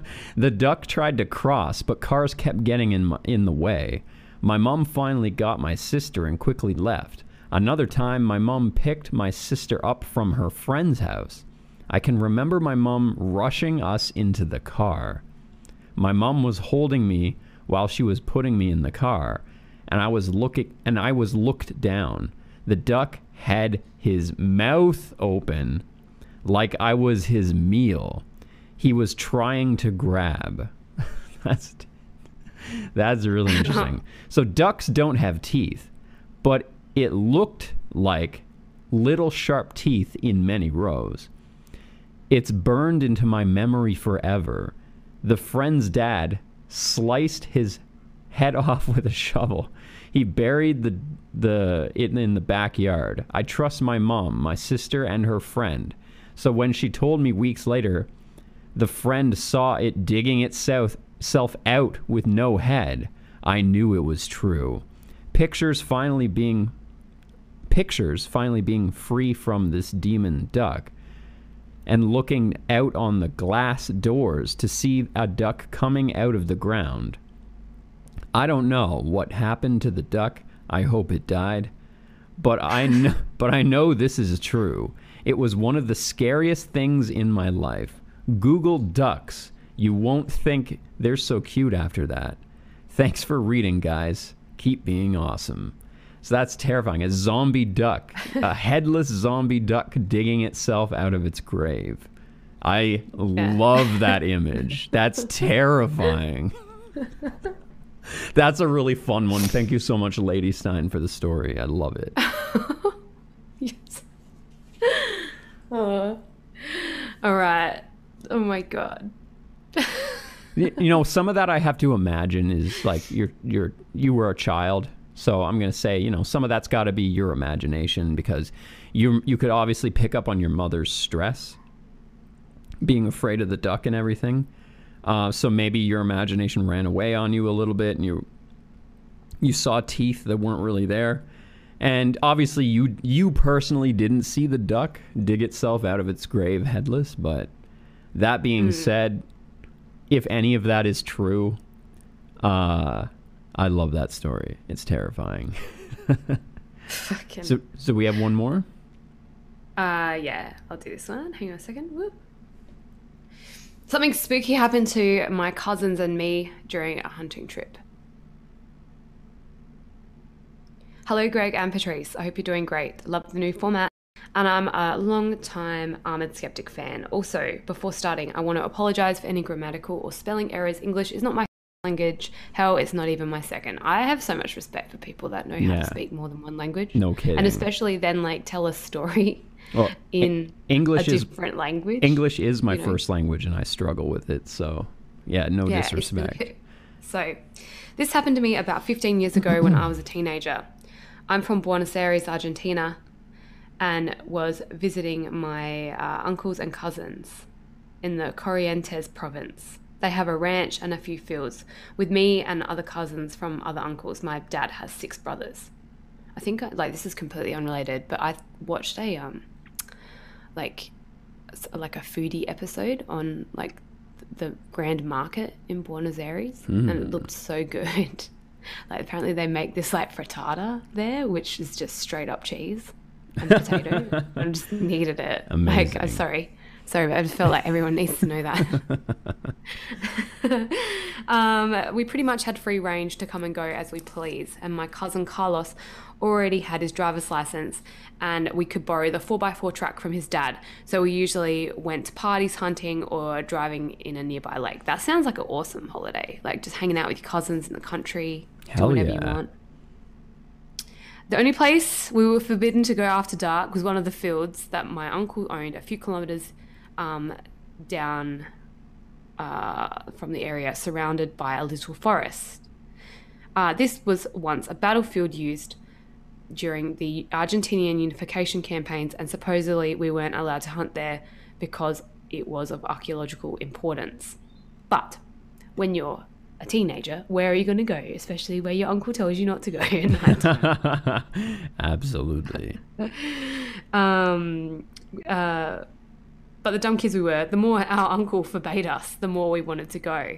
duck tried to cross, but cars kept getting in my, in the way. My mom finally got my sister and quickly left. Another time, my mom picked my sister up from her friend's house. I can remember my mom rushing us into the car. My mom was holding me while she was putting me in the car, and I was looking and I was looked down. The duck had his mouth open like I was his meal. He was trying to grab. <laughs> That's that's really interesting. <laughs> so ducks don't have teeth, but it looked like little sharp teeth in many rows. It's burned into my memory forever. The friend's dad sliced his head <laughs> off with a shovel. He buried the the it in the backyard. I trust my mom, my sister, and her friend. So when she told me weeks later, The friend saw it digging itself self out with no head. I knew it was true. Pictures finally being pictures finally being free from this demon duck and looking out on the glass doors to see a duck coming out of the ground. I don't know what happened to the duck. I hope it died. But I know, <laughs> but I know this is true. It was one of the scariest things in my life. Google ducks. You won't think they're so cute after that. Thanks for reading, guys. Keep being awesome. So that's terrifying. A zombie duck, a headless zombie duck digging itself out of its grave. I love that image. That's terrifying. <laughs> That's a really fun one. Thank you so much, Lady Stein, for the story. I love it. <laughs> yes. Oh. <laughs> All right. Oh my god. you know, some of that I have to imagine is like you're you're you were a child. So I'm going to say, you know, some of that's got to be your imagination because you you could obviously pick up on your mother's stress, being afraid of the duck and everything. Uh, so maybe your imagination ran away on you a little bit, and you you saw teeth that weren't really there. And obviously, you you personally didn't see the duck dig itself out of its grave headless. But that being mm. said, if any of that is true, uh, I love that story. It's terrifying. Fucking. so, so we have one more. Uh, yeah, I'll do this one. Hang on a second. Whoop. Something spooky happened to my cousins and me during a hunting trip. Hello, Greg and Patrice. I hope you're doing great. Love the new format. And I'm a long time Armored Skeptic fan. Also, before starting, I want to apologize for any grammatical or spelling errors. English is not my language. Hell, it's not even my second. I have so much respect for people that know how yeah. to speak more than one language. No kidding. And especially then, like, tell a story well, <laughs> in English a is, different language. English is my you know? first language, and I struggle with it. So, yeah, no yeah, disrespect. <laughs> So, this happened to me about 15 years ago when I was a teenager. I'm from Buenos Aires, Argentina, and was visiting my uh, uncles and cousins in the Corrientes province. They have a ranch and a few fields. With me and other cousins from other uncles, my dad has six brothers. I think like this is completely unrelated, but I watched a um like like a foodie episode on like the Grand Market in Buenos Aires, mm. and it looked so good. <laughs> like apparently they make this like frittata there, which is just straight up cheese and potato. <laughs> I just needed it. Amazing. Like, I'm sorry. Sorry, but I just felt like everyone needs to know that. <laughs> um, we pretty much had free range to come and go as we please, and my cousin Carlos already had his driver's license and we could borrow the 4x4 truck from his dad. So we usually went to parties, hunting, or driving in a nearby lake. That sounds like an awesome holiday, like just hanging out with your cousins in the country, Hell do whatever yeah. you want. The only place we were forbidden to go after dark was one of the fields that my uncle owned a few kilometres um, down uh, from the area, surrounded by a little forest. Uh, this was once a battlefield used during the Argentinian unification campaigns, and supposedly we weren't allowed to hunt there because it was of archaeological importance. But when you're a teenager, where are you going to go? Especially where your uncle tells you not to go at night. <laughs> Absolutely. <laughs> um, uh, but the dumb kids we were, the more our uncle forbade us, the more we wanted to go.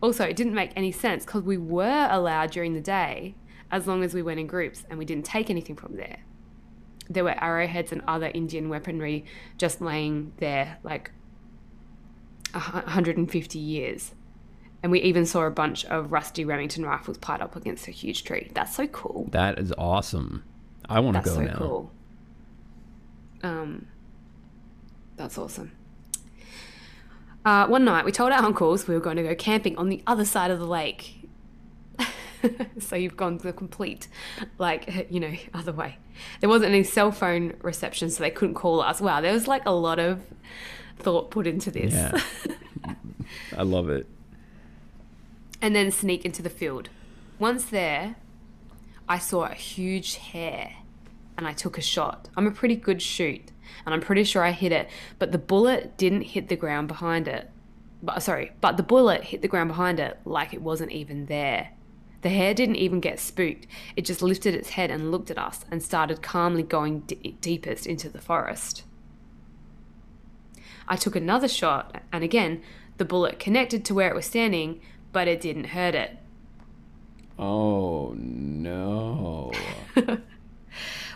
Also, it didn't make any sense because we were allowed during the day as long as we went in groups and we didn't take anything from there. There were arrowheads and other Indian weaponry just laying there like 150 years. And we even saw a bunch of rusty Remington rifles piled up against a huge tree. That's so cool. That is awesome. I want to go so now. Cool. Um, that's awesome. Uh, one night, we told our uncles we were going to go camping on the other side of the lake. <laughs> so you've gone the complete, like, you know, other way. There wasn't any cell phone reception, so they couldn't call us. Wow, there was like a lot of thought put into this. Yeah. <laughs> I love it. And then sneak into the field. Once there, I saw a huge hare and I took a shot. I'm a pretty good shoot. And I'm pretty sure I hit it, but the bullet didn't hit the ground behind it. But uh, sorry, but the bullet hit the ground behind it like it wasn't even there. The hare didn't even get spooked. It just lifted its head and looked at us and started calmly going d- deepest into the forest. I took another shot, and again, the bullet connected to where it was standing, but it didn't hurt it. Oh no. <laughs>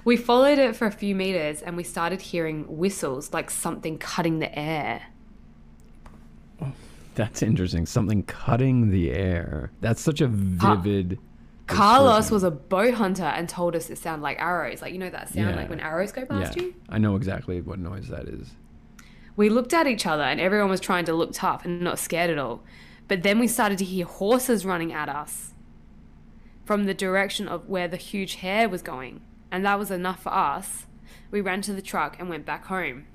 We followed it for a few meters and we started hearing whistles like something cutting the air. Oh, that's interesting. Something cutting the air. That's such a vivid. Carlos was a bow hunter and told us it sounded like arrows. Like, you know that sound Yeah. like when arrows go Yeah, past you? I know exactly what noise that is. We looked at each other and everyone was trying to look tough and not scared at all. But then we started to hear horses running at us from the direction of where the huge hare was going. And that was enough for us. We ran to the truck and went back home.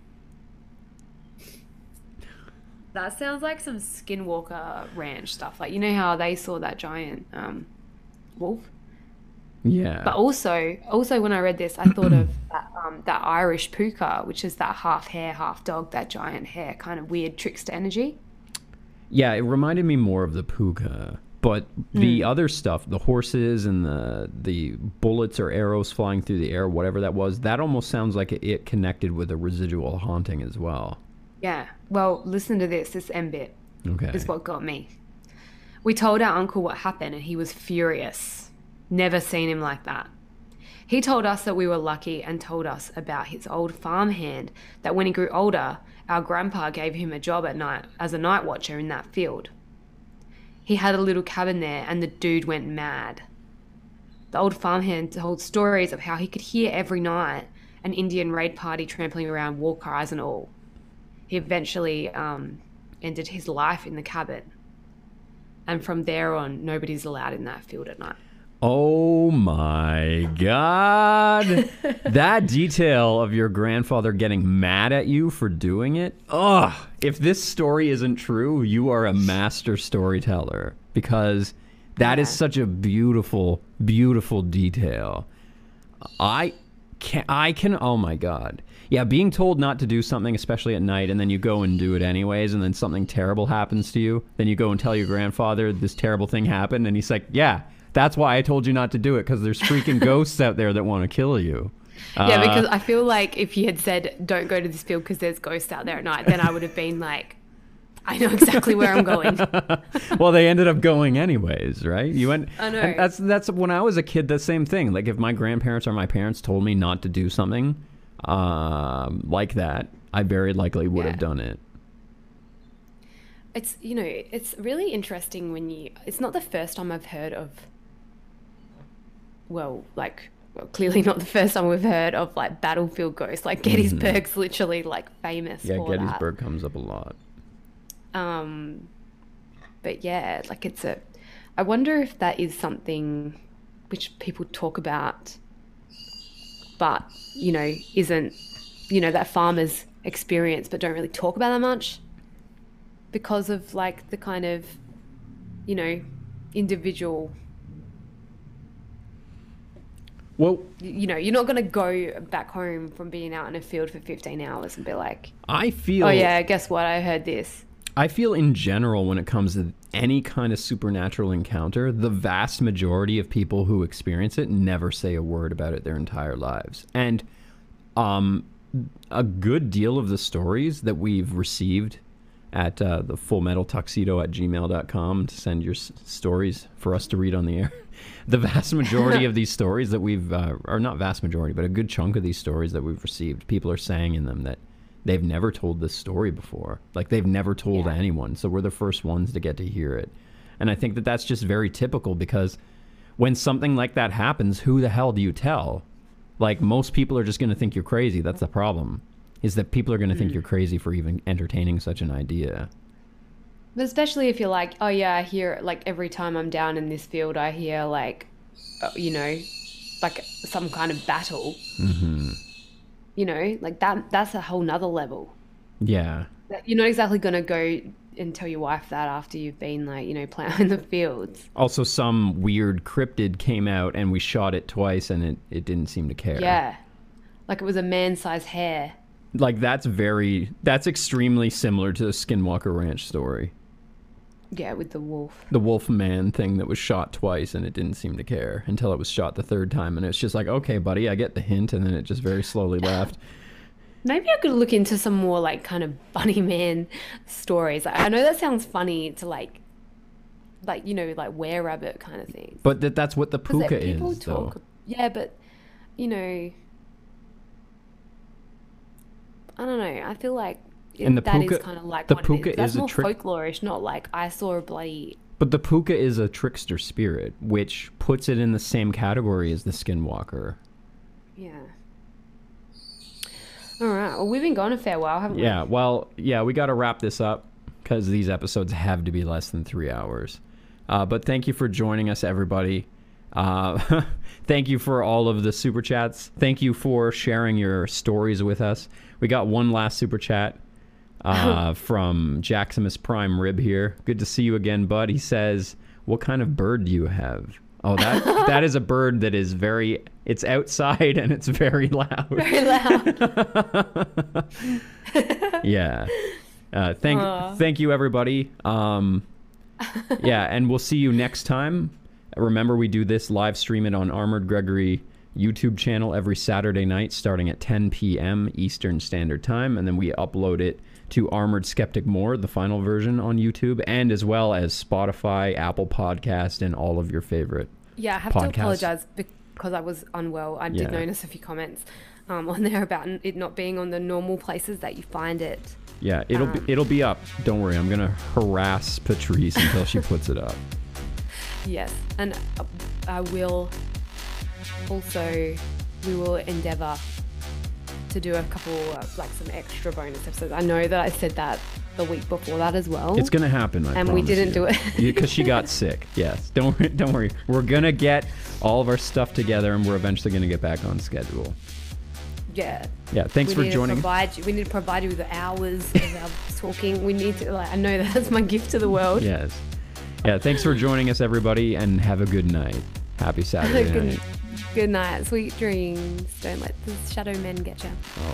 That sounds like some Skinwalker Ranch stuff. Like, you know how they saw that giant um, wolf? Yeah. But also, also when I read this, I thought of <clears throat> that, um, that Irish puka, which is that half hare, half dog, that giant hare, kind of weird trickster energy. Yeah, it reminded me more of the puka, but the Hmm. other stuff, the horses and the the bullets or arrows flying through the air, whatever that was, that almost sounds like it connected with a residual haunting as well. Yeah. Well, listen to this. This M bit Okay. is what got me. We told our uncle what happened, and he was furious. Never seen him like that. He told us that we were lucky and told us about his old farmhand that when he grew older, our grandpa gave him a job at night as a night watcher in that field. He had a little cabin there and the dude went mad. The old farmhand told stories of how he could hear every night an Indian raid party trampling around, war cries and all. He eventually um, ended his life in the cabin. And from there on, nobody's allowed in that field at night. Oh my god. <laughs> that detail of your grandfather getting mad at you for doing it. Ugh. If this story isn't true, you are a master storyteller because that is Yeah. such a beautiful beautiful detail. I can I can oh my god. Yeah, being told not to do something especially at night and then you go and do it anyways and then something terrible happens to you, then you go and tell your grandfather this terrible thing happened and he's like, "Yeah, that's why I told you not to do it because there's freaking <laughs> ghosts out there that want to kill you." Yeah, Uh, because I feel like if you had said, don't go to this field because there's ghosts out there at night, then I would have been like, I know exactly where I'm going. <laughs> well, they ended up going anyways, right? You went. I know. and that's that's when I was a kid. The same thing. Like if my grandparents or my parents told me not to do something um, like that, I very likely would have done it. It's, you know, it's really interesting when you, it's not the first time I've heard of, well, like, well, clearly not the first time we've heard of like battlefield ghosts. Like Gettysburg's literally like famous. Yeah, for that. Gettysburg comes up a lot. Um, but yeah, like it's a. I wonder if that is something which people talk about, but you know, isn't you know that farmers experience, but don't really talk about that much because of like the kind of you know individual. Well, You know, you're not gonna go back home from being out in a field for 15 hours and be like, I feel. "Oh yeah, guess what? I heard this." I feel in general when it comes to any kind of supernatural encounter, the vast majority of people who experience it never say a word about it their entire lives. And um, a good deal of the stories that we've received at uh, the full metal tuxedo at gmail.com to send your s- stories for us to read on the air. The vast majority <laughs> of these stories that we've, uh, or not vast majority, but a good chunk of these stories that we've received, people are saying in them that they've never told this story before. Like they've never told Yeah. anyone. So we're the first ones to get to hear it. And I think that that's just very typical because when something like that happens, who the hell do you tell? Like most people are just going to think you're crazy. That's the problem. Is that people are going to think you're crazy for even entertaining such an idea. But especially if you're like, oh yeah, I hear like every time I'm down in this field, I hear like, uh, you know, like some kind of battle. hmm You know, like that. That's a whole nother level. Yeah. You're not exactly gonna go and tell your wife that after you've been like, you know, <laughs> plowing the fields. Also, some weird cryptid came out and we shot it twice and it, it didn't seem to care. Yeah, like it was a man-sized hare. like that's very that's extremely similar to the Skinwalker Ranch story. Yeah, with the wolf. The wolf man thing that was shot twice and it didn't seem to care until it was shot the third time and it's just like, okay, buddy, I get the hint, and then it just very slowly <laughs> left. Maybe I could look into some more like kind of <laughs> bunny man stories. I know that sounds funny to like, like you know, like were rabbit kind of thing. But that that's what the 'Cause, like, people is, though. Yeah, but you know, I don't know. I feel like And the that is puka- kind of like the puka is. That's is a more trick- folklorish, not like I saw a bloody. But the puka is a trickster spirit, which puts it in the same category as the skinwalker. Yeah. All right. Well, we've been gone a fair while, haven't we? Yeah, well, yeah, we got to wrap this up because these episodes have to be less than three hours. Uh, but thank you for joining us, everybody. Uh, <laughs> thank you for all of the super chats. Thank you for sharing your stories with us. We got one last super chat <laughs> uh, <laughs> from Jaximus Prime Rib here. Good to see you again, bud. He says, "What kind of bird do you have?" Oh, that <laughs> that is a bird that is very. It's outside and it's very loud. Very loud. yeah. Uh, thank Aw. thank you everybody. Um, yeah, and we'll see you next time. Remember, we do this live stream it on Armored Gregory YouTube channel every Saturday night, starting at 10 p.m. Eastern Standard Time, and then we upload it to Armoured Skeptic More, the final version on YouTube, and as well as Spotify, Apple Podcast, and all of your favorite. Yeah, I have Podcast. to apologize because I was unwell. I did Yeah. notice a few comments um, on there about it not being on the normal places that you find it. Yeah, it'll Um. be it'll be up. Don't worry, I'm gonna harass Patrice until she puts it up. <laughs> Yes, and uh, I will also we will endeavor to do a couple of like some extra bonus episodes. I know that I said that the week before that as well. It's gonna happen. I And we didn't do it. <laughs> because she got <laughs> sick. Yes, don't worry, don't worry. We're gonna get all of our stuff together, and we're eventually gonna get back on schedule. yeah. Yeah, thanks we for joining. Provide you, we need to provide you with the hours of our <laughs> talking. We need to like I know that's my gift to the world. Yes, yeah. Thanks for joining us, everybody, and have a good night. Happy Saturday night. Good night, sweet dreams. Don't let the shadow men get you. Oh.